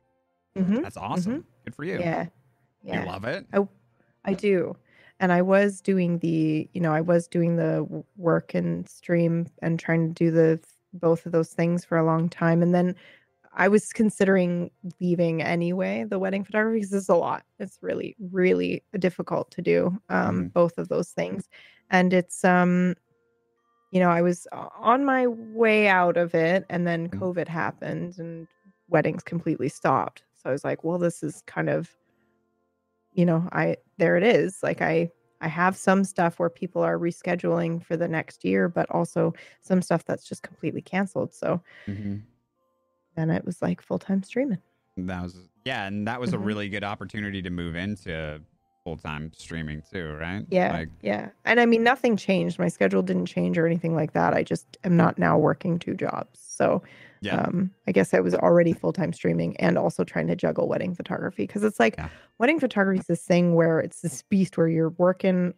Mhm. That's awesome. Good for you. Yeah. Yeah. You love it. I I do. And I was doing the, you know, I was doing the work and stream and trying to do the both of those things for a long time. And then I was considering leaving anyway, the wedding photography, because it's a lot. It's really, really difficult to do um, Mhm. both of those things. And it's, um, you know, I was on my way out of it, and then Mhm. COVID happened and weddings completely stopped. So I was like, well, this is kind of you know i there it is like i i have some stuff where people are rescheduling for the next year but also some stuff that's just completely canceled so hmm then it was like full-time streaming That was yeah, and that was a Mhm. really good opportunity to move into full time streaming too, right? yeah Like yeah and i mean nothing changed my schedule didn't change or anything like that i just am not now working two jobs so yeah. um i guess i was already full-time streaming and also trying to juggle wedding photography because it's like Yeah. wedding photography is this thing where it's this beast where you're working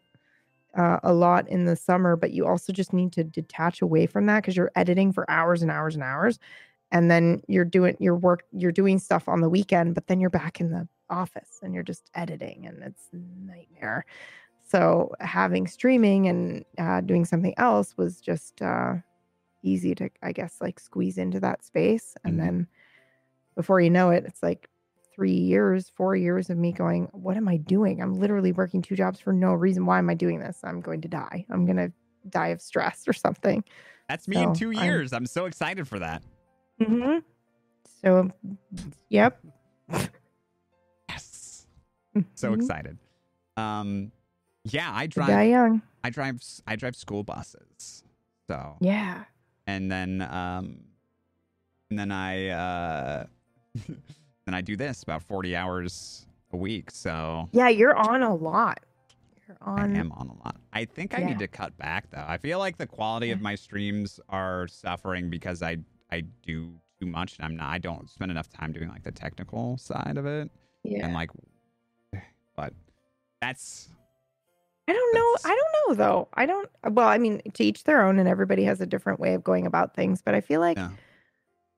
uh, a lot in the summer but you also just need to detach away from that because you're editing for hours and hours and hours and then you're doing your work you're doing stuff on the weekend but then you're back in the office and you're just editing and it's a nightmare so having streaming and uh, doing something else was just uh, easy to i guess like squeeze into that space and Mhm. then before you know it it's like three years four years of me going what am i doing i'm literally working two jobs for no reason why am i doing this i'm going to die i'm going to die of stress or something That's me in so two I'm- years. I'm so excited for that. mm-hmm. so yep Yes. So Mhm. excited. Um yeah, I drive die young I drive I drive school buses. So yeah and then um and then I uh then I do this about 40 hours a week. So yeah you're on a lot you're on. I am on a lot. I think I Yeah. need to cut back though. I feel like the quality of my streams are suffering because I I do too much and I'm not I don't spend enough time doing like the technical side of it yeah and like but that's I don't know. That's- I don't know though. I don't. Well, I mean, to each their own, and everybody has a different way of going about things. But I feel like, Yeah.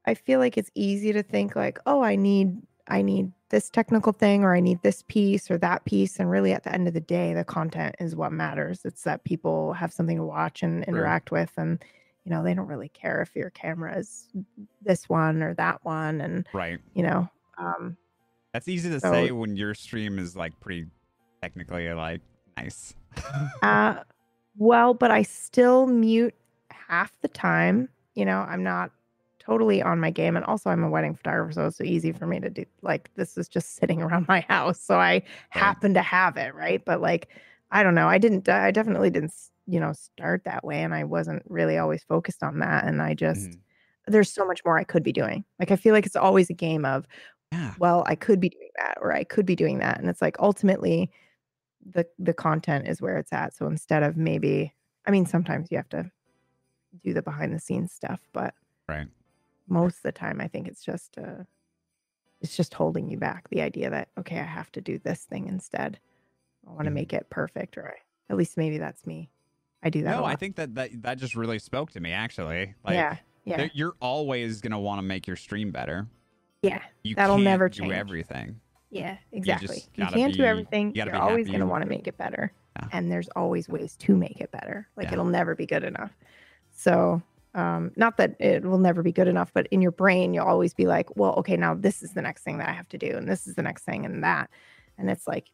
I feel like it's easy to think like, oh, I need, I need this technical thing, or I need this piece or that piece, and really, at the end of the day, the content is what matters. It's that people have something to watch and interact with, and you know, they don't really care if your camera is this one or that one, and right. you know, um, That's easy to So- say when your stream is like pretty technically like nice. Uh, well, but I still mute half the time. You know, I'm not totally on my game, and also I'm a wedding photographer, so it's so easy for me to do. Like, this is just sitting around my house, so I happen to have it, right? But like, I don't know. I didn't. I definitely didn't. You know, start that way, and I wasn't really always focused on that. And I just, Mhm. there's so much more I could be doing. Like, I feel like it's always a game of, Yeah. well, I could be doing that, or I could be doing that, and it's like ultimately the the content is where it's at. So instead of maybe, I mean, sometimes you have to do the behind the scenes stuff, but Right. most of the time, I think it's just uh, it's just holding you back. The idea that okay, I have to do this thing instead. I want to Mhm. make it perfect, or I, at least maybe that's me. I do that. No, I think that, that that just really spoke to me actually. Like yeah, yeah, you're always gonna want to make your stream better. yeah, You That'll never do change. everything. Yeah. Exactly. just You, can't do everything. You you're always going to want to make it better. Yeah. and there's always ways to make it better. Like Yeah. it'll never be good enough. So um, not that it will never be good enough, but in your brain, you'll always be like, well, okay, now this is the next thing that I have to do, and this is the next thing, and that. And it's like,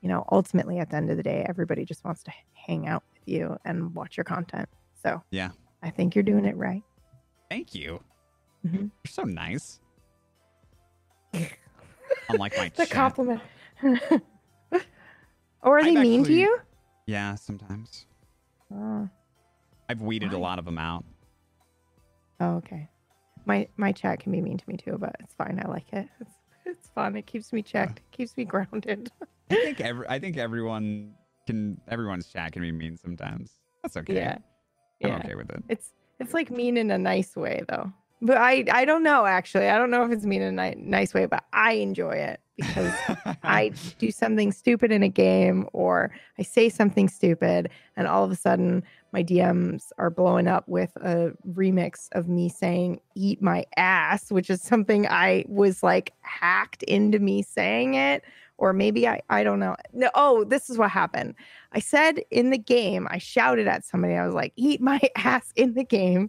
you know, ultimately at the end of the day, everybody just wants to hang out with you and watch your content. So, Yeah. I think you're doing it right. Thank you. Mhm. You're so nice. Unlike my the chat. compliment. or are they I've mean to you? Yeah, sometimes. Oh, I've weeded a lot of them out. oh, okay. My my chat can be mean to me too, but it's fine. I like it. It's it's fun. It keeps me checked. It keeps me grounded. I think every I think everyone can everyone's chat can be mean sometimes. That's okay. Yeah. I'm Yeah. okay with it. It's it's like mean in a nice way though. But I I don't know actually. I don't know if it's mean in a ni- nice way, but I enjoy it because I do something stupid in a game or I say something stupid and all of a sudden my DMs are blowing up with a remix of me saying eat my ass, which is something I was like hacked into me saying it or maybe I I don't know. No, oh, this is what happened. I said in the game, I shouted at somebody. I was like, "Eat my ass" in the game.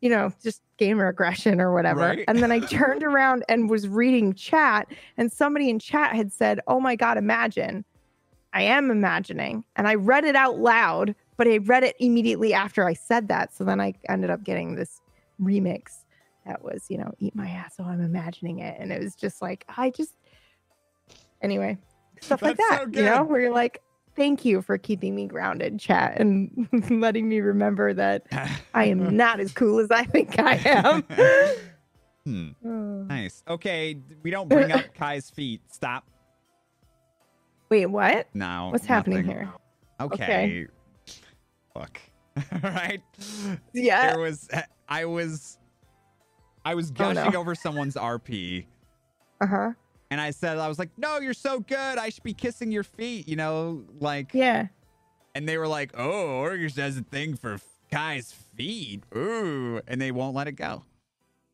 You know, just gamer aggression or whatever. Right. And then I turned around and was reading chat and somebody in chat had said, "Oh my god, imagine." I am imagining. And I read it out loud, but I read it immediately after I said that. So then I ended up getting this remix that was, you know, eat my ass. Oh, I'm imagining it. And it was just like, I just, anyway, stuff like that, so you know, where you're like, thank you for keeping me grounded, chat, and letting me remember that I am not as cool as I think I am. hmm. Oh. Nice. Okay, we don't bring up Kai's feet. Stop. Wait, what? No. What's happening here? Okay. Look. All right. Yeah. There was I was I was Oh, no. gushing over someone's RP Uh huh. And I said I was like, "No, you're so good. I should be kissing your feet." You know, like Yeah. and they were like, "Oh, Orgus has a thing for Kai's feet." Ooh, and they won't let it go.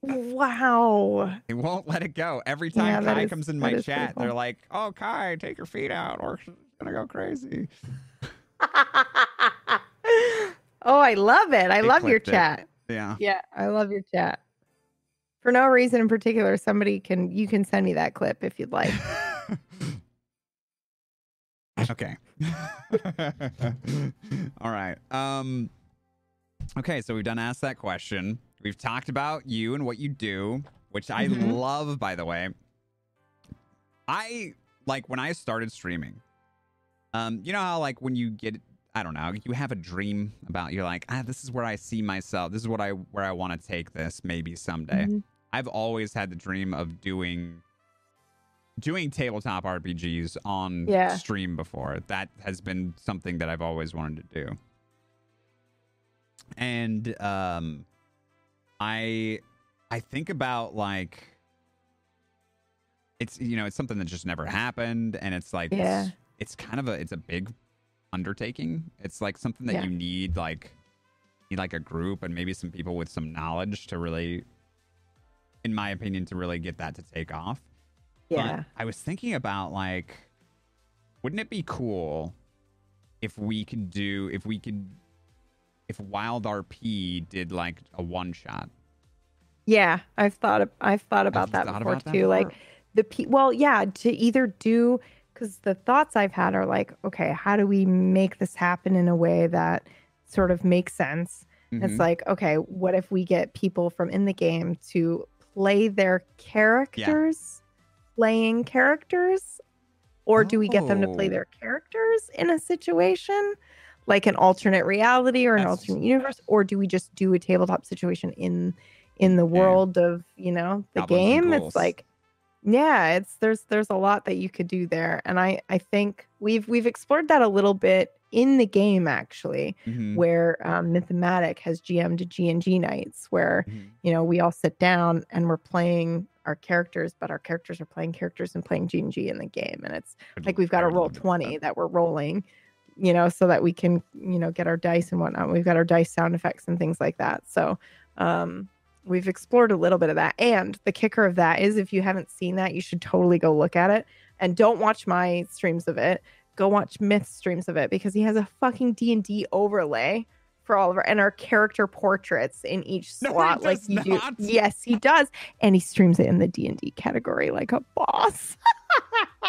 Wow. They won't let it go. Every time that Kai is- comes in my is chat, they're like, "Oh, Kai, take your feet out, or she's gonna go crazy." oh, I love it. I They love your it. chat. Yeah. Yeah, I love your chat. For no reason in particular, somebody can you can send me that clip if you'd like. okay. All right. Um Okay, so we've done ask that question. We've talked about you and what you do, which I Mhm. love by the way. I like when I started streaming. Um you know how like when you get I don't know, you have a dream about you're like, "Ah, this is where I see myself. This is what I where I want to take this maybe someday." Mhm. I've always had the dream of doing doing tabletop RPGs on Yeah. stream before. That has been something that I've always wanted to do. And um I I think about like it's you know, it's something that just never happened and it's like Yeah. it's, it's kind of a it's a big undertaking. It's like something that Yeah. you need like need like a group and maybe some people with some knowledge to really in my opinion to really get that to take off. But Yeah. I was thinking about like, wouldn't it be cool if we could do if we could if Wild RP did like a one shot? Yeah, I've thought of, I've thought about you that thought before about that too. Like before? the pe- well, yeah, to either do because the thoughts I've had are like, okay, how do we make this happen in a way that sort of makes sense? Mhm. It's like, okay, what if we get people from in the game to play their characters, playing characters? Or do we get them to play Oh. their characters in a situation like an alternate reality or an That's- alternate universe? Or do we just do a tabletop situation in in the world of, you know, the Goblins game? It's like yeah, it's there's there's a lot that you could do there. And I I think we've we've explored that a little bit in the game actually Mhm. where um, Mythomatic has GM to G and G nights, where Mhm. you know we all sit down and we're playing our characters, but our characters are playing characters and playing G and G in the game, and it's like we've got a roll love that. twenty that we're rolling, you know, so that we can you know get our dice and whatnot. We've got our dice sound effects and things like that. So um, we've explored a little bit of that, and the kicker of that is if you haven't seen that, you should totally go look at it, and don't watch my streams of it go watch Myth's streams of it because he has a fucking D and D overlay for all of our and our character portraits in each No, slot like does you do. Yes, he does, and he streams it in the D and D category like a boss.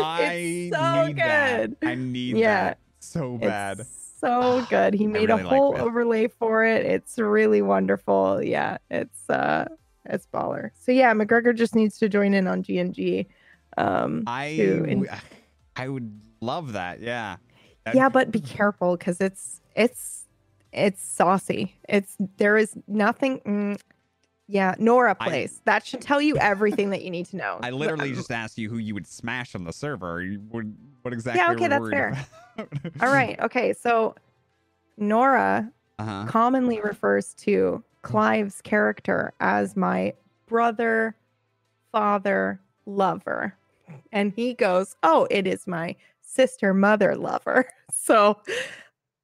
I it's so need good. that. I need Yeah. that so bad. It's so good. He made really a whole overlay for it. It's really wonderful. Yeah, it's uh it's baller. So yeah, McGregor just needs to join in on GNG. Um I to w- I would love that. Yeah. That- yeah, but be careful because it's it's it's saucy. It's there is nothing mm, yeah, Nora I- that should tell you everything that you need to know. I literally just asked you who you would smash on the server. Would what exactly? Yeah, okay, were that's fair. All right. Okay, so Nora Uh-huh. commonly refers to Clive's character as my brother, father, lover. And he goes, Oh, it is my sister, mother, lover. So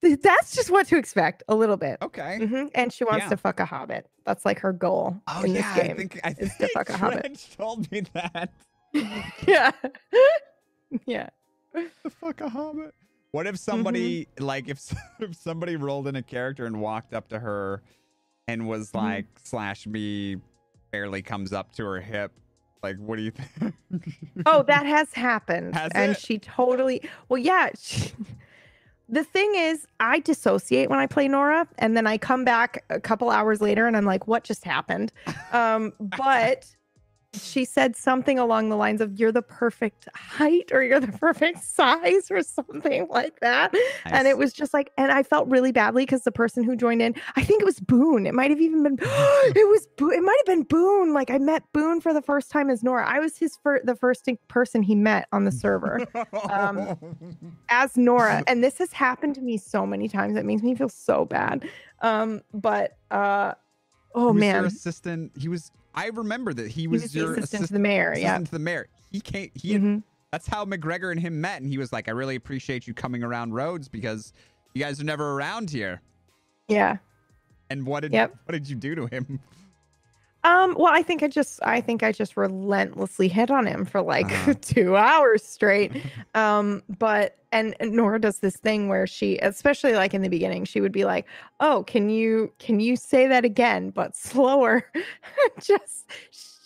that's just what to expect a little bit. Okay. Mhm. And she wants Yeah. to fuck a hobbit. That's like her goal Oh in yeah, this game. I think I think to fuck a hobbit. Told me that. yeah. yeah. the fuck a hobbit. What if somebody Mm-hmm. like if if somebody rolled in a character and walked up to her and was Mhm. like slash me barely comes up to her hip? Like what do you think? Oh, that has happened. Has and it? she totally well, yeah. She, the thing is, I dissociate when I play Nora, and then I come back a couple hours later and I'm like, what just happened? Um, but she said something along the lines of you're the perfect height or you're the perfect size or something like that. And it was just like, and I felt really badly because the person who joined in, I think it was Boone. It might have even been, it was, Bo- it might have been Boone. Like I met Boone for the first time as Nora. I was his fir- the first person he met on the server um, as Nora. And this has happened to me so many times. It makes me feel so bad. Um, but, uh, oh He was man, assistant. He was. I remember that he he was, was the your assistant assist- to the mayor. Yeah. assistant to the mayor. He came. He. Mhm. That's how McGregor and him met, and he was like, "I really appreciate you coming around Rhodes because you guys are never around here." Yeah. And what did Yep. what did you do to him? Um, well, I think I just I think I just relentlessly hit on him for like Uh-huh. two hours straight. Um, but and, and Nora does this thing where she, especially like in the beginning, she would be like, "Oh, can you can you say that again, but slower?" just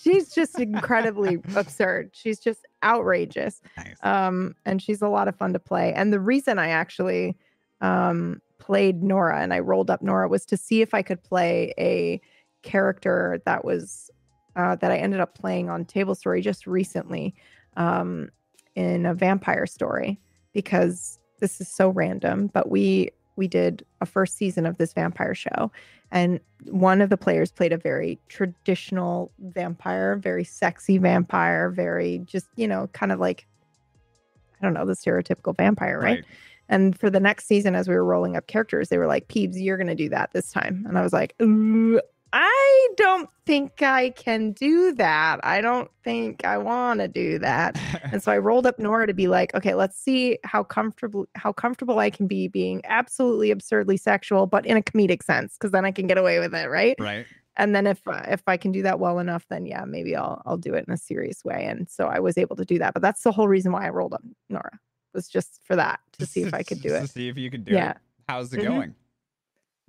she's just incredibly absurd. She's just outrageous. Nice. Um, and she's a lot of fun to play. And the reason I actually um played Nora and I rolled up Nora was to see if I could play a character that was uh, that I ended up playing on Table Story just recently um, in a vampire story because this is so random. But we we did a first season of this vampire show, and one of the players played a very traditional vampire, very sexy vampire, very just you know kind of like I don't know the stereotypical vampire, right? And for the next season, as we were rolling up characters, they were like, Peebs, you're going to do that this time. And I was like, "Ooh, I don't think I can do that. I don't think I want to do that. And so I rolled up Nora to be like, okay, let's see how comfortable how comfortable I can be being absolutely absurdly sexual, but in a comedic sense, because then I can get away with it, right? right. And then if uh, if I can do that well enough, then yeah, maybe I'll I'll do it in a serious way. And so I was able to do that. But that's the whole reason why I rolled up Nora was just for that to see if I could do it. To see if you could do Yeah. it. How's it Mhm. going?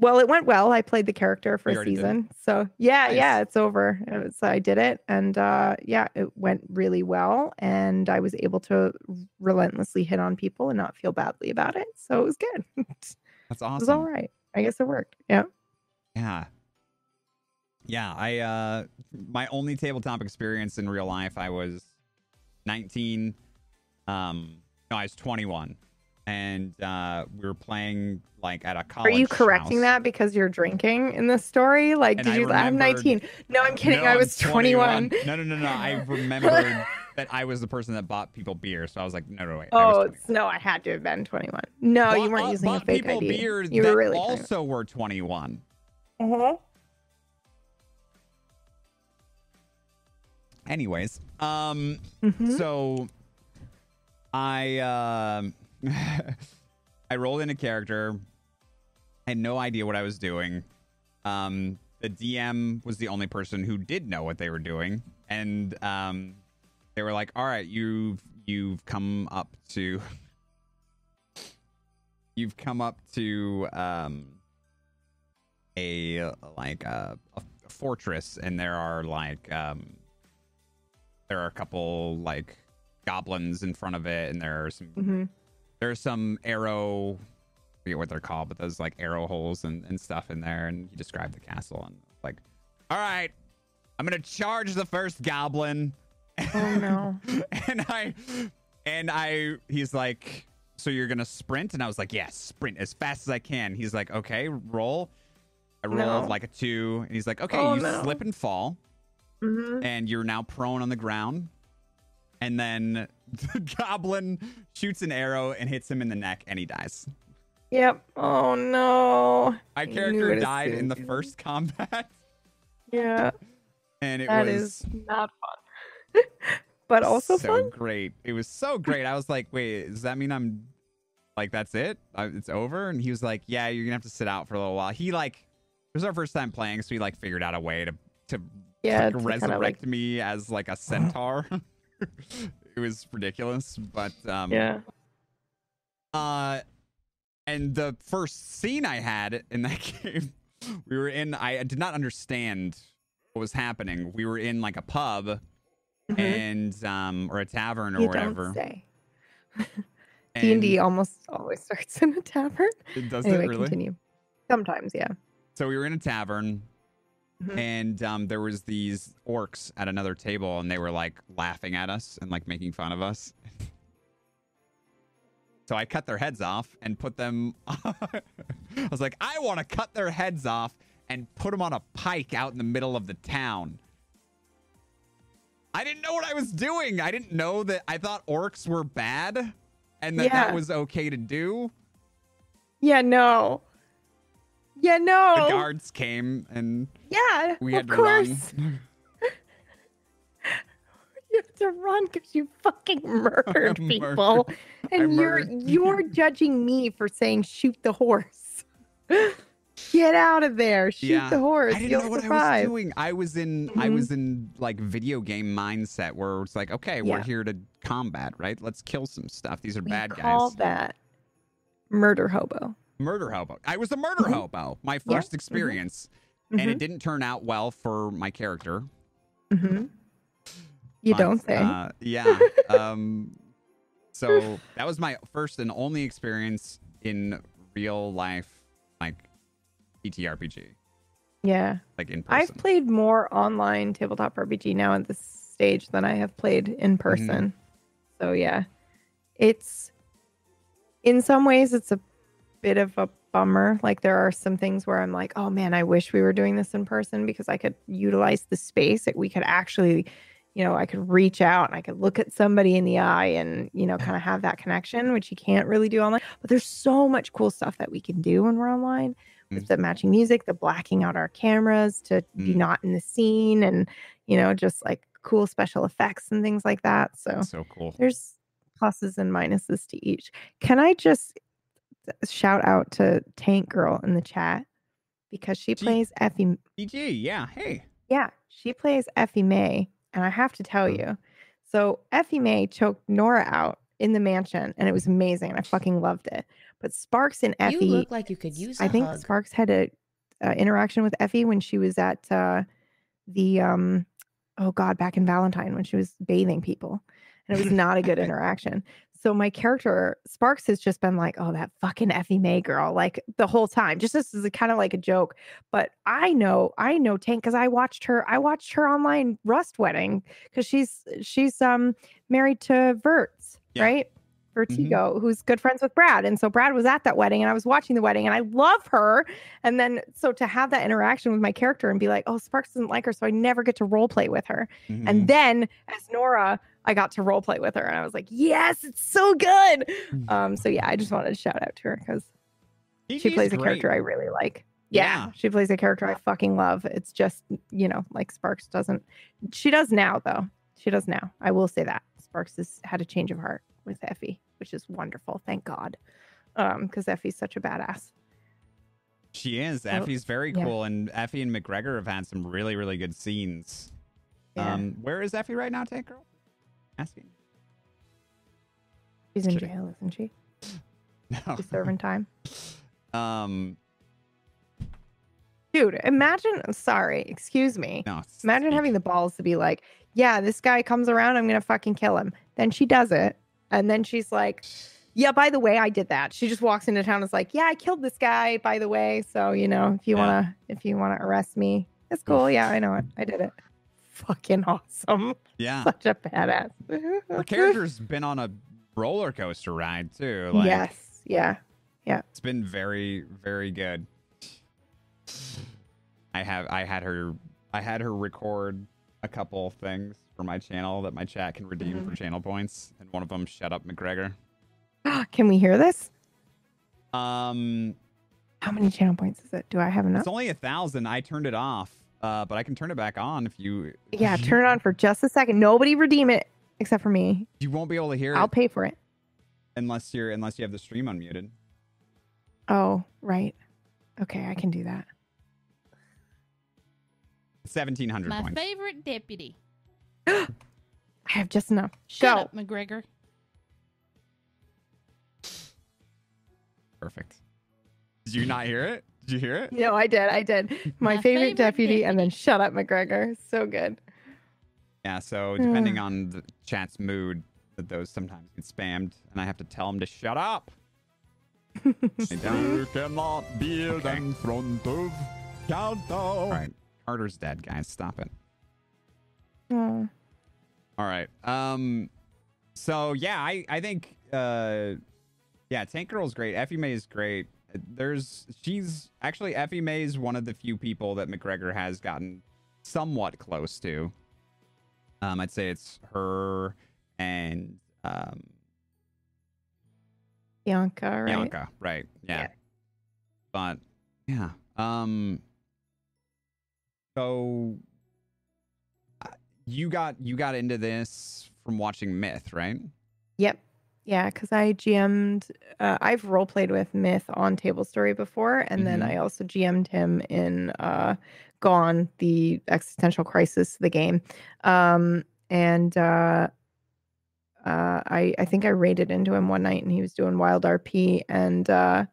Well, it went well. I played the character for You a already did it? season. So yeah, yeah, it's over. It was, I did it. And uh, yeah, it went really well. And I was able to relentlessly hit on people and not feel badly about it. So it was good. That's awesome. It was all right. I guess it worked. Yeah. Yeah. Yeah, I uh my only tabletop experience in real life I was 19 um no, I was 21 and uh we were playing like at a college. Are you correcting house. that because you're drinking in this story? Like, And did I you? I'm 19. No, I'm kidding. No, I was 21. No, no, no, no. I remembered that I was the person that bought people beer, so I was like, no, no, wait. Oh no, I had to have been 21. No, you weren't uh, using a fake people ID. beer you were really also were 21. Uh-huh. Anyways, um Mhm. So I um I rolled in a character. I had no idea what I was doing. Um the DM was the only person who did know what they were doing. And um they were like, All right, you've you've come up to you've come up to um a like a, a fortress, and there are like um, there are a couple like goblins in front of it, and there are some hmm there's some arrow I forget what they're called, but there's like arrow holes and, and stuff in there, and he described the castle and like, all right, I'm gonna charge the first goblin. Oh no. and I and I he's like, so you're gonna sprint? And I was like, yeah, sprint as fast as I can. He's like, okay, roll. I rolled No. like a two, and he's like, okay, Oh, you no. slip and fall, hmm and you're now prone on the ground. And then the goblin shoots an arrow and hits him in the neck, and he dies. Yep. Oh no. My character died in the first combat, Yeah. and it That was is not fun. but also so fun. great. It was so great. I was like, wait, does that mean I'm like that's it? It's over? And he was like, yeah, you're gonna have to sit out for a little while. He like it was our first time playing, so he like figured out a way to to Yeah. like, resurrect like, me as like a centaur. it was ridiculous, but um, yeah. uh, and the first scene I had in that game, we were in. I did not understand what was happening. We were in like a pub Mhm. and um or a tavern or you whatever. don't say. D and D almost always starts in a tavern. It does Anyway, it really? continue. Sometimes, yeah. So we were in a tavern Mhm. and um there was these orcs at another table and they were like laughing at us and like making fun of us. so I cut their heads off and put them I was like, I want to cut their heads off and put them on a pike out in the middle of the town. I didn't know what I was doing. I didn't know that I thought orcs were bad and that that was okay to do. Yeah. No. Yeah. No. The guards came and Yeah. we of had to course. run. You have to run because you fucking murdered Murdered. people, and you're murdered. you're judging me for saying shoot the horse. Get out of there! Shoot Yeah. the horse. I didn't You'll know what I was doing. I was in I Mhm. was in like video game mindset where it's like, okay, we're here to combat, right? Let's kill some stuff. These are bad guys. We bad call guys. that murder hobo. Murder hobo. I was a murder Mhm. hobo. My Yeah. first experience, and it didn't turn out well for my character. hmm You but, don't say. Uh, yeah. um. So that was my first and only experience in real life, like TTRPG, yeah, like in I've played more online tabletop RPG now at this stage than I have played Mm-hmm. in person. So yeah, it's in some ways it's a bit of a bummer. Like there are some things where I'm like, oh man, I wish we were doing this in person because I could utilize the space that we could actually, you know, I could reach out and I could look at somebody in the eye and, you know, kind of have that connection, which you can't really do online. But there's so much cool stuff that we can do when we're online with the matching music, the blacking out our cameras to be Mm. not in the scene and, you know, just like cool special effects and things like that. So so cool. there's pluses and minuses to each. Can I just shout out to Tank Girl in the chat because she Gee. plays Effie. DG, yeah. Hey. Yeah, she plays Effie May, and I have to tell Hmm. you, so Effie May choked Nora out in the mansion, and it was amazing, and I fucking loved it. But Sparks and Effie, You look like you could use I think hug. Sparks had a uh, interaction with Effie when she was at uh, the um oh god back in Valentine when she was bathing people, and it was not a good interaction. So my character Sparks has just been like, oh that fucking Effie May girl, like the whole time. Just this is kind of like a joke, but I know I know Tank because I watched her. I watched her online Rust wedding because she's she's um married to Verts, Yeah. right? Vertigo, who's good friends with Brad. And so Brad was at that wedding and I was watching the wedding and I love her. And then so to have that interaction with my character and be like, oh, Sparks doesn't like her. So I never get to role play with her. Mhm. And then as Nora, I got to role play with her and I was like, yes, it's so good. Mm. Um, so yeah, I just wanted to shout out to her because she plays a character I really like. Yeah, Yeah. she plays a character I fucking love. It's just, you know, like Sparks doesn't. She does now, though. She does now. I will say that. Sparks has had a change of heart with Effie, which is wonderful. Thank God. Um, because Effie's such a badass. She is. So, Effie's very yeah. cool, and Effie and McGregor have had some really, really good scenes. Yeah. Um, where is Effie right now, Tank Girl? Asking. She's in kidding. jail, isn't she? No. She's serving time. Um. Dude, imagine. Sorry, excuse me. No. Imagine speak. having the balls to be like, yeah, this guy comes around, I'm gonna fucking kill him. Then she does it, and then she's like, yeah, by the way, I did that. She just walks into town and is like, yeah, I killed this guy, by the way. So you know, if you Yeah. wanna, if you wanna arrest me, it's cool. Yeah, I know it. I did it. Fucking awesome. Yeah. Such a badass. Her character's been on a roller coaster ride too. Like, yes. Yeah. Yeah. It's been very, very good. I have I had her I had her record a couple things for my channel that my chat can redeem Mhm. for channel points, and one of them shut up McGregor. Can we hear this? Um, How many channel points is it? Do I have enough? it's only a thousand. I turned it off, uh, but I can turn it back on if you. Yeah, turn it on for just a second. Nobody redeem it except for me. You won't be able to hear I'll it pay for it. unless you're unless you have the stream unmuted. Oh, right. Okay, I can do that. Seventeen hundred My points. favorite deputy. I have just enough. Shut Go. up, McGregor. Perfect. Did you not hear it? Did you hear it? No, I did. I did. My, My favorite, favorite deputy, and then shut up, McGregor. So good. Yeah, so depending on the chat's mood, that those sometimes get spammed, and I have to tell them to shut up. They. You cannot build Okay. in front of Countdown. All right, Carter's dead, guys. Stop it. Oh, All right. Um. So yeah, I I think uh, yeah, Tank Girl's great. Effie May is great. There's she's actually Effie May is one of the few people that McGregor has gotten somewhat close to. Um, I'd say it's her and um Bianca, right? Bianca, right? Yeah. Yeah. But yeah. Um. So uh, you got you got into this from watching Myth, right? Yep. Yeah, because I GM'd, uh, I've role played with Myth on Table Story before, and then Mhm. I also GM'd him in uh, Gone, the existential crisis, the game. Um, and uh, uh, I, I think I raided into him one night and he was doing Wild RP, and uh,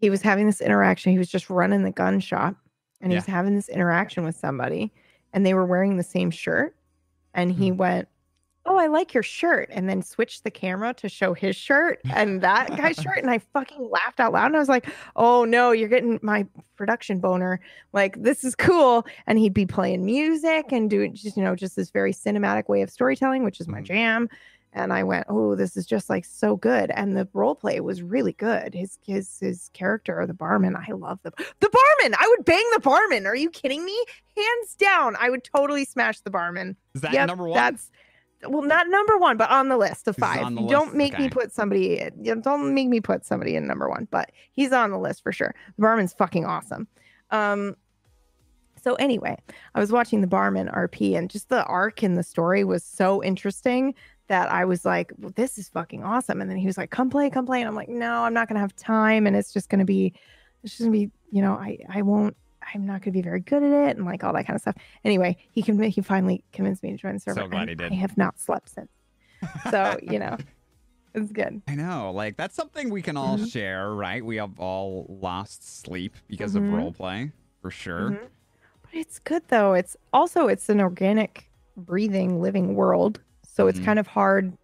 he was having this interaction. He was just running the gun shop, and he Yeah. was having this interaction with somebody, and they were wearing the same shirt. And he Hmm. went, oh, I like your shirt, and then switched the camera to show his shirt and that guy's shirt. And I fucking laughed out loud. And I was like, oh no, you're getting my production boner. Like, this is cool. And he'd be playing music and doing just, you know, just this very cinematic way of storytelling, which is my Mhm. jam. And I went, oh, this is just like so good. And the role play was really good. His his his character, the barman, I love the the barman. I would bang the barman. Are you kidding me? Hands down, I would totally smash the barman. Is that Yep, number one? That's well, not number one, but on the list of five. on Don't list, make me put somebody. Don't make me put somebody in number one, but he's on the list for sure. The barman's fucking awesome. Um. So anyway, I was watching the barman RP, and just the arc in the story was so interesting that I was like, well, "This is fucking awesome." And then he was like, "Come play, come play," and I'm like, "No, I'm not gonna have time, and it's just gonna be, it's just gonna be, you know, I I won't." I'm not going to be very good at it and like all that kind of stuff. Anyway, he can he finally convinced me to join the server. So glad he did. I have not slept since. So, you know, it's good. I know, like that's something we can all Mhm. share, right? We have all lost sleep because Mhm. of role play, for sure. Mhm. But it's good though. It's also it's an organic, breathing, living world. So it's Mhm. kind of hard.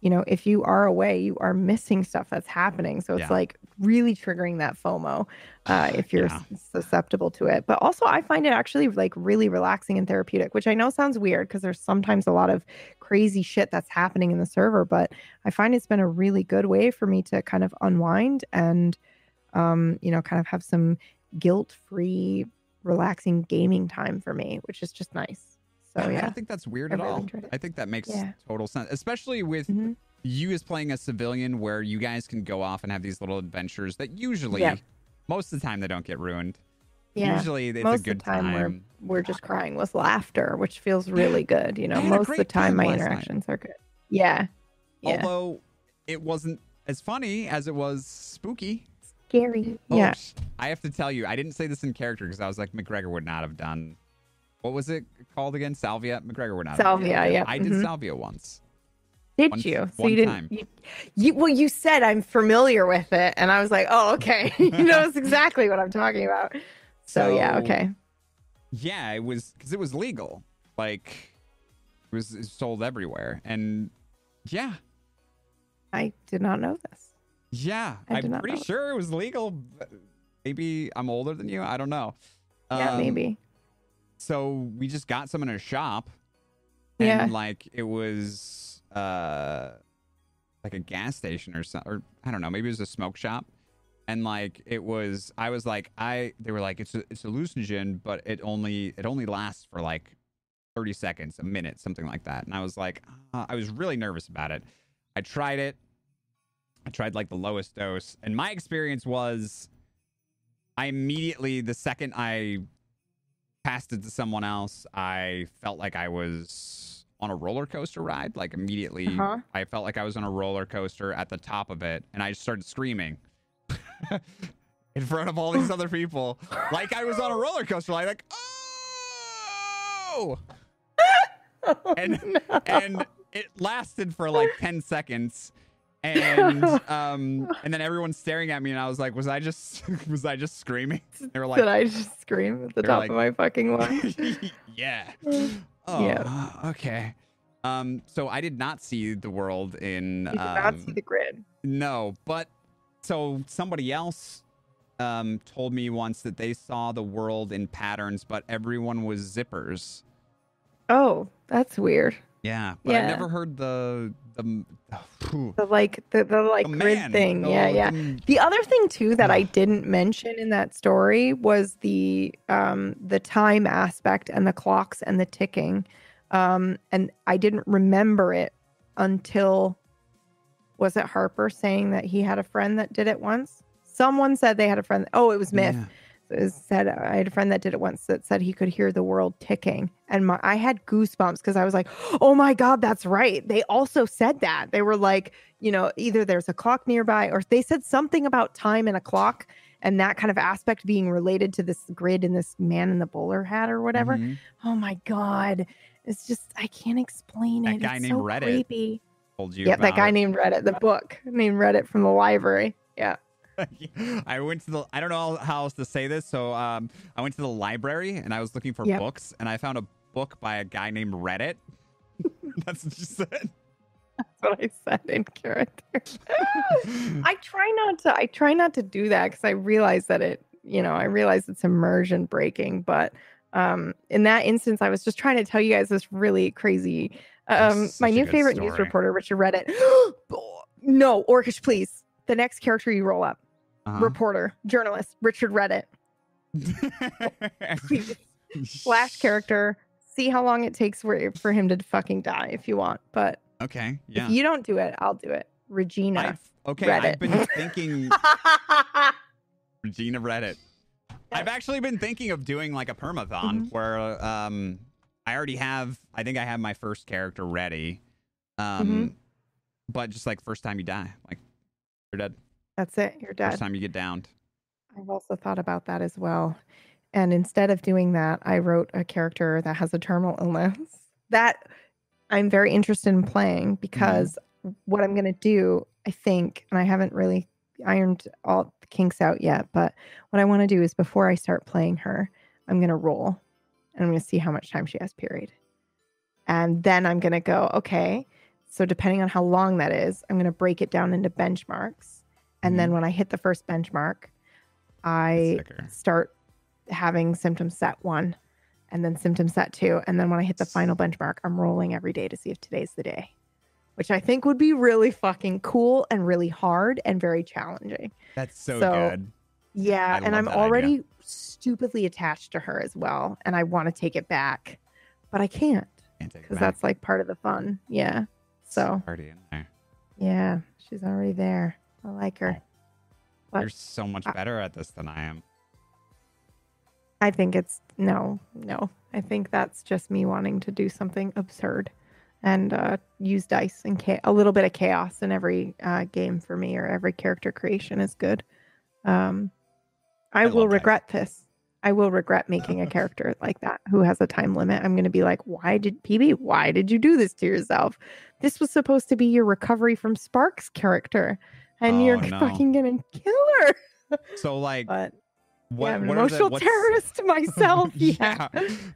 You know, if you are away, you are missing stuff that's happening. So it's Yeah. like really triggering that FOMO uh, if you're Yeah. susceptible to it. But also, I find it actually like really relaxing and therapeutic, which I know sounds weird because there's sometimes a lot of crazy shit that's happening in the server. But I find it's been a really good way for me to kind of unwind and, um, you know, kind of have some guilt free, relaxing gaming time for me, which is just nice. So, yeah. I don't think that's weird I at really all. I think that makes Yeah. total sense, especially with Mhm. You as playing a civilian, where you guys can go off and have these little adventures that usually, Yeah. most of the time, they don't get ruined. Yeah. Usually, it's Most a good of the time, time. we're we're just crying with laughter, which feels really good. You know, I had a most of the time my night. interactions are good. Yeah. Yeah. Although it wasn't as funny as it was spooky. Scary. Oh, yeah. I have to tell you, I didn't say this in character because I was like, McGregor would not have done. What was it called again? Salvia. McGregor would not. have done Salvia, yeah, I did mhm. salvia once. Did One- you? So you didn't. You, you well, you said I'm familiar with it, and I was like, oh, okay. he knows exactly what I'm talking about. So, yeah, okay. Yeah, it was because it was legal. Like it was, it was sold everywhere, and yeah, I did not know this. yeah, I I'm pretty sure it was legal. Maybe I'm older than you. I don't know. Yeah, Um, maybe. So we just got some in a shop, Yeah. like it was uh like a gas station or something, or I don't know, maybe it was a smoke shop. And like it was, I was like, I they were like, it's a it's a hallucinogen, but it only it only lasts for like thirty seconds, a minute, something like that. And I was like, uh, I was really nervous about it. I tried it. I tried like the lowest dose, and my experience was, I immediately the second I passed it to someone else, I felt like I was on a roller coaster ride. Like immediately, Uh-huh. I felt like I was on a roller coaster at the top of it, and I just started screaming in front of all these other people, like I was on a roller coaster, like, like oh, and no. and it lasted for like 10 seconds and um and then everyone's staring at me and i was like was i just was i just screaming they were like Did I just scream at the top like- of my fucking lungs? yeah Yeah. oh okay um so i did not see the world in You did um, not see the grid. no but so somebody else um told me once that they saw the world in patterns but everyone was zippers Oh, that's weird. yeah but i never heard the the The like the, the like the grid thing. the- yeah, yeah. the- The other thing too that I didn't mention in that story was the um the time aspect and the clocks and the ticking. Um and I didn't remember it until was it Harper saying that he had a friend that did it once? Someone said they had a friend. Oh, it was Myth. Yeah. It said I had a friend that did it once that said he could hear the world ticking, and my I had goosebumps because I was like, "Oh my god, that's right!" They also said that they were like, you know, either there's a clock nearby, or they said something about time and a clock, and that kind of aspect being related to this grid and this man in the bowler hat or whatever. Mhm. Oh my god, it's just I can't explain That it. guy it's named so Reddit creepy. Told you. Yep, that guy it. named Reddit, the book named Reddit from the library. Yeah. I went to the. I don't know how else to say this. So um, I went to the library and I was looking for Yep. books and I found a book by a guy named Reddit. That's what you said. That's what I said in character. I try not to I try not to do that because I realize that it, you know, I realize it's immersion breaking, but um in that instance I was just trying to tell you guys this really crazy um my new favorite news reporter, Richard Reddit. no, Orcish, please. The next character you roll up. Uh-huh. Reporter, journalist, Richard Reddit. Please. Flash character. See how long it takes for, for him to fucking die if you want. But Okay. Yeah. if you don't do it, I'll do it. Regina. I've, okay. I've been thinking Regina Reddit. I've actually been thinking of doing like a permathon Mm-hmm. where um I already have I think I have my first character ready. Um Mm-hmm. but just like first time you die, like you're dead. That's it. You're dead. First time you get downed. I've also thought about that as well. And instead of doing that, I wrote a character that has a terminal illness that I'm very interested in playing mm-hmm. because what I'm going to do, I think, and I haven't really ironed all the kinks out yet, but what I want to do is before I start playing her, I'm going to roll and I'm going to see how much time she has period. And then I'm going to go, okay, so depending on how long that is, I'm going to break it down into benchmarks. And then mm-hmm. when I hit the first benchmark, I start having symptom set one and then symptom set two. And then when I hit the final benchmark, I'm rolling every day to see if today's the day, which I think would be really fucking cool and really hard and very challenging. That's so, So, good. Yeah. I and I'm that idea. already stupidly attached to her as well. And I want to take it back, but I can't Can't take it because that's like part of the fun. Yeah. So, already in there. yeah, she's already there. I like her. But- You're so much I- better at this than I am. I think it's no, no. I think that's just me wanting to do something absurd and uh, use dice and cha- a little bit of chaos in every uh, game for me or every character creation is good. Um, I, I will love dice. regret this. I will regret making a character like that who has a time limit. I'm going to be like, why did PB? Why did you do this to yourself? This was supposed to be your recovery from Sparks character, and Oh, you're no. fucking gonna kill her. So like, But what? yeah, I'm an the- emotional what's- terrorist myself. yeah.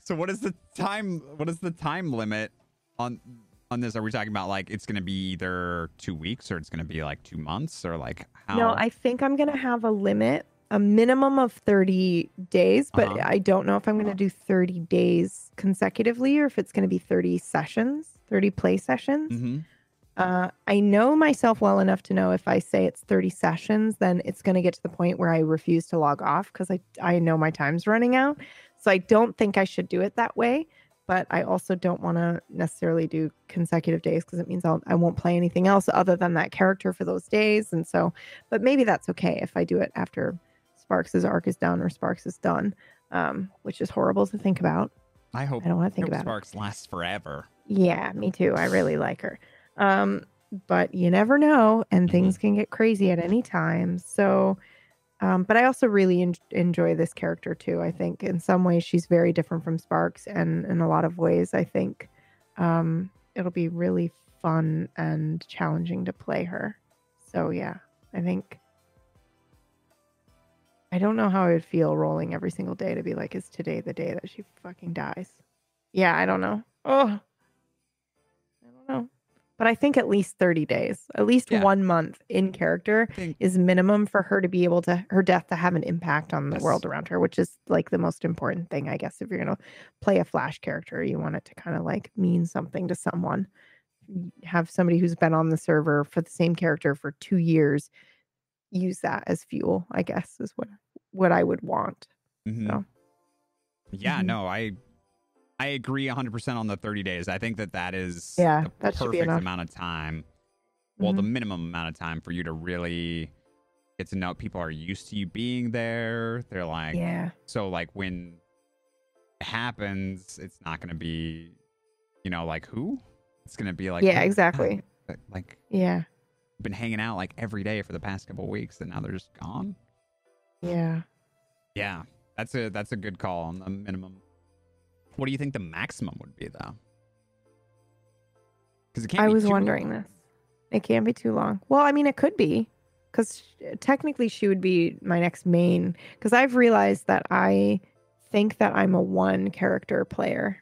So what is the time? What is the time limit on on this? Are we talking about like it's going to be either two weeks or it's going to be like two months or like how? No, I think I'm gonna have a limit, a minimum of 30 days, but Uh-huh. I don't know if I'm gonna do 30 days consecutively or if it's gonna be 30 sessions, 30 play sessions. hmm Uh, I know myself well enough to know if I say it's 30 sessions, then it's going to get to the point where I refuse to log off because I, I know my time's running out. So I don't think I should do it that way. But I also don't want to necessarily do consecutive days because it means I'll, I won't play anything else other than that character for those days. And so, but maybe that's okay if I do it after Sparks' arc is done or Sparks is done, um, which is horrible to think about. I hope. I don't want to think about it. Sparks lasts forever. Yeah, me too. I really like her. Um, but you never know, and Mhm. things can get crazy at any time. So, um, but I also really en- enjoy this character too. I think in some ways she's very different from Sparks, and in a lot of ways, I think um, it'll be really fun and challenging to play her. So yeah, I think. I don't know how I would feel rolling every single day to be like, is today the day that she fucking dies? Yeah, I don't know. Oh, I don't know. But I think at least 30 days, at least Yeah. one month in character think is minimum for her to be able to, her death to have an impact on the Yes. world around her, which is like the most important thing, I guess. If you're going to play a Flash character, you want it to kind of like mean something to someone. Have somebody who's been on the server for the same character for two years use that as fuel, I guess, is what what I would want. Mhm. So. Yeah, Mhm. no, I I agree 100% on the 30 days. I think that that is Yeah, the that perfect amount of time. Well, the Mhm. minimum amount of time for you to really get to know people are used to you being there. They're like yeah. so like when it happens, it's not going to be you know like who? It's going to be like yeah, "Oh, exactly. God, like Yeah. been hanging out like every day for the past couple weeks and now they're just gone. Yeah. Yeah, that's a that's a good call on the minimum. What do you think the maximum would be though? Because it can't. I was wondering long. this. It can't be too long. Well, I mean, it could be because technically she would be my next main. Because I've realized that I think that I'm a one character player,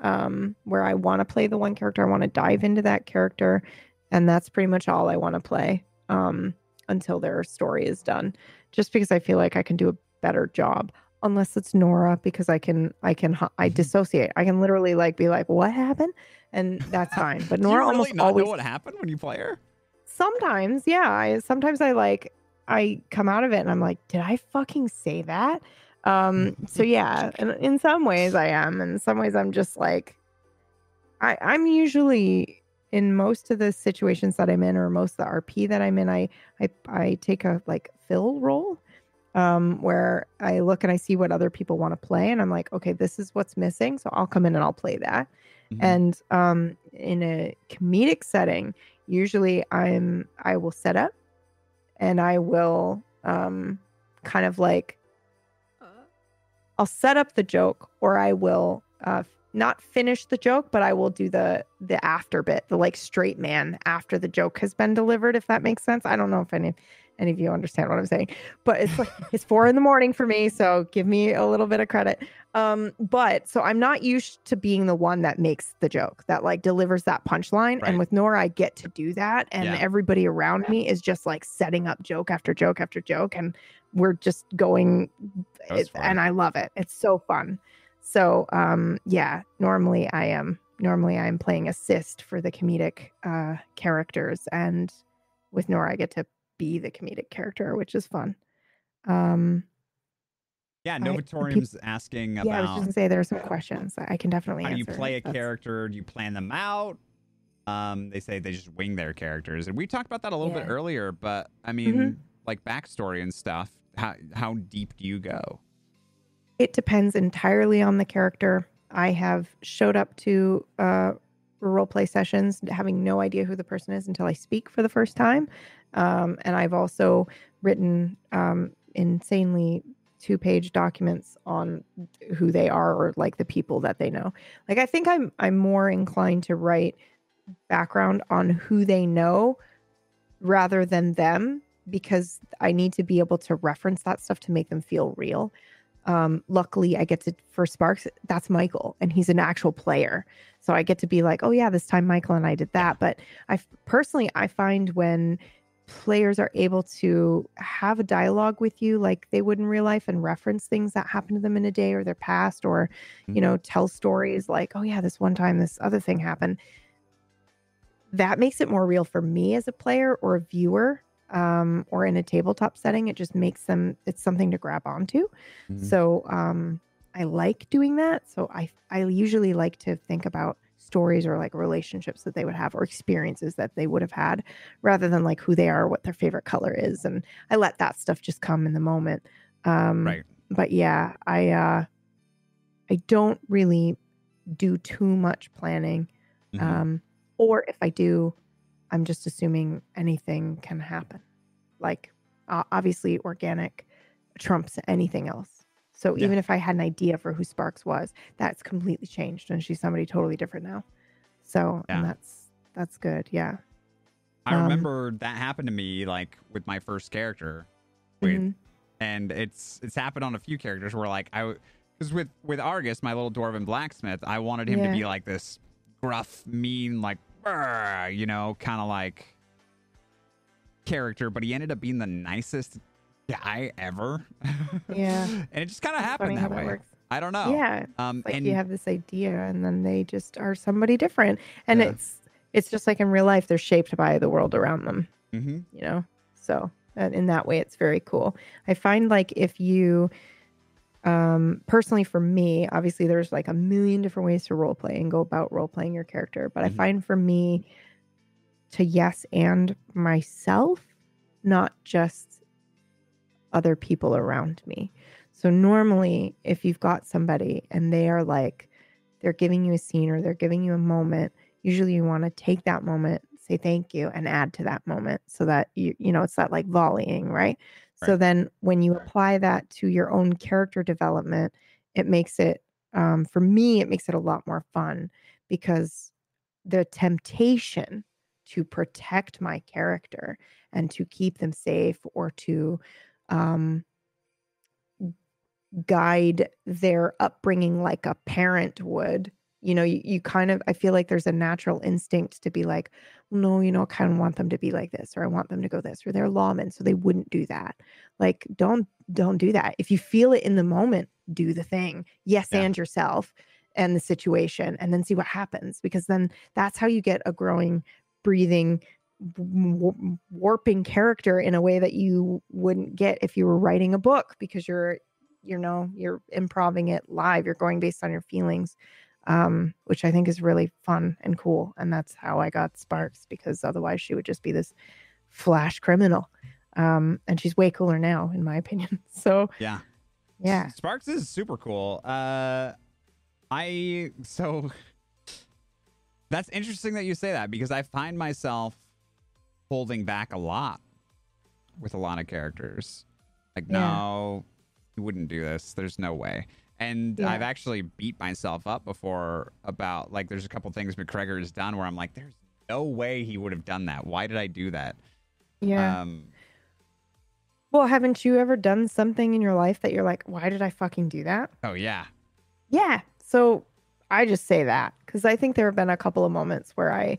um, where I want to play the one character. I want to dive into that character, and that's pretty much all I want to play um, until their story is done. Just because I feel like I can do a better job. Unless it's Nora, because I can, I can, I Mhm. dissociate. I can literally like be like, "What happened?" and that's fine. But Nora really almost always know what happened when you play her. sometimes, yeah. I sometimes I like I come out of it and I'm like, did I fucking say that? Um, so yeah, and in some ways I am, and in some ways I'm just like I, I'm usually in most of the situations that I'm in or most of the RP that I'm in, I I I take a like fill role um where I look and I see what other people want to play and I'm like, okay, this is what's missing. So I'll come in and I'll play that. Mhm. And um, in a comedic setting, usually I'm I will set up, and I will um, kind of like I'll set up the joke, or I will uh, not finish the joke, but I will do the the after bit, the like straight man after the joke has been delivered. If that makes sense, I don't know if any any of you understand what I'm saying, but it's like it's four in the morning for me, so give me a little bit of credit. Um, but so I'm not used to being the one that makes the joke, that like delivers that punchline. Right. And with Nora, I get to do that. And Yeah. everybody around me is just like setting up joke after joke after joke. And we're just going it- and I love it. It's so fun. So um yeah, normally I am normally I'm playing assist for the comedic uh characters and with Nora I get to be the comedic character, which is fun. Um yeah, I- Novatorium's asking about yeah, I was just gonna say there are some questions that I can definitely how you play a That's- character. Do you plan them out? Um, they say they just wing their characters, and we talked about that a little bit earlier. But I mean, Mhm. like backstory and stuff. How how deep do you go? It depends entirely on the character. I have showed up to uh, role play sessions having no idea who the person is until I speak for the first time. Um, and I've also written um, insanely two page documents on who they are or like the people that they know. Like I think I'm I'm more inclined to write background on who they know rather than them because I need to be able to reference that stuff to make them feel real. Um, luckily, I get to for Sparks, that's Michael, and he's an actual player, so I get to be like, oh yeah, this time Michael and I did that. But I personally, I find when players are able to have a dialogue with you like they would in real life and reference things that happened to them in a day or their past or you Mhm. know tell stories like oh yeah this one time this other thing happened that makes it more real for me as a player or a viewer um, or in a tabletop setting it just makes them it's something to grab onto Mhm. so um, i like doing that so i i usually like to think about stories or like relationships that they would have or experiences that they would have had rather than like who they are what their favorite color is and i let that stuff just come in the moment um Right. but yeah i uh i don't really do too much planning Mhm. um or if i do i'm just assuming anything can happen like uh, obviously organic trumps anything else so Yeah. even if i had an idea for who sparks was that's completely changed and she's somebody totally different now so Yeah. and that's that's good yeah I um, remember that happened to me like with my first character. Wait, Mhm. and it's it's happened on a few characters where like I because with with Argus, my little dwarven blacksmith, I wanted him Yeah. to be like this gruff, mean, like you know, kind of like character, but he ended up being the nicest guy ever. Yeah. and it just kind of happened that way. I don't know. yeah Um, like and you have this idea and then they just are somebody different and Yeah. it's it's just like in real life they're shaped by the world around them Mm-hmm. you know so in that way it's very cool i find like if you um personally for me obviously there's like a million different ways to role play and go about role playing your character but Mhm. i find for me to yes and myself not just other people around me. So normally if you've got somebody and they are like they're giving you a scene or they're giving you a moment usually you want to take that moment say thank you and add to that moment so that you you know it's that like volleying right, so then when you apply that to your own character development it makes it um, for me it makes it a lot more fun because the temptation to protect my character and to keep them safe or to um, guide their upbringing like a parent would. You know you, you kind of i feel like there's a natural instinct to be like no you know i kind of want them to be like this or i want them to go this or they're lawmen so they wouldn't do that. Like don't don't do that. If you feel it in the moment do the thing. Yes Yeah. and yourself and the situation and then see what happens because then that's how you get a growing breathing warping character in a way that you wouldn't get if you were writing a book because you're you know you're improving it live. You're going based on your feelings um which i think is really fun and cool. And that's how i got sparks because otherwise she would just be this flash criminal. Um and she's way cooler now in my opinion. So Yeah. yeah. Sparks is super cool. Uh I so that's interesting that you say that because I find myself holding back a lot with a lot of characters. Like, Yeah. no, you wouldn't do this. There's no way. And Yeah. I've actually beat myself up before about like there's a couple things McGregor has done where I'm like, there's no way he would have done that. Why did I do that? yeah Um well haven't you ever done something in your life that you're like why did i fucking do that oh yeah. Yeah. So I just say that because I think there have been a couple of moments where I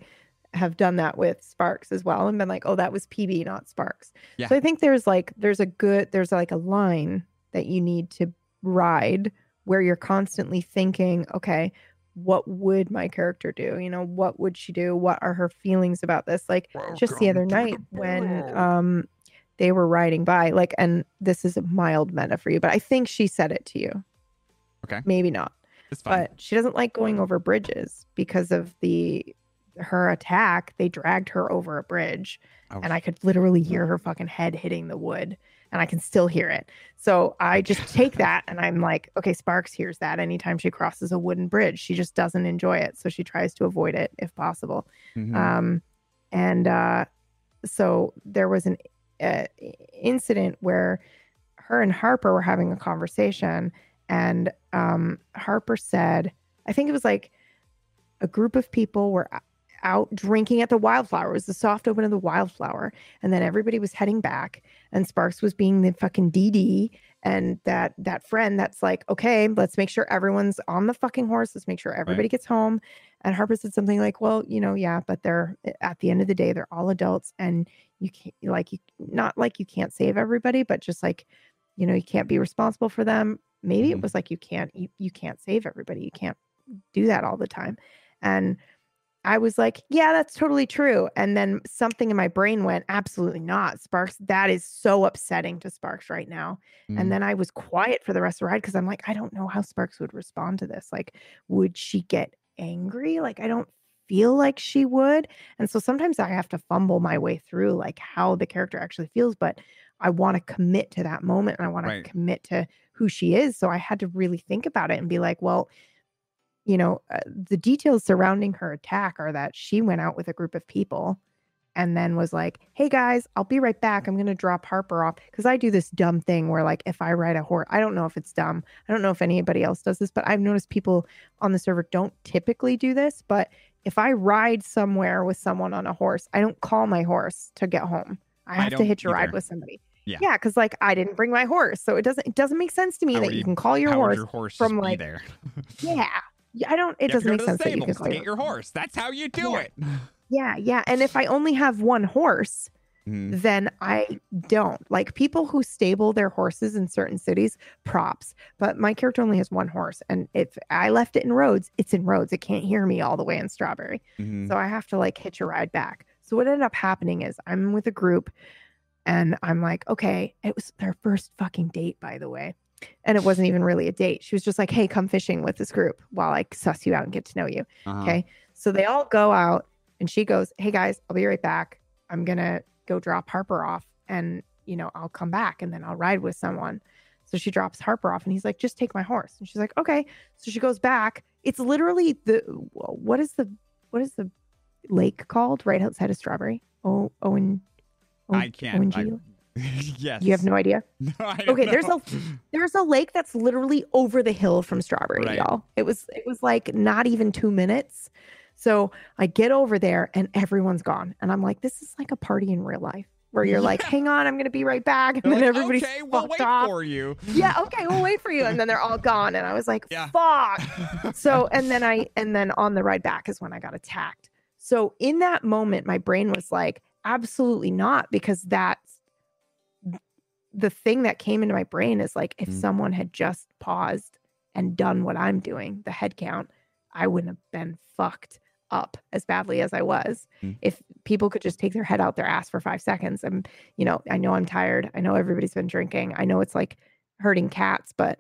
have done that with Sparks as well and been like, oh, that was PB, not Sparks. Yeah. So I think there's like, there's a good, there's like a line that you need to ride where you're constantly thinking, okay, what would my character do? You know, what would she do? What are her feelings about this? Like just the other night when um they were riding by, like, and this is a mild meta for you, but I think she said it to you. Okay. Maybe not but she doesn't like going over bridges because of the her attack they dragged her over a bridge Oh. and i could literally hear her fucking head hitting the wood and i can still hear it so i just take that and i'm like okay sparks hears that anytime she crosses a wooden bridge she just doesn't enjoy it so she tries to avoid it if possible Mhm. um, and uh, so there was an uh, incident where her and Harper were having a conversation, and um, Harper said, I think it was like a group of people were out drinking at the Wildflower. It was the soft open of the Wildflower, and then everybody was heading back, and Sparks was being the fucking DD, and that that friend that's like, okay, let's make sure everyone's on the fucking horse. Let's make sure everybody gets home. And Harper said something like, well, you know, yeah, but they're at the end of the day, they're all adults, and you can't like you not like you can't save everybody, but just like you know, you can't be responsible for them. Maybe Mhm. it was like you can't you, you can't save everybody. You can't do that all the time. And I was like, yeah, that's totally true. And then something in my brain went, absolutely not. Sparks, that is so upsetting to Sparks right now. Mhm. And then I was quiet for the rest of the ride because I'm like, I don't know how Sparks would respond to this. Like, would she get angry? Like, I don't feel like she would. And so sometimes I have to fumble my way through like how the character actually feels, but I want to commit to that moment and I want Right. to commit to who she is. So I had to really think about it and be like, well, you know, uh, the details surrounding her attack are that she went out with a group of people and then was like, "Hey guys, I'll be right back. I'm going to drop Harper off because I do this dumb thing where like if I ride a horse, I don't know if it's dumb. I don't know if anybody else does this, but I've noticed people on the server don't typically do this, but if I ride somewhere with someone on a horse, I don't call my horse to get home. I I have to hitch a ride with somebody. Yeah. Yeah, because like I didn't bring my horse. So it doesn't it doesn't make sense to me How that you you- can call your horse your horse from, like, there? yeah. I don't. It doesn't make sense the that you stables to get your horse. That's how you do Yeah. it. Yeah, yeah. And if I only have one horse, Mhm. then I don't. Like people who stable their horses in certain cities, props. But my character only has one horse. And if I left it in Rhodes, it's in Rhodes. It can't hear me all the way in Strawberry. Mhm. So I have to like hitch a ride back. So what ended up happening is I'm with a group and I'm like, okay, it was their first fucking date, by the way. And it wasn't even really a date. She was just like, hey, come fishing with this group while I suss you out and get to know you. Uh-huh. Okay. So they all go out and she goes, Hey guys, I'll be right back. I'm going to go drop Harper off and, you know, I'll come back and then I'll ride with someone. So she drops Harper off and he's like, Just take my horse. And she's like, Okay. So she goes back. It's literally the, what is the, what is the lake called right outside of Strawberry? Oh, Owen. I can't. ONG? yes. You have no idea. No, Okay, there's a there's a lake that's literally over the hill from Strawberry, Right. y'all. It was it was like not even two minutes. So I get over there and everyone's gone, and I'm like, this is like a party in real life where you're like, hang on, I'm gonna be right back, and They're then like, everybody's okay, we'll wait off. for you. Yeah, okay, we'll wait for you, and then they're all gone, and I was like, Yeah. fuck. So and then I and then on the ride back is when I got attacked. So in that moment, my brain was like, absolutely not, because that's the thing that came into my brain is like if Mm. someone had just paused and done what I'm doing, the head count, I wouldn't have been fucked up as badly as I was. Mm. If people could just take their head out their ass for five seconds. I'm, you know, I know I'm tired. I know everybody's been drinking. I know it's like hurting cats, but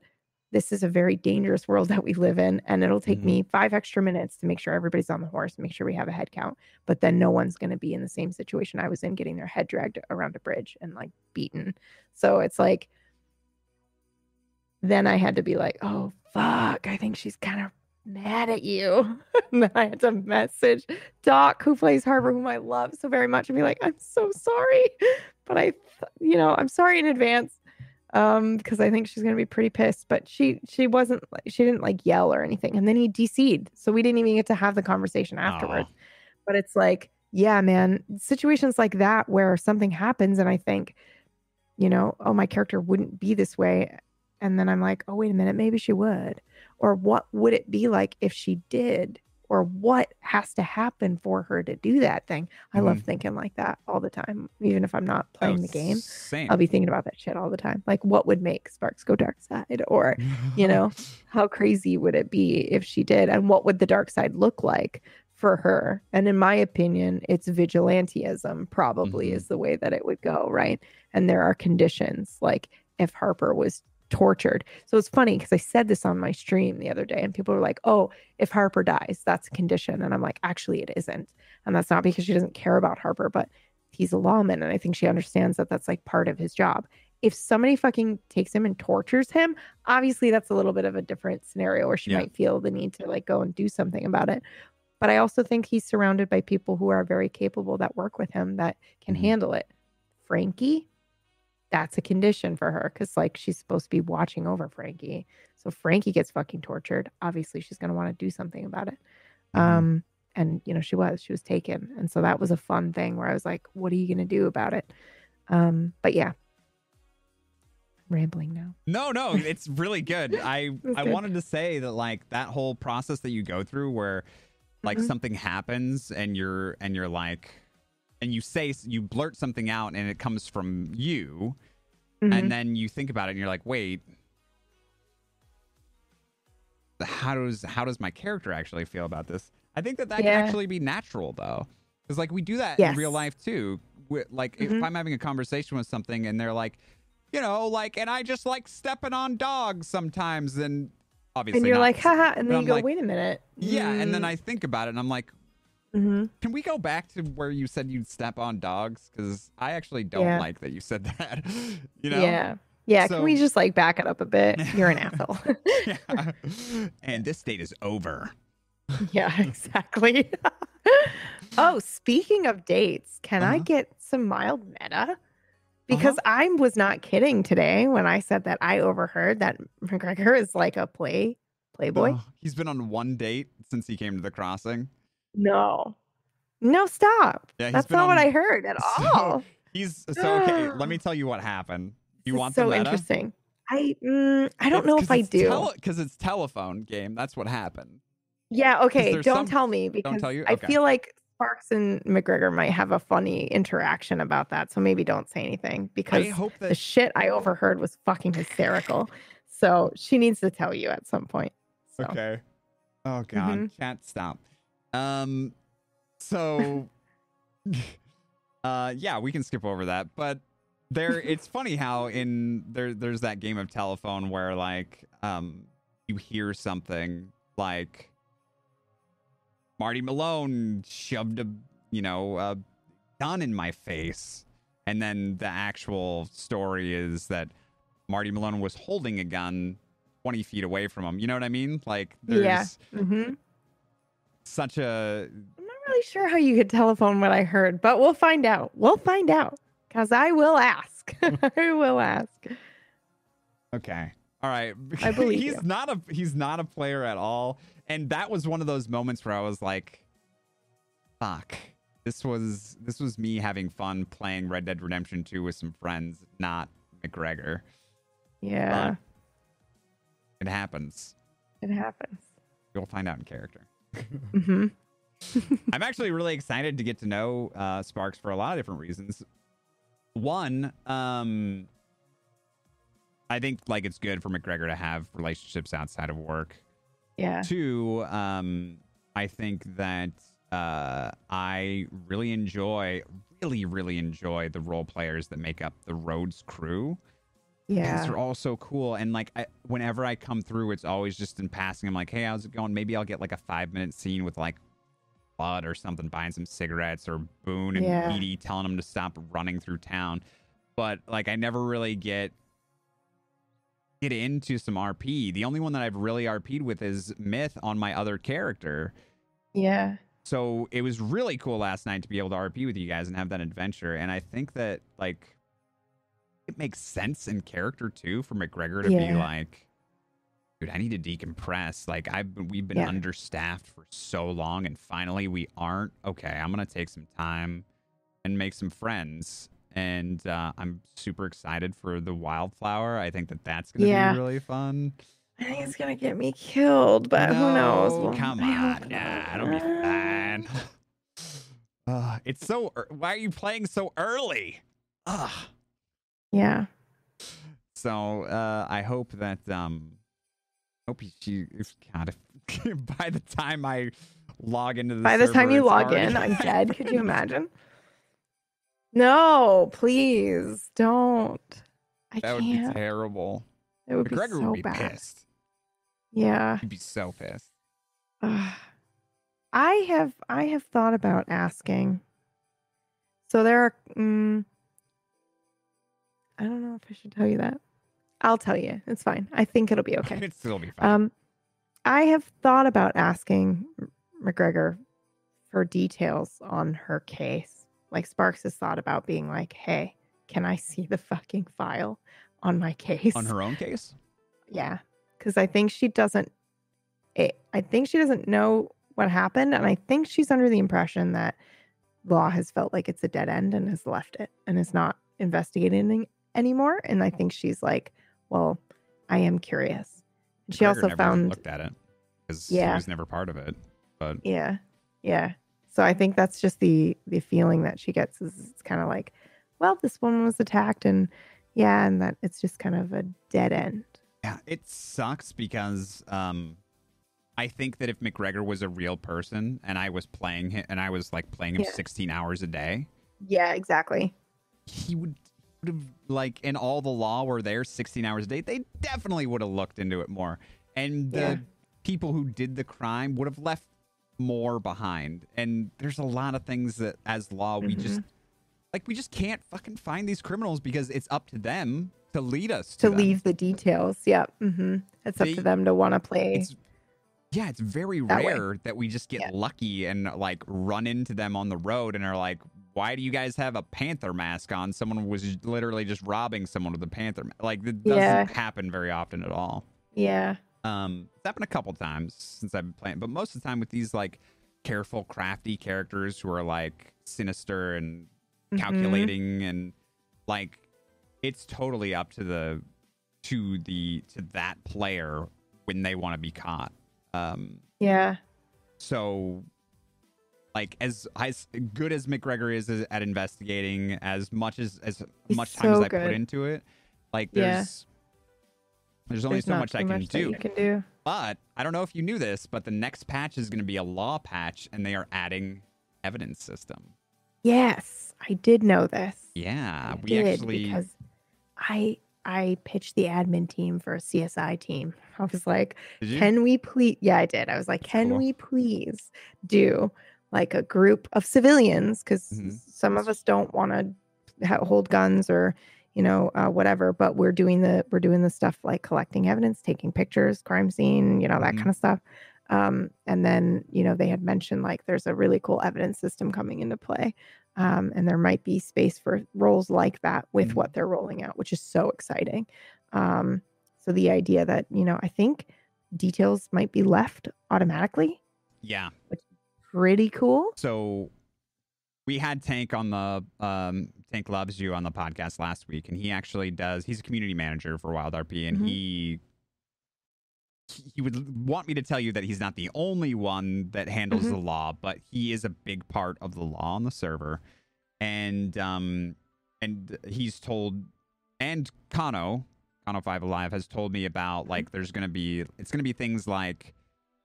this is a very dangerous world that we live in. And it'll take Mhm. me five extra minutes to make sure everybody's on the horse, make sure we have a head count. But then no one's going to be in the same situation I was in, getting their head dragged around a bridge and like beaten. So it's like, then I had to be like, oh, fuck. I think she's kind of mad at you. and then I had to message Doc, who plays Harper, whom I love so very much, and be like, I'm so sorry. But I, you know, I'm sorry in advance um because i think she's going to be pretty pissed but she she wasn't like she didn't like yell or anything and then he DC'd so we didn't even get to have the conversation afterwards Aw. but it's like yeah man situations like that where something happens and i think you know oh my character wouldn't be this way and then i'm like oh wait a minute maybe she would or what would it be like if she did or what has to happen for her to do that thing i love thinking like that all the time even if i'm not playing Oh, the game Same. I'll be thinking about that shit all the time. Like, what would make Sparks go dark side? Or, you know, how crazy would it be if she did? And what would the dark side look like for her? And in my opinion, it's vigilantism, probably Mhm. is the way that it would go. Right. And there are conditions like if Harper was tortured. So it's funny because I said this on my stream the other day, and people were like, oh, if Harper dies, that's a condition. And I'm like, actually, it isn't. And that's not because she doesn't care about Harper, but he's a lawman. And I think she understands that that's like part of his job. If somebody fucking takes him and tortures him, obviously that's a little bit of a different scenario where she Yeah. might feel the need to like go and do something about it. But I also think he's surrounded by people who are very capable that work with him that can Mhm. handle it. Frankie, that's a condition for her because like she's supposed to be watching over Frankie. So Frankie gets fucking tortured. Obviously, she's gonna want to do something about it. Mhm. Um, and you know she was she was taken, and so that was a fun thing where I was like, what are you gonna do about it? Um, but yeah, I'm rambling now. No, no, it's really good. I I good. wanted to say that like that whole process that you go through where like Mhm. something happens and you're and you're like and you say you blurt something out and it comes from you Mhm. and then you think about it and you're like, "Wait, how does how does my character actually feel about this?" I think that that Yeah. can actually be natural though. Cuz like we do that Yes. in real life too. Wi- Like if Mhm. I'm having a conversation with something and they're like, you know, like, and I just like stepping on dogs sometimes. And obviously, and you're not- like, haha, and then I'm you go, like, wait a minute. yeah. And then Mm, I think about it and I'm like, mhm. can we go back to where you said you'd step on dogs? Because I actually don't Yeah. like that you said that. you know? Yeah. Yeah. So- Can we just like back it up a bit? You're an asshole. Yeah. and this date is over. yeah, exactly. oh, speaking of dates, can I Uh-huh. get some mild meta? Because I was not kidding today when I said that I overheard that McGregor is like a play playboy. Ugh, he's been on one date since he came to the crossing. No. No, stop. Yeah, he's That's been not what I heard at So, all. He's so okay. let me tell you what happened. You This is want so the meta? interesting. I mm, I don't know if I do. because it's telephone game. That's what happened. Yeah, okay. Don't some- tell me because tell you? I feel like Sparks and McGregor might have a funny interaction about that. So maybe don't say anything because I hope the shit I overheard was fucking hysterical. So she needs to tell you at some point. So. Okay. Oh god, Mhm. chat stop. Um so uh yeah, we can skip over that, but there it's funny how in there there's that game of telephone where like um you hear something like Marty Malone shoved a you know a gun in my face and then the actual story is that Marty Malone was holding a gun 20 feet away from him. You know what I mean? Like there's Yeah. hmm such a I'm not really sure how you could telephone what I heard, but we'll find out. We'll find out because I will ask. I will ask. okay. All right. I believe he's you. not a he's not a player at all. And that was one of those moments where I was like fuck. This was this was me having fun playing Red Dead Redemption 2 with some friends, not McGregor. Yeah, It happens. it happens. You'll find out in character. Hmm I'm actually really excited to get to know uh, Sparks for a lot of different reasons. One, um, I think like it's good for McGregor to have relationships outside of work. Yeah. Two, um, I think that uh, I really enjoy, really, really enjoy the role players that make up the Rhodes crew. Because Yeah. they're all so cool. And like, I, whenever I come through, it's always just in passing. I'm like, hey, how's it going? Maybe I'll get like a five minute scene with like Bud or something buying some cigarettes or Boone and Yeah. Edie telling him to stop running through town. But like, I never really get get into some RP. The only one that I've really RP'd with is Myth on my other character. Yeah. So it was really cool last night to be able to RP with you guys and have that adventure. And I think that like it makes sense in character too for McGregor to be like, dude, I need to decompress. Like I've been, we've been Yeah. understaffed for so long, and finally we aren't. Okay, I'm gonna take some time and make some friends. And uh, I'm super excited for the wildflower. I think that that's gonna Yeah. be really fun. I think it's gonna get me killed, but who knows? No, Well, come I on, nah, it'll be fine. Uh, it's so. ear- Why are you playing so early? Ugh. Yeah. So uh, I hope that um, hope she. If God, if, by the time I log into the By the time you log already- in, I'm dead. Could you imagine? No, please don't. I that would be can't. terrible. it would be so would be bad. pissed. Yeah. He'd be so pissed. Ugh. I have I have thought about asking. So there are mm, I don't know if I should tell you that. I'll tell you. It's fine. I think it'll be okay. It'd still be fine. Um I have thought about asking McGregor for details on her case. Like Sparks has thought about being like, "Hey, can I see the fucking file on my case? On her own case? Yeah, because I think she doesn't. It, I think she doesn't know what happened, and I think she's under the impression that law has felt like it's a dead end and has left it and is not investigating anymore. And I think she's like, well, I am curious. And she McGregor also never found, looked at it because Yeah. he was never part of it. But yeah, yeah. So I think that's just the the feeling that she gets is it's kind of like, well, this woman was attacked, and yeah, and that it's just kind of a dead end. yeah, it sucks because um, I think that if McGregor was a real person and I was playing him and I was like playing him Yeah. 16 hours a day, Yeah, exactly. he would would have like in all the law were there 16 hours a day they definitely would have looked into it more and the Yeah. people who did the crime would have left more behind and there's a lot of things that as law we Mm-hmm. just like we just can't fucking find these criminals because it's up to them to lead us To to, leave the details. Yeah. hmm It's up to them to want to play. it's yeah it's very That way. rare that we just get Yeah. lucky and like run into them on the road and are like why do you guys have a panther mask on someone was literally just robbing someone with a panther mask like that doesn't Yeah. happen very often at all Yeah. um it's happened a couple times since i've been playing but most of the time with these like careful crafty characters who are like sinister and Mhm. calculating and like it's totally up to the to the to that player when they want to be caught um Yeah. so like as as good as mcgregor is at investigating as much as as He's much time as so i put into it like Yeah. there's there's only There's so much i can that do can do. but I don't know if you knew this, but the next patch is going to be a law patch, and they are adding evidence system. Yes, I did know this. Yeah, I we actually. because I I pitched the admin team for a CSI team. I was like, can we please? Yeah, I did. I was like, can cool. we please do like a group of civilians? Because Mhm. some of us don't want to ha- hold guns or you know uh, whatever, but we're doing the we're doing the stuff like collecting evidence, taking pictures, crime scene, you know that Mhm. kind of stuff. Um, and then you know they had mentioned like there's a really cool evidence system coming into play. Um, and there might be space for roles like that with Mhm. what they're rolling out, which is so exciting. Um, so the idea that you know, I think details might be left automatically, yeah. Pretty cool. So we had Tank on the um, Tank loves you on the podcast last week, and he actually does. He's a community manager for Wild RP, and Mhm. he he would want me to tell you that he's not the only one that handles Mhm. the law, but he is a big part of the law on the server, and um and he's told and Kano Kano Five Alive has told me about like there's gonna be it's gonna be things like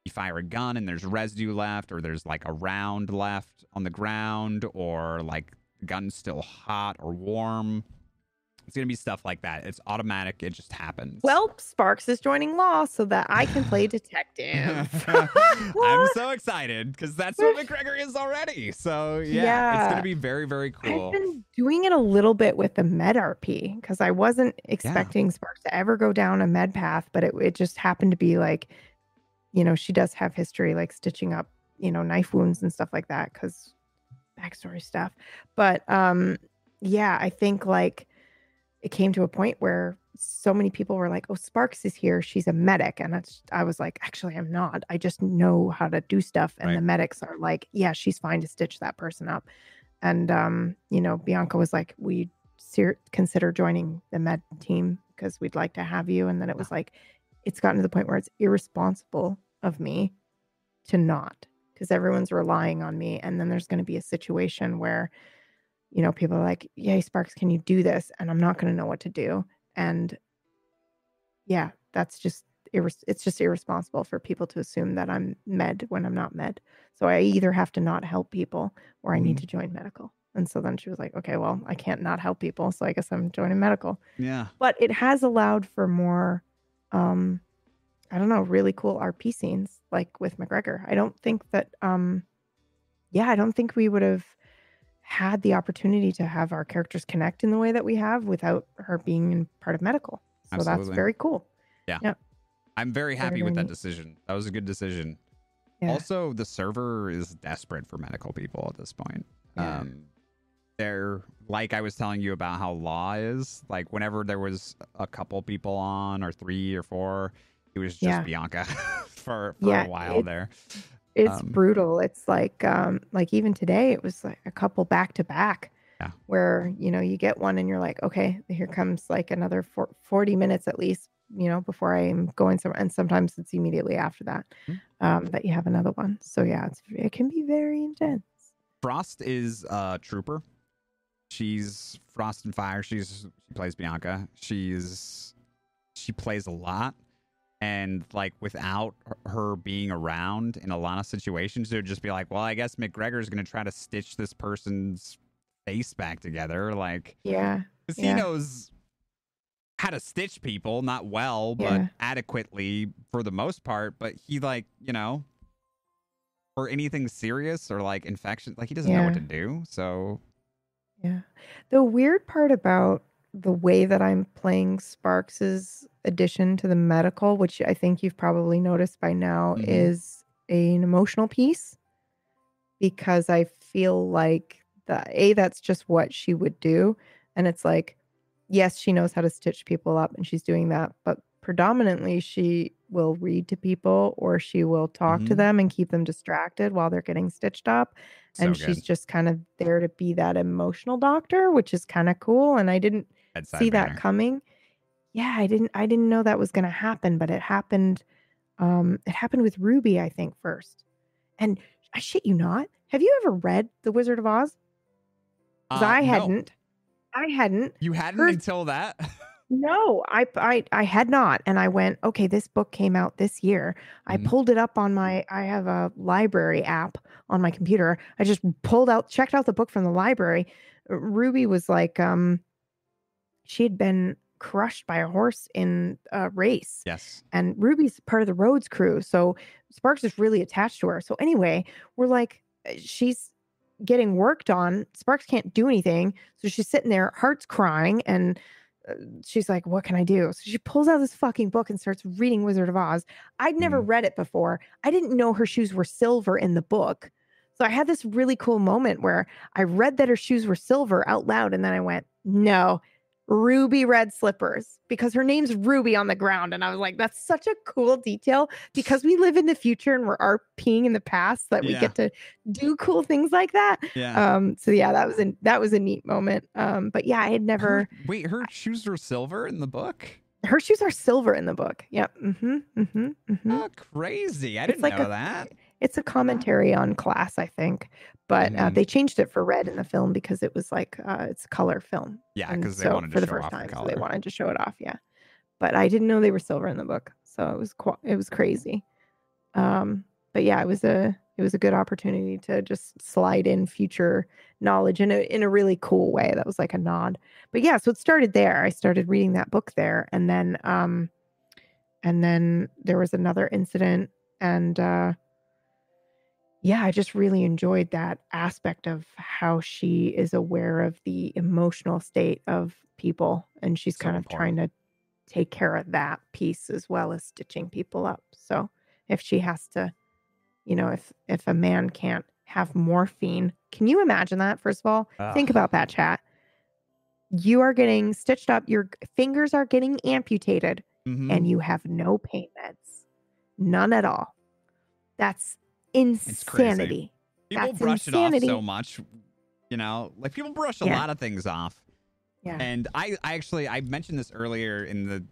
you fire a gun and there's residue left, or there's like a round left on the ground, or like gun's still hot or warm. It's gonna be stuff like that. It's automatic. It just happens. Well, Sparks is joining law so that I can play detective. I'm so excited because that's what McGregor is already. So yeah, it's gonna be very very cool. I've been doing it a little bit with the med RP because I wasn't expecting Sparks to ever go down a med path, but it, it just happened to be like, you know, she does have history like stitching up, you know, knife wounds and stuff like that because backstory stuff. But um, yeah, I think like it came to a point where so many people were like, "Oh, Sparks is here. She's a medic," and that's I was like, "Actually, I'm not. I just know how to do stuff." And the medics are like, "Yeah, she's fine to stitch that person up." And um, you know, Bianca was like, "We ser- consider joining the med team because we'd like to have you." And then it was like, it's gotten to the point where it's irresponsible of me to not because everyone's relying on me. And then there's going to be a situation where you know people are like yay sparks can you do this? And i'm not going to know what to do. And yeah that's just irres- it's just irresponsible for people to assume that i'm med when i'm not med. So i either have to not help people or i need Mhm. to join medical. And so then she was like okay well i can't not help people so i guess i'm joining medical. Yeah, but it has allowed for more um i don't know really cool rp scenes like with mcgregor i don't think that um yeah i don't think we would have had the opportunity to have our characters connect in the way that we have without her being in part of medical so that's very cool Yeah. yeah. I'm very Very, happy very with that decision. That was a good decision. yeah Also, the server is desperate for medical people at this point. Yeah. Um, they're like I was telling you about how Law is. Like whenever there was a couple people on, or three or four, it was just Yeah. Bianca for for Yeah, a while it- there. It's Um, brutal. It's like um like even today it was like a couple back to back. Yeah. Where, you know, you get one and you're like, okay, here comes like another four, 40 minutes at least, you know, before I am going somewhere. And sometimes it's immediately after that Mhm. um, that you have another one. So yeah, it's it can be very intense. Frost is a trooper. She's Frost and Fire. She's she plays Bianca. She's she plays a lot, and like without her- being around in a lot of situations, it would just be like, well, I guess McGregor's gonna try to stitch this person's face back together, like Yeah. because Yeah. he knows how to stitch people, not well, but Yeah. adequately for the most part. But he like you know. For anything serious or like infection, like he doesn't know what to do. So Yeah. The weird part about the way that I'm playing Sparks's addition to the medical, which I think you've probably noticed by now, Mhm. is an emotional piece because I feel like the A, that's just what she would do. And it's like, yes, she knows how to stitch people up and she's doing that, but predominantly she will read to people or she will talk to Mhm. them and keep them distracted while they're getting stitched up and she's just kind of there to be that emotional doctor which is kind of cool and i didn't See that coming? Yeah i didn't i didn't know that was going to happen but it happened um it happened with ruby i think first. And i shit you not have you ever read the wizard of Oz? Uh, i hadn't i hadn't. You hadn't heard- until that. no I, I i had not and i went okay this book came out this year. I Mhm. pulled it up on my i have a library app on my computer. I just pulled out checked out the book from the library. Ruby was like um she had been crushed by a horse in a race yes. and Ruby's part of the Rhodes crew. So Sparks is really attached to her. So anyway, we're like, uh, she's getting worked on. Sparks can't do anything. So she's sitting there, Hart's crying, and uh, she's like, What can I do? So she pulls out this fucking book and starts reading Wizard of Oz. I'd never read it before. I didn't know her shoes were silver in the book. So I had this really cool moment where I read that her shoes were silver out loud, and then I went, No, ruby red slippers because her name's Ruby on the ground. And I was like, that's such a cool detail because we live in the future and we're RPing in the past that we get to do cool things like that. Yeah. Um, so yeah, that was a that was a neat moment. Um, but yeah, I had never Her- wait, her shoes are silver in the book? her shoes are silver in the book. Yep. Mm-hmm. Mm-hmm. Mm-hmm. Oh, crazy. I didn't like know a- that. It's a commentary on class, I think. But uh, Mhm. they changed it for red in the film because it was like uh, it's a color film. Yeah, because they so wanted for the show first off time, the so they wanted to show it off. Yeah, but I didn't know they were silver in the book, so it was qu- it was crazy. Um, but yeah, it was a it was a good opportunity to just slide in future knowledge in a in a really cool way. That was like a nod. But yeah, so it started there. I started reading that book there, and then um, and then there was another incident, and uh, yeah, I just really enjoyed that aspect of how she is aware of the emotional state of people and she's So kind of trying to take care of that piece as well as stitching people up. So if she has to, you know, if if a man can't have morphine, can you imagine that first of all? Think about that chat. You are getting stitched up, your fingers are getting amputated Mhm. and you have no pain meds. None at all. That's. Insanity. people that's brush it off so much. You know, like people brush a Yeah. lot of things off. Yeah. And I, I actually I mentioned this earlier in the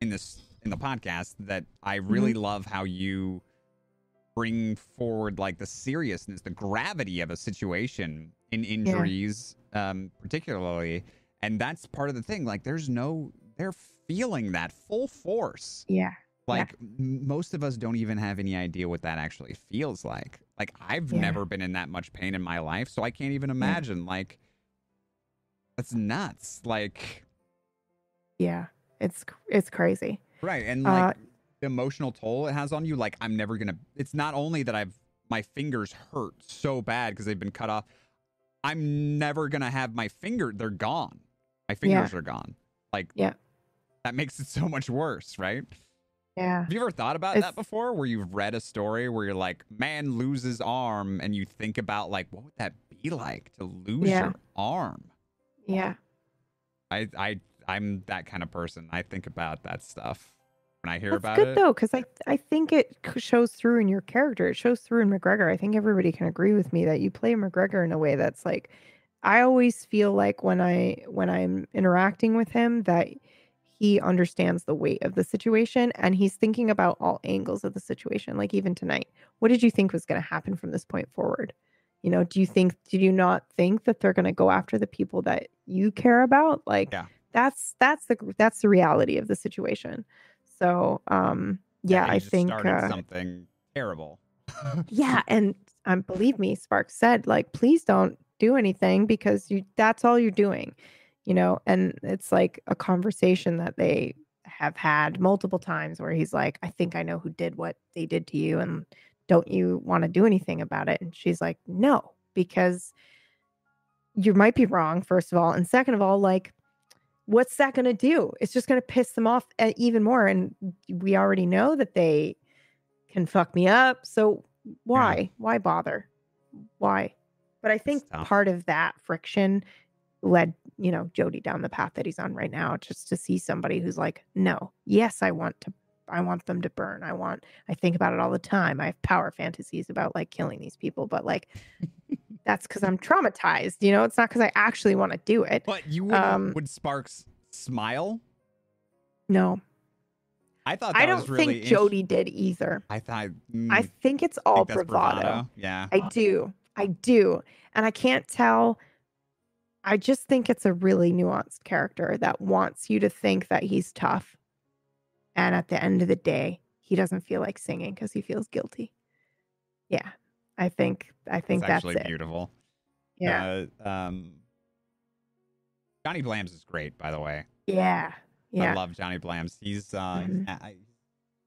in this in the podcast that I really Mm-hmm. love how you bring forward like the seriousness, the gravity of a situation in injuries, um, particularly. And that's part of the thing. Like there's no they're feeling that full force. yeah. Like m- most of us don't even have any idea what that actually feels like. Like I've Yeah. never been in that much pain in my life, so I can't even imagine. Like that's nuts. Like Yeah. It's it's crazy. right, and Uh, like the emotional toll it has on you. Like I'm never gonna. It's not only that I've my fingers hurt so bad because they've been cut off. I'm never gonna have my finger. They're gone. My fingers are gone. Like Yeah. that makes it so much worse, right? Yeah. Have you ever thought about It's- that before? Where you've read a story where you're like, man loses arm, and you think about like, what would that be like to lose Yeah. your arm? Yeah. I I I'm that kind of person. I think about that stuff when I hear That's about good it. Good though, because I I think it shows through in your character. It shows through in McGregor. I think everybody can agree with me that you play McGregor in a way that's like, I always feel like when I when I'm interacting with him that he understands the weight of the situation and he's thinking about all angles of the situation. Like even tonight, what did you think was going to happen from this point forward? You know, do you think did you not think that they're going to go after the people that you care about? Like Yeah. that's that's the that's the reality of the situation. So, um yeah, I think uh, something terrible. yeah, and um, believe me, Sparks said like, please don't do anything because you that's all you're doing, you know. And it's like a conversation that they have had multiple times where he's like, I think I know who did what they did to you, and don't you want to do anything about it? And she's like, no, because you might be wrong, first of all, and second of all, like. What's that going to do? It's just going to piss them off uh, even more. And we already know that they can fuck me up. So why why bother why but i think part of that friction led you know jody down the path that he's on right now just to see somebody who's like no yes i want to i want them to burn i want i think about it all the time i have power fantasies about like killing these people but like that's because i'm traumatized you know it's not because i actually want to do it But you would Um, would Sparks smile? no I thought that i don't was really think int- jody did either I thought mm, i think it's all think that's bravado Yeah. I do. I do. And I can't tell. I just think it's a really nuanced character that wants you to think that he's tough. And at the end of the day, he doesn't feel like singing because he feels guilty. Yeah. I think I think that's actually beautiful. Yeah. Uh, um, Johnny Blams is great, by the way. yeah. I love Johnny Blams. He's uh, Mhm. a- I-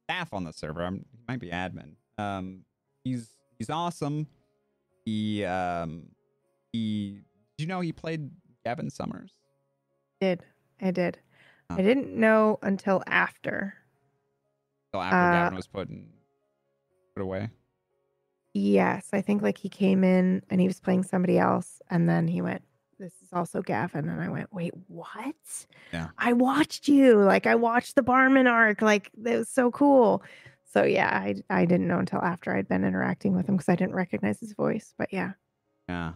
staff on the server. I'm, he might be admin. Um, he's he's awesome. He um he. Did you know he played Gavin Summers? did. I did. Huh. I didn't know until after. So after Uh, Gavin was put in, put away. Yes, I think like he came in and he was playing somebody else, and then he went, "This is also Gavin," and I went, "Wait, what?" Yeah. I watched you, like I watched the Barman arc, like it was so cool. So yeah, I I didn't know until after I'd been interacting with him because I didn't recognize his voice. But yeah. Yeah.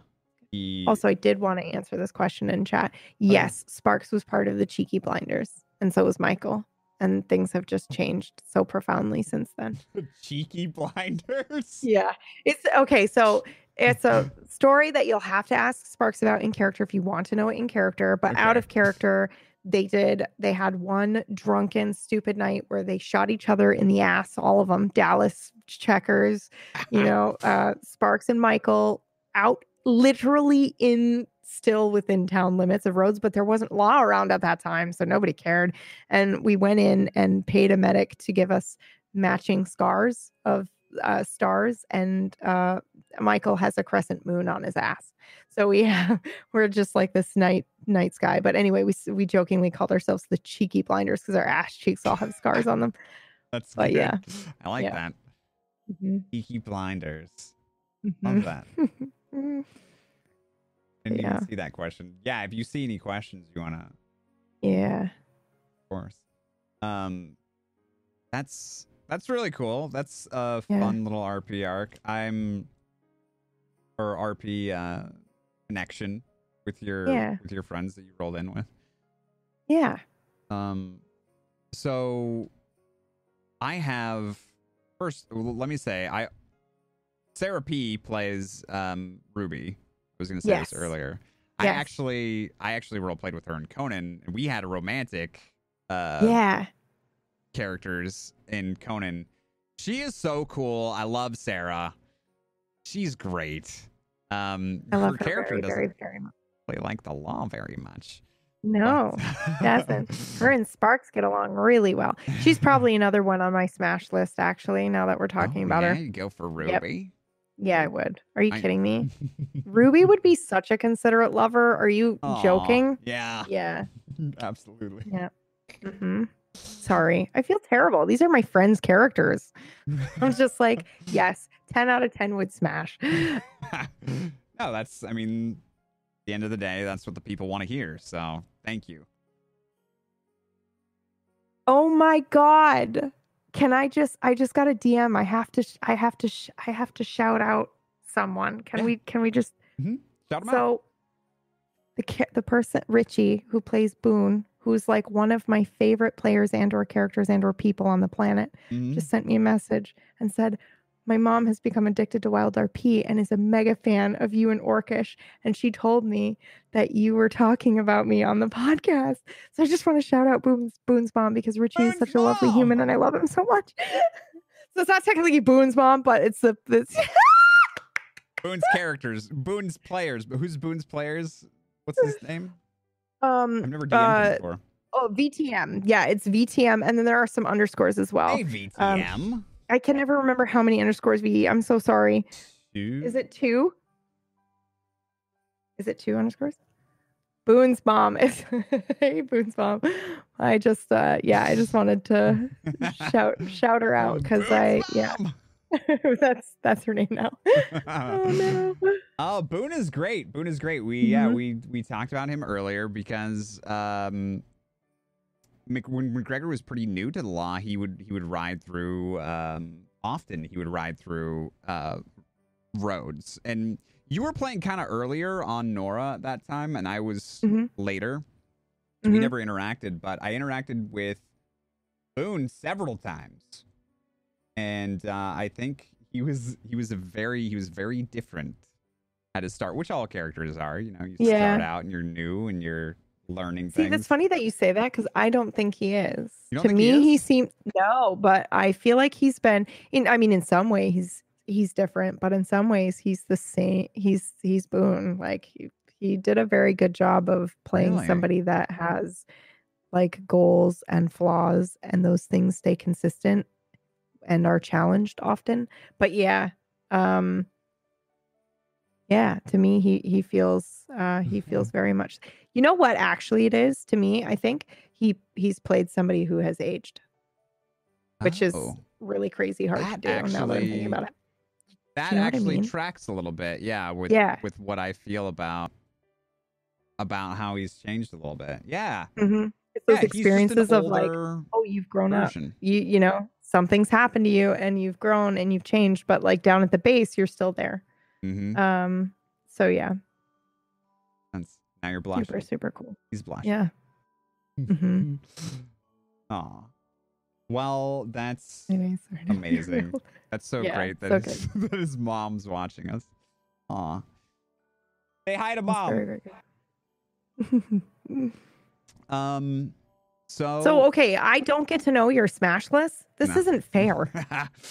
He Also, I did want to answer this question in chat. Yes, Sparks was part of the Cheeky Blinders, and so was Michael. And things have just changed so profoundly since then. cheeky blinders. Yeah. It's okay. So it's a story that you'll have to ask Sparks about in character if you want to know it in character. But out of character, they did, they had one drunken, stupid night where they shot each other in the ass, all of them, Dallas checkers, you know, uh, Sparks and Michael out literally in still within town limits of Rhodes, but there wasn't law around at that time. So nobody cared. And we went in and paid a medic to give us matching scars of uh, stars. And uh, Michael has a crescent moon on his ass. So we have, we're just like this night night sky. But anyway, we we jokingly called ourselves the cheeky blinders because our ass cheeks all have scars on them. That's But good. yeah. I like Yeah. that. Mhm, Cheeky blinders. mhm. Love that. Mhm. Didn't Yeah. even see that question. Yeah, if you see any questions you wanna yeah. of course. Um that's that's really cool. That's a Yeah. fun little RP arc. I'm or RP uh connection with your Yeah. with your friends that you rolled in with. Yeah. Um, so I have first. Let me say, I Sarah P plays um Ruby. I was going to say Yes. this earlier. I actually, I actually role played with her in Conan, and we had a romantic uh yeah. characters in Conan. She is so cool. I love Sarah. She's great. Um, I love her, character very, doesn't very, very much. play like the law very much. No, doesn't. Her and Sparks get along really well. She's probably another one on my smash list, actually, now that we're talking Oh, about yeah, her. You go for Yep. Yeah, I would. Are you I- kidding me? Ruby would be such a considerate lover. Are you Aw, joking? Yeah, Yeah. absolutely. Yeah. hmm Sorry. I feel terrible. These are my friends' characters. I'm just like, yes, 10 out of 10 would smash. No, that's. I mean, at the end of the day, that's what the people want to hear. So thank you. Oh my god. Can I just I just got a DM. I have to sh- I have to sh- I have to shout out someone. Can Yeah. we can we just Shout 'em out. so the the person Richie who plays Boone, who's like one of my favorite players and or characters and or people on the planet, Mhm. just sent me a message and said, "My mom has become addicted to Wild RP and is a mega fan of you and Orcish, and she told me that you were talking about me on the podcast. So I just want to shout out Boone's Boone's mom because Richie is Boone's such a lovely mom! human and I love him so much." so it's not technically Boone's mom, but it's the it's Boone's characters, Boone's players. But who's Boone's players? What's his name? um I've never DM'd uh, him before. oh VTM. Yeah, it's VTM and then there are some underscores as well. Hey, VTM. I can never remember how many underscores we I'm so sorry. Two. Is it two? Is it two underscores? Boone's mom is hey Boone's mom. I just uh yeah, I just wanted to shout shout her out because I yeah that's that's her name now. oh no. Oh, Boone is great. Boone is great. We yeah, Mhm. we we talked about him earlier because um Mc, when McGregor was pretty new to the law, he would he would ride through um often he would ride through uh Rhodes. And you were playing kind of earlier on Nora at that time and I was Mhm. later. We Mhm. never interacted, but I interacted with Boone several times. And uh, I think he was he was a very he was very different at his start, which all characters are. You know, you Yeah. start out and you're new and you're learning See, things. that's funny that you say that because I don't think he is. To think he me, he, seems no, but I feel like he's been in. I mean, in some way, he's he's different, but in some ways, he's the same. He's he's Boone. Like he he did a very good job of playing Really? somebody that has like goals and flaws, and those things stay consistent and are challenged often. But yeah, um, yeah, to me, he he feels uh he Mm-hmm. feels very much. You know what? Actually, it is to me. I think he he's played somebody who has aged, which is Oh. really crazy hard That to do. now that I'm thinking actually- about it. that you know what I mean? tracks a little bit, yeah, with Yeah. with what I feel about about how he's changed a little bit. Yeah. hmm It's those an experiences of like, oh, you've grown up. You you know something's happened to you and you've grown and you've changed, but like down at the base, you're still there. Mm-hmm. Um. So yeah, That's, now you're blushing. super super cool. He's blushing. Yeah. Mm-hmm. Aw. Well, that's sorry. Amazing. that's so Yeah, great so that, his, that his mom's watching us. Aw. Say hi to mom. very, very good. Um. So. so okay, I don't get to know your smash list. This No. isn't fair.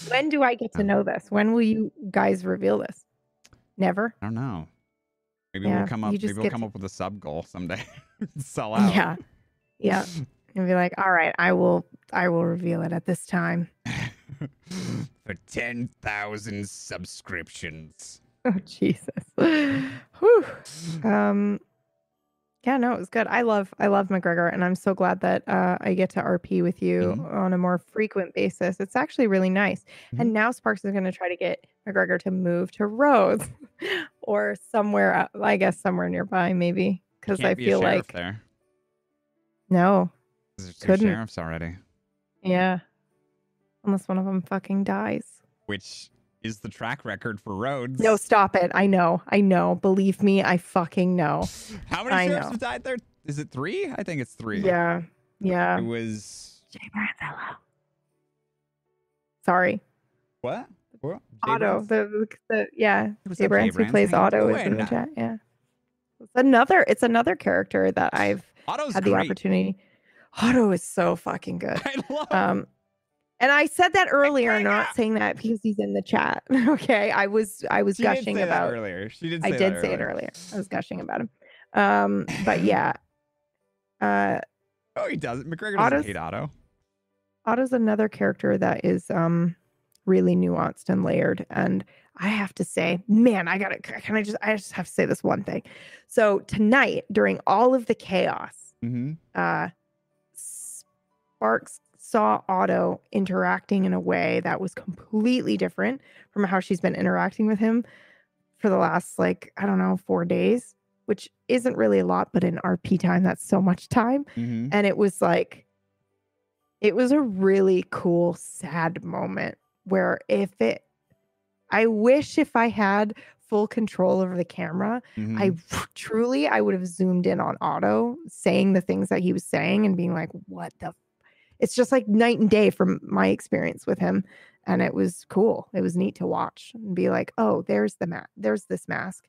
When do I get to know this? When will you guys reveal this? Never. I don't know. Maybe Yeah, we'll come up. Maybe we'll come to- up with a sub goal someday. Sell out. Yeah. Yeah. And be like, all right, I will I will reveal it at this time. For ten thousand subscriptions. Oh Jesus. Whew. Um yeah, no, it was good. I love I love McGregor and I'm so glad that uh, I get to RP with you Mhm. on a more frequent basis. It's actually really nice. And Mhm. now Sparks is going to try to get McGregor to move to Rhodes or somewhere uh, I guess somewhere nearby maybe Can't I be feel like there. No, There's two couldn't. sheriffs already, Yeah. Unless one of them fucking dies. which is the track record for Rhodes. No, stop it. I know. I know. Believe me, I fucking know. How many I sheriffs know. have died there? Is it three? I think it's three. Yeah. Yeah. It was Jay Branzello. Sorry. what? What? Otto. The, the, the yeah. What's Jay up, Brands who plays How Otto is in the chat. Yeah. It's another it's another character that I've Otto's had the great. opportunity. Otto is so fucking good. I love. Um and I said that earlier, not saying that because he's in the chat. Okay. I was I was she gushing about that earlier. She did. Say I did say it earlier. I was gushing about him. Um, but yeah. Uh Oh, he doesn't. McGregor doesn't Otto's- hate Otto. Otto's another character that is um really nuanced and layered. And I have to say, man, I gotta can I just I just have to say this one thing. So tonight, during all of the chaos, Mm-hmm. uh Sparks saw Otto interacting in a way that was completely different from how she's been interacting with him for the last like I don't know four days, which isn't really a lot, but in RP time, that's so much time. Mhm. And it was like, it was a really cool, sad moment where if it, I wish if I had full control over the camera, Mhm. I truly I would have zoomed in on Otto saying the things that he was saying and being like, what the f-" it's just like night and day from my experience with him. And it was cool. It was neat to watch and be like, oh, there's the mat, there's this mask.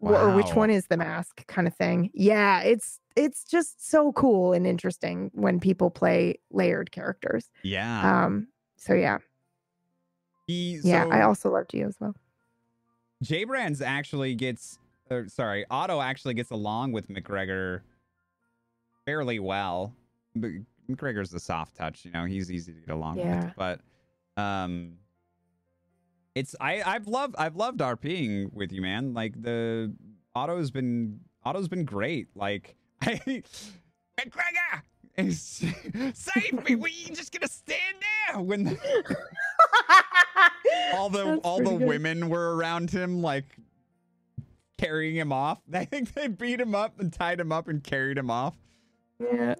Wh- Or which one is the mask kind of thing. Yeah, it's it's just so cool and interesting when people play layered characters. yeah. Um, so yeah. he, Yeah, I also loved you as well. Jay Brands actually gets, or sorry, Otto actually gets along with McGregor fairly well. But McGregor's the soft touch, you know, he's easy to get along Yeah. with. But um it's I I've loved I've loved RPing with you, man. Like the Otto's been Otto's been great. Like I McGregor is save me. Were you just gonna stand there when the, all the That's all the good. women were around him like carrying him off i think they beat him up and tied him up and carried him off Yeah.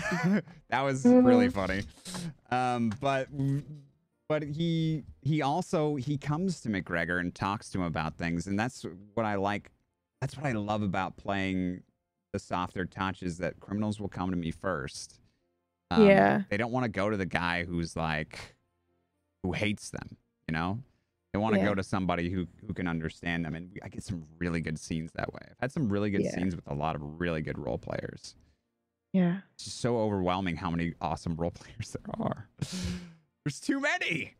that was really Mhm. funny um but but he he also he comes to mcgregor and talks to him about things and that's what i like that's what i love about playing the softer touch is that criminals will come to me first Um, Yeah. they don't want to go to the guy who's like who hates them you know they want to Yeah. go to somebody who who can understand them and we, i get some really good scenes that way i've had some really good Yeah. scenes with a lot of really good role players Yeah. it's just so overwhelming how many awesome role players there are. There's too many.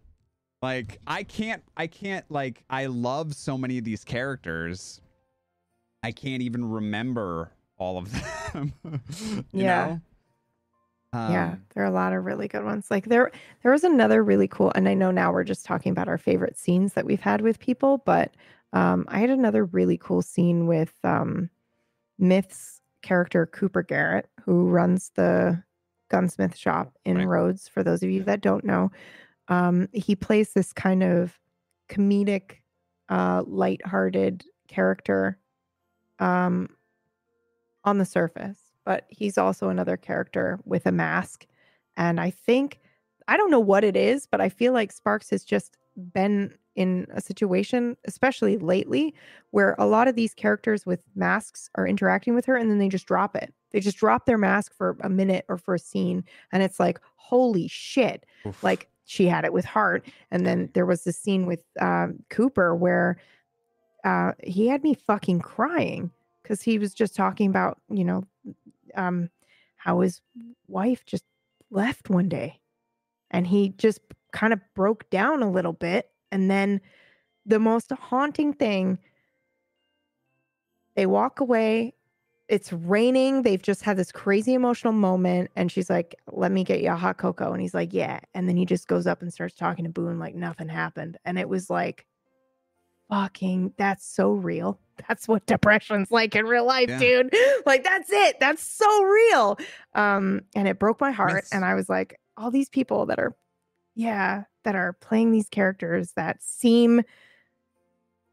Like I can't I can't like I love so many of these characters. I can't even remember all of them. you Yeah. know? yeah, Um, there are a lot of really good ones. Like there there was another really cool and I know now we're just talking about our favorite scenes that we've had with people, but um I had another really cool scene with um Myth's character Cooper Garrett who runs the gunsmith shop in Right. Rhodes for those of you that don't know. Um he plays this kind of comedic uh lighthearted character um on the surface, but he's also another character with a mask. And I think, I don't know what it is, but I feel like Sparks has just been in a situation, especially lately, where a lot of these characters with masks are interacting with her and then they just drop it. They just drop their mask for a minute or for a scene. And it's like, holy shit. oof. Like she had it with Hart. And then there was this scene with um, Cooper where uh, he had me fucking crying because he was just talking about, you know, um, how his wife just left one day and he just kind of broke down a little bit. And then the most haunting thing, they walk away. It's raining. They've just had this crazy emotional moment. And she's like, Let me get you a hot cocoa. And he's like, Yeah. And then he just goes up and starts talking to Boone like nothing happened. And it was like, fucking, that's so real. That's what depression's like in real life, Yeah. dude. Like, that's it. That's so real. Um, and it broke my heart. That's- And I was like, all these people that are, yeah, that are playing these characters that seem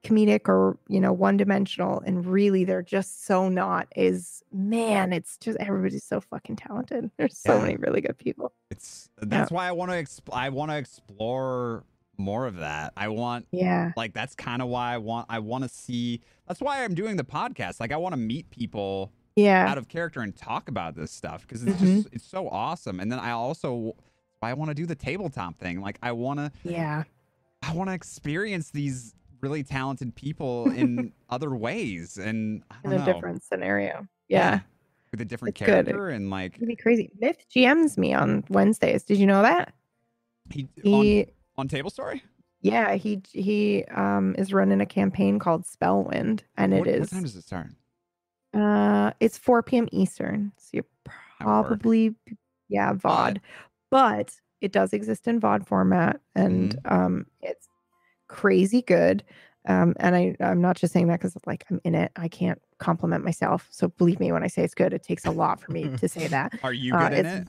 comedic or you know one dimensional and really they're just so not is man it's just everybody's so fucking talented there's so Yeah. many really good people it's that's why I want to exp- I want to explore more of that. I want yeah like that's kind of why I want I want to see that's why I'm doing the podcast. Like I want to meet people yeah out of character and talk about this stuff because it's Mhm. just it's so awesome. And then I also I want to do the tabletop thing. Like I want to yeah I want to experience these really talented people in other ways and I in a know, different scenario yeah, with a different It's good. character and like it'd be crazy myth gms me on wednesdays did you know that he, on, he on table story. yeah he he um is running a campaign called spellwind and it is what, it what is time does it start? Uh, it's 4 p.m. Eastern, so you're probably yeah VOD, but it does exist in VOD format, and Mm-hmm. um, it's crazy good. Um, and I I'm not just saying that because like I'm in it. I can't compliment myself, so believe me when I say it's good. It takes a lot for me to say that. Are you Uh, good in it?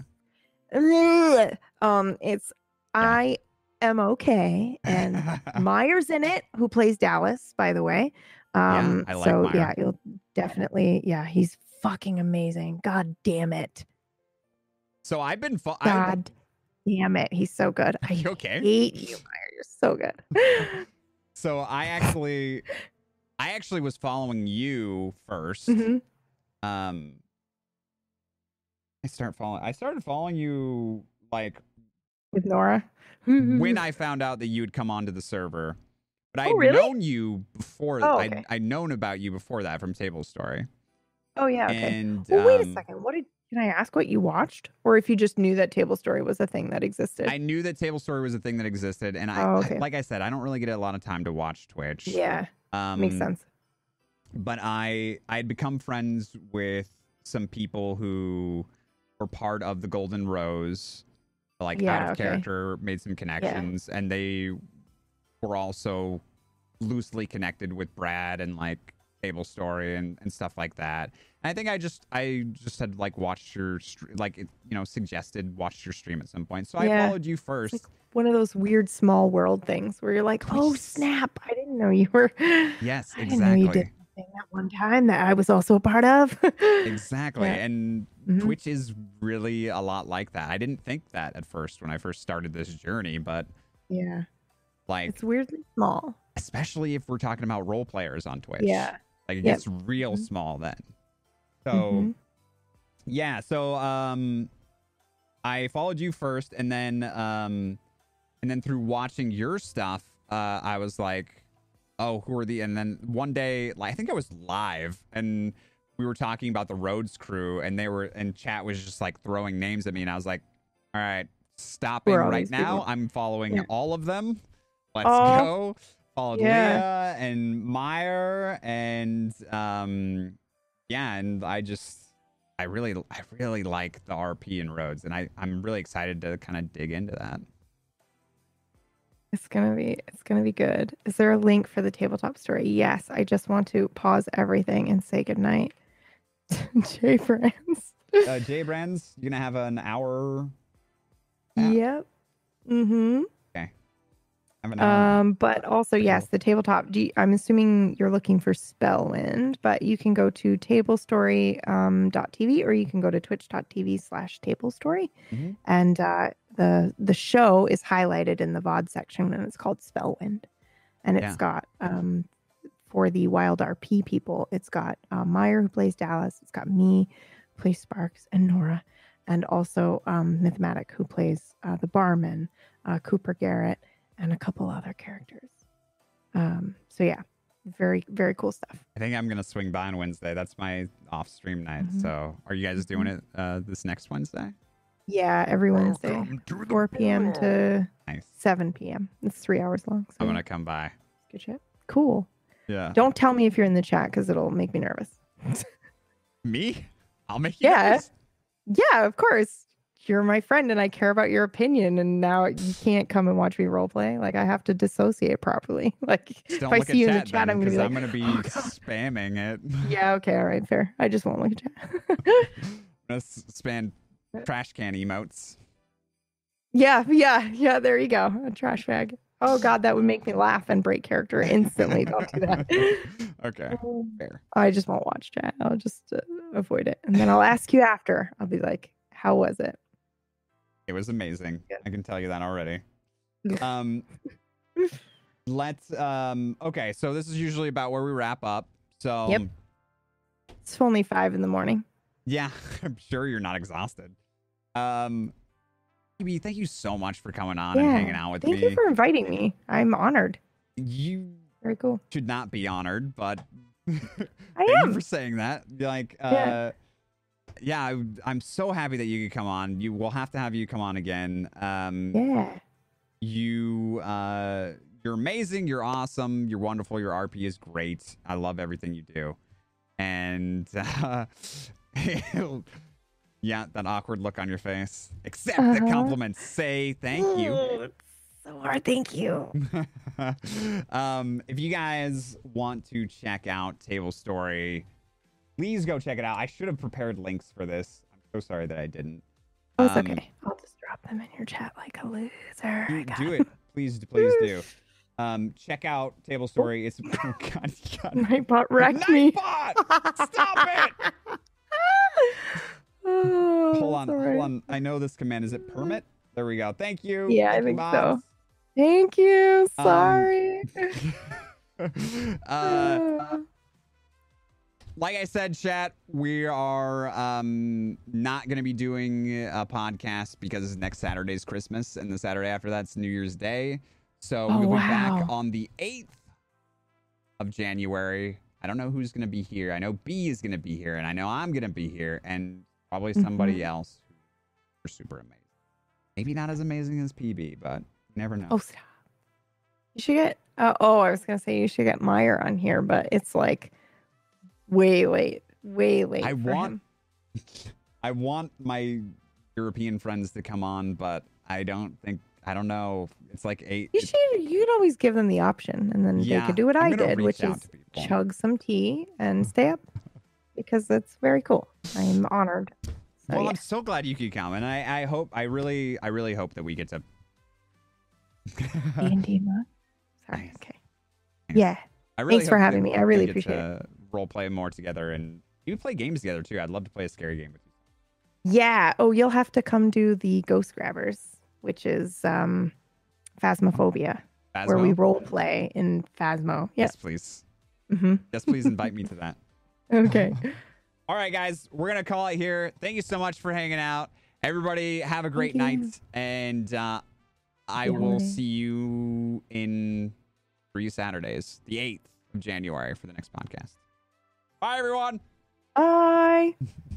Um, it's Yeah. I am okay. And Meyer's in it, who plays Dallas, by the way. Um, I like so Meyer. yeah, you'll definitely, yeah, he's fucking amazing. God damn it. So I've been. Fo- I, God damn it. He's so good. I okay? hate you, Meyer. You're so good. so I actually, I actually was following you 1st Mhm. Um, I start following. I started following you like With Nora. when I found out that you had come onto the server. But I'd Oh, really? known you before. Oh, I'd. I'd known about you before that from Table Story. Oh yeah, okay. And Well, wait a um, second. What did can I ask what you watched? Or if you just knew that table story was a thing that existed? I knew that Table Story was a thing that existed, and I, Oh, I- like I said, I don't really get a lot of time to watch Twitch. yeah, um, makes sense. But I I had become friends with some people who were part of the Golden Rose, like Yeah, out of okay. character, made some connections, and they were also loosely connected with Brad and like Table Story and, and stuff like that. I think I just I just had like watched your like you know suggested watched your stream at some point, so I followed you first. like one of those weird small world things where you're like, oh snap! I didn't know you were. yes, I didn't know you exactly. that one time that I was also a part of. Exactly. Yeah. And Mhm. Twitch is really a lot like that. I didn't think that at first when I first started this journey, but yeah, like it's weirdly small. especially if we're talking about role players on Twitch. Yeah. Like it Yep. gets real Mhm. small then. So Mhm. yeah, so um I followed you first and then um and then through watching your stuff, uh I was like, oh, who are the and then one day like I think I was live and we were talking about the Rhodes crew and they were and chat was just like throwing names at me and I was like, all right, stopping Who are all right now. people? I'm following Yeah. all of them. Let's Oh, go. Followed yeah. Leah and Meyer and um yeah, and I just I really I really like the RP and Rhodes, and I I'm really excited to kind of dig into that. It's gonna be it's gonna be good. Is there a link for the tabletop story? Yes. I just want to pause everything and say goodnight. Jay Brands. Uh Jay Brands, you're gonna have an hour Yeah. Yep. Mm-hmm. Um, but also, yes, the tabletop. You, I'm assuming you're looking for Spellwind, but you can go to tablestory um, TV or you can go to twitch.tv slash tablestory. Mhm. And uh, the the show is highlighted in the VOD section and it's called Spellwind. And it's Yeah. got um for the wild RP people, it's got uh, Meyer who plays Dallas, it's got me, who plays Sparks, and Nora, and also um Mythmatic who plays uh, the barman, uh, Cooper Garrett, and a couple other characters. Um, so yeah, very very cool stuff. I think I'm gonna swing by on Wednesday. That's my off stream night. Mhm. So are you guys doing it uh this next Wednesday? Yeah, every Wednesday, to the 4 p.m. to Nice. 7 p.m. It's three hours long. So I'm gonna come by. good shit. Cool. Yeah. Don't tell me if you're in the chat because it'll make me nervous. Me? I'll make you Yeah. nervous. Yeah, of course. You're my friend and I care about your opinion and now you can't come and watch me roleplay. Like I have to dissociate properly. Like Just if I see you in the chat, then, I'm gonna like, I'm gonna be "Oh, spamming it. Yeah, okay, all right, fair. I just won't look at chat. I'm gonna spam trash can emotes. yeah, yeah, yeah, there you go. A trash bag. Oh god, that would make me laugh and break character instantly. Don't do that. okay. Fair. I just won't watch chat. I'll just uh, avoid it. And then I'll ask you after. I'll be like, how was it? It was amazing. Good. I can tell you that already. Um let's um okay, so this is usually about where we wrap up. So Yep. It's only five in the morning. yeah, I'm sure you're not exhausted. Um Phoebe, thank you so much for coming on and hanging out with Thank me. Thank you for inviting me. I'm honored. you Very cool. should not be honored, but I thank you am. for saying that. Like, uh, Yeah. Yeah, I, am so happy that you could come on. You will have to have you come on again. Um, Yeah. you, uh, you're amazing. You're awesome. You're wonderful. Your RP is great. I love everything you do. And uh, yeah, that awkward look on your face. Accept the Uh-huh. compliments. Say thank you. So hard. Thank you. um, if you guys want to check out Table Story, please go check it out. I should have prepared links for this. I'm so sorry that I didn't. Oh, it's Um, okay. I'll just drop them in your chat like a loser. I Do, do it, please, please do. Um, check out Table Story. It's oh god, god. Nightbot wrecked me. Nightbot! Stop it! Oh, Hold on, all hold on. I know this command. Is it permit? There we go. Thank you. Yeah, I Thank you, think so. Thank you. Um, Sorry. uh, like I said, chat, we are um, not going to be doing a podcast because next Saturday's Christmas and the Saturday after that's New Year's Day. So Oh, we'll be back on the 8th of January. I don't know who's going to be here. I know Bee is going to be here, and I know I'm going to be here, and probably somebody else who's super amazing. Maybe not as amazing as PB, but you never know. oh, stop. You should get. Uh, oh, I was gonna say you should get Meyer on here, but it's like way late, way late. I want him. I want my European friends to come on, but I don't think I don't know. It's like eight. You should. You could always give them the option, and then yeah, they could do what I'm I did, which is chug some tea and stay up, because that's very cool. I am honored. So, well, yeah. I'm so glad you could come, and I, I hope I really I really hope that we get to. D&D. Sorry. Nice. Okay. Yeah. I really Thanks for having me. I really appreciate to Role play more together, and you play games together too. I'd love to play a scary game with you. Yeah. Oh, you'll have to come do the Ghost Grabbers, which is um, Phasmophobia, where we role play in Phasmo. Yes. Yes, please. hmm Yes, please invite me to that. Okay. All right, guys, we're gonna call it here. Thank you so much for hanging out. Everybody, have a great you. night, and uh, I will see you in three Saturdays, the eighth of January, for the next podcast. Bye, everyone. Bye.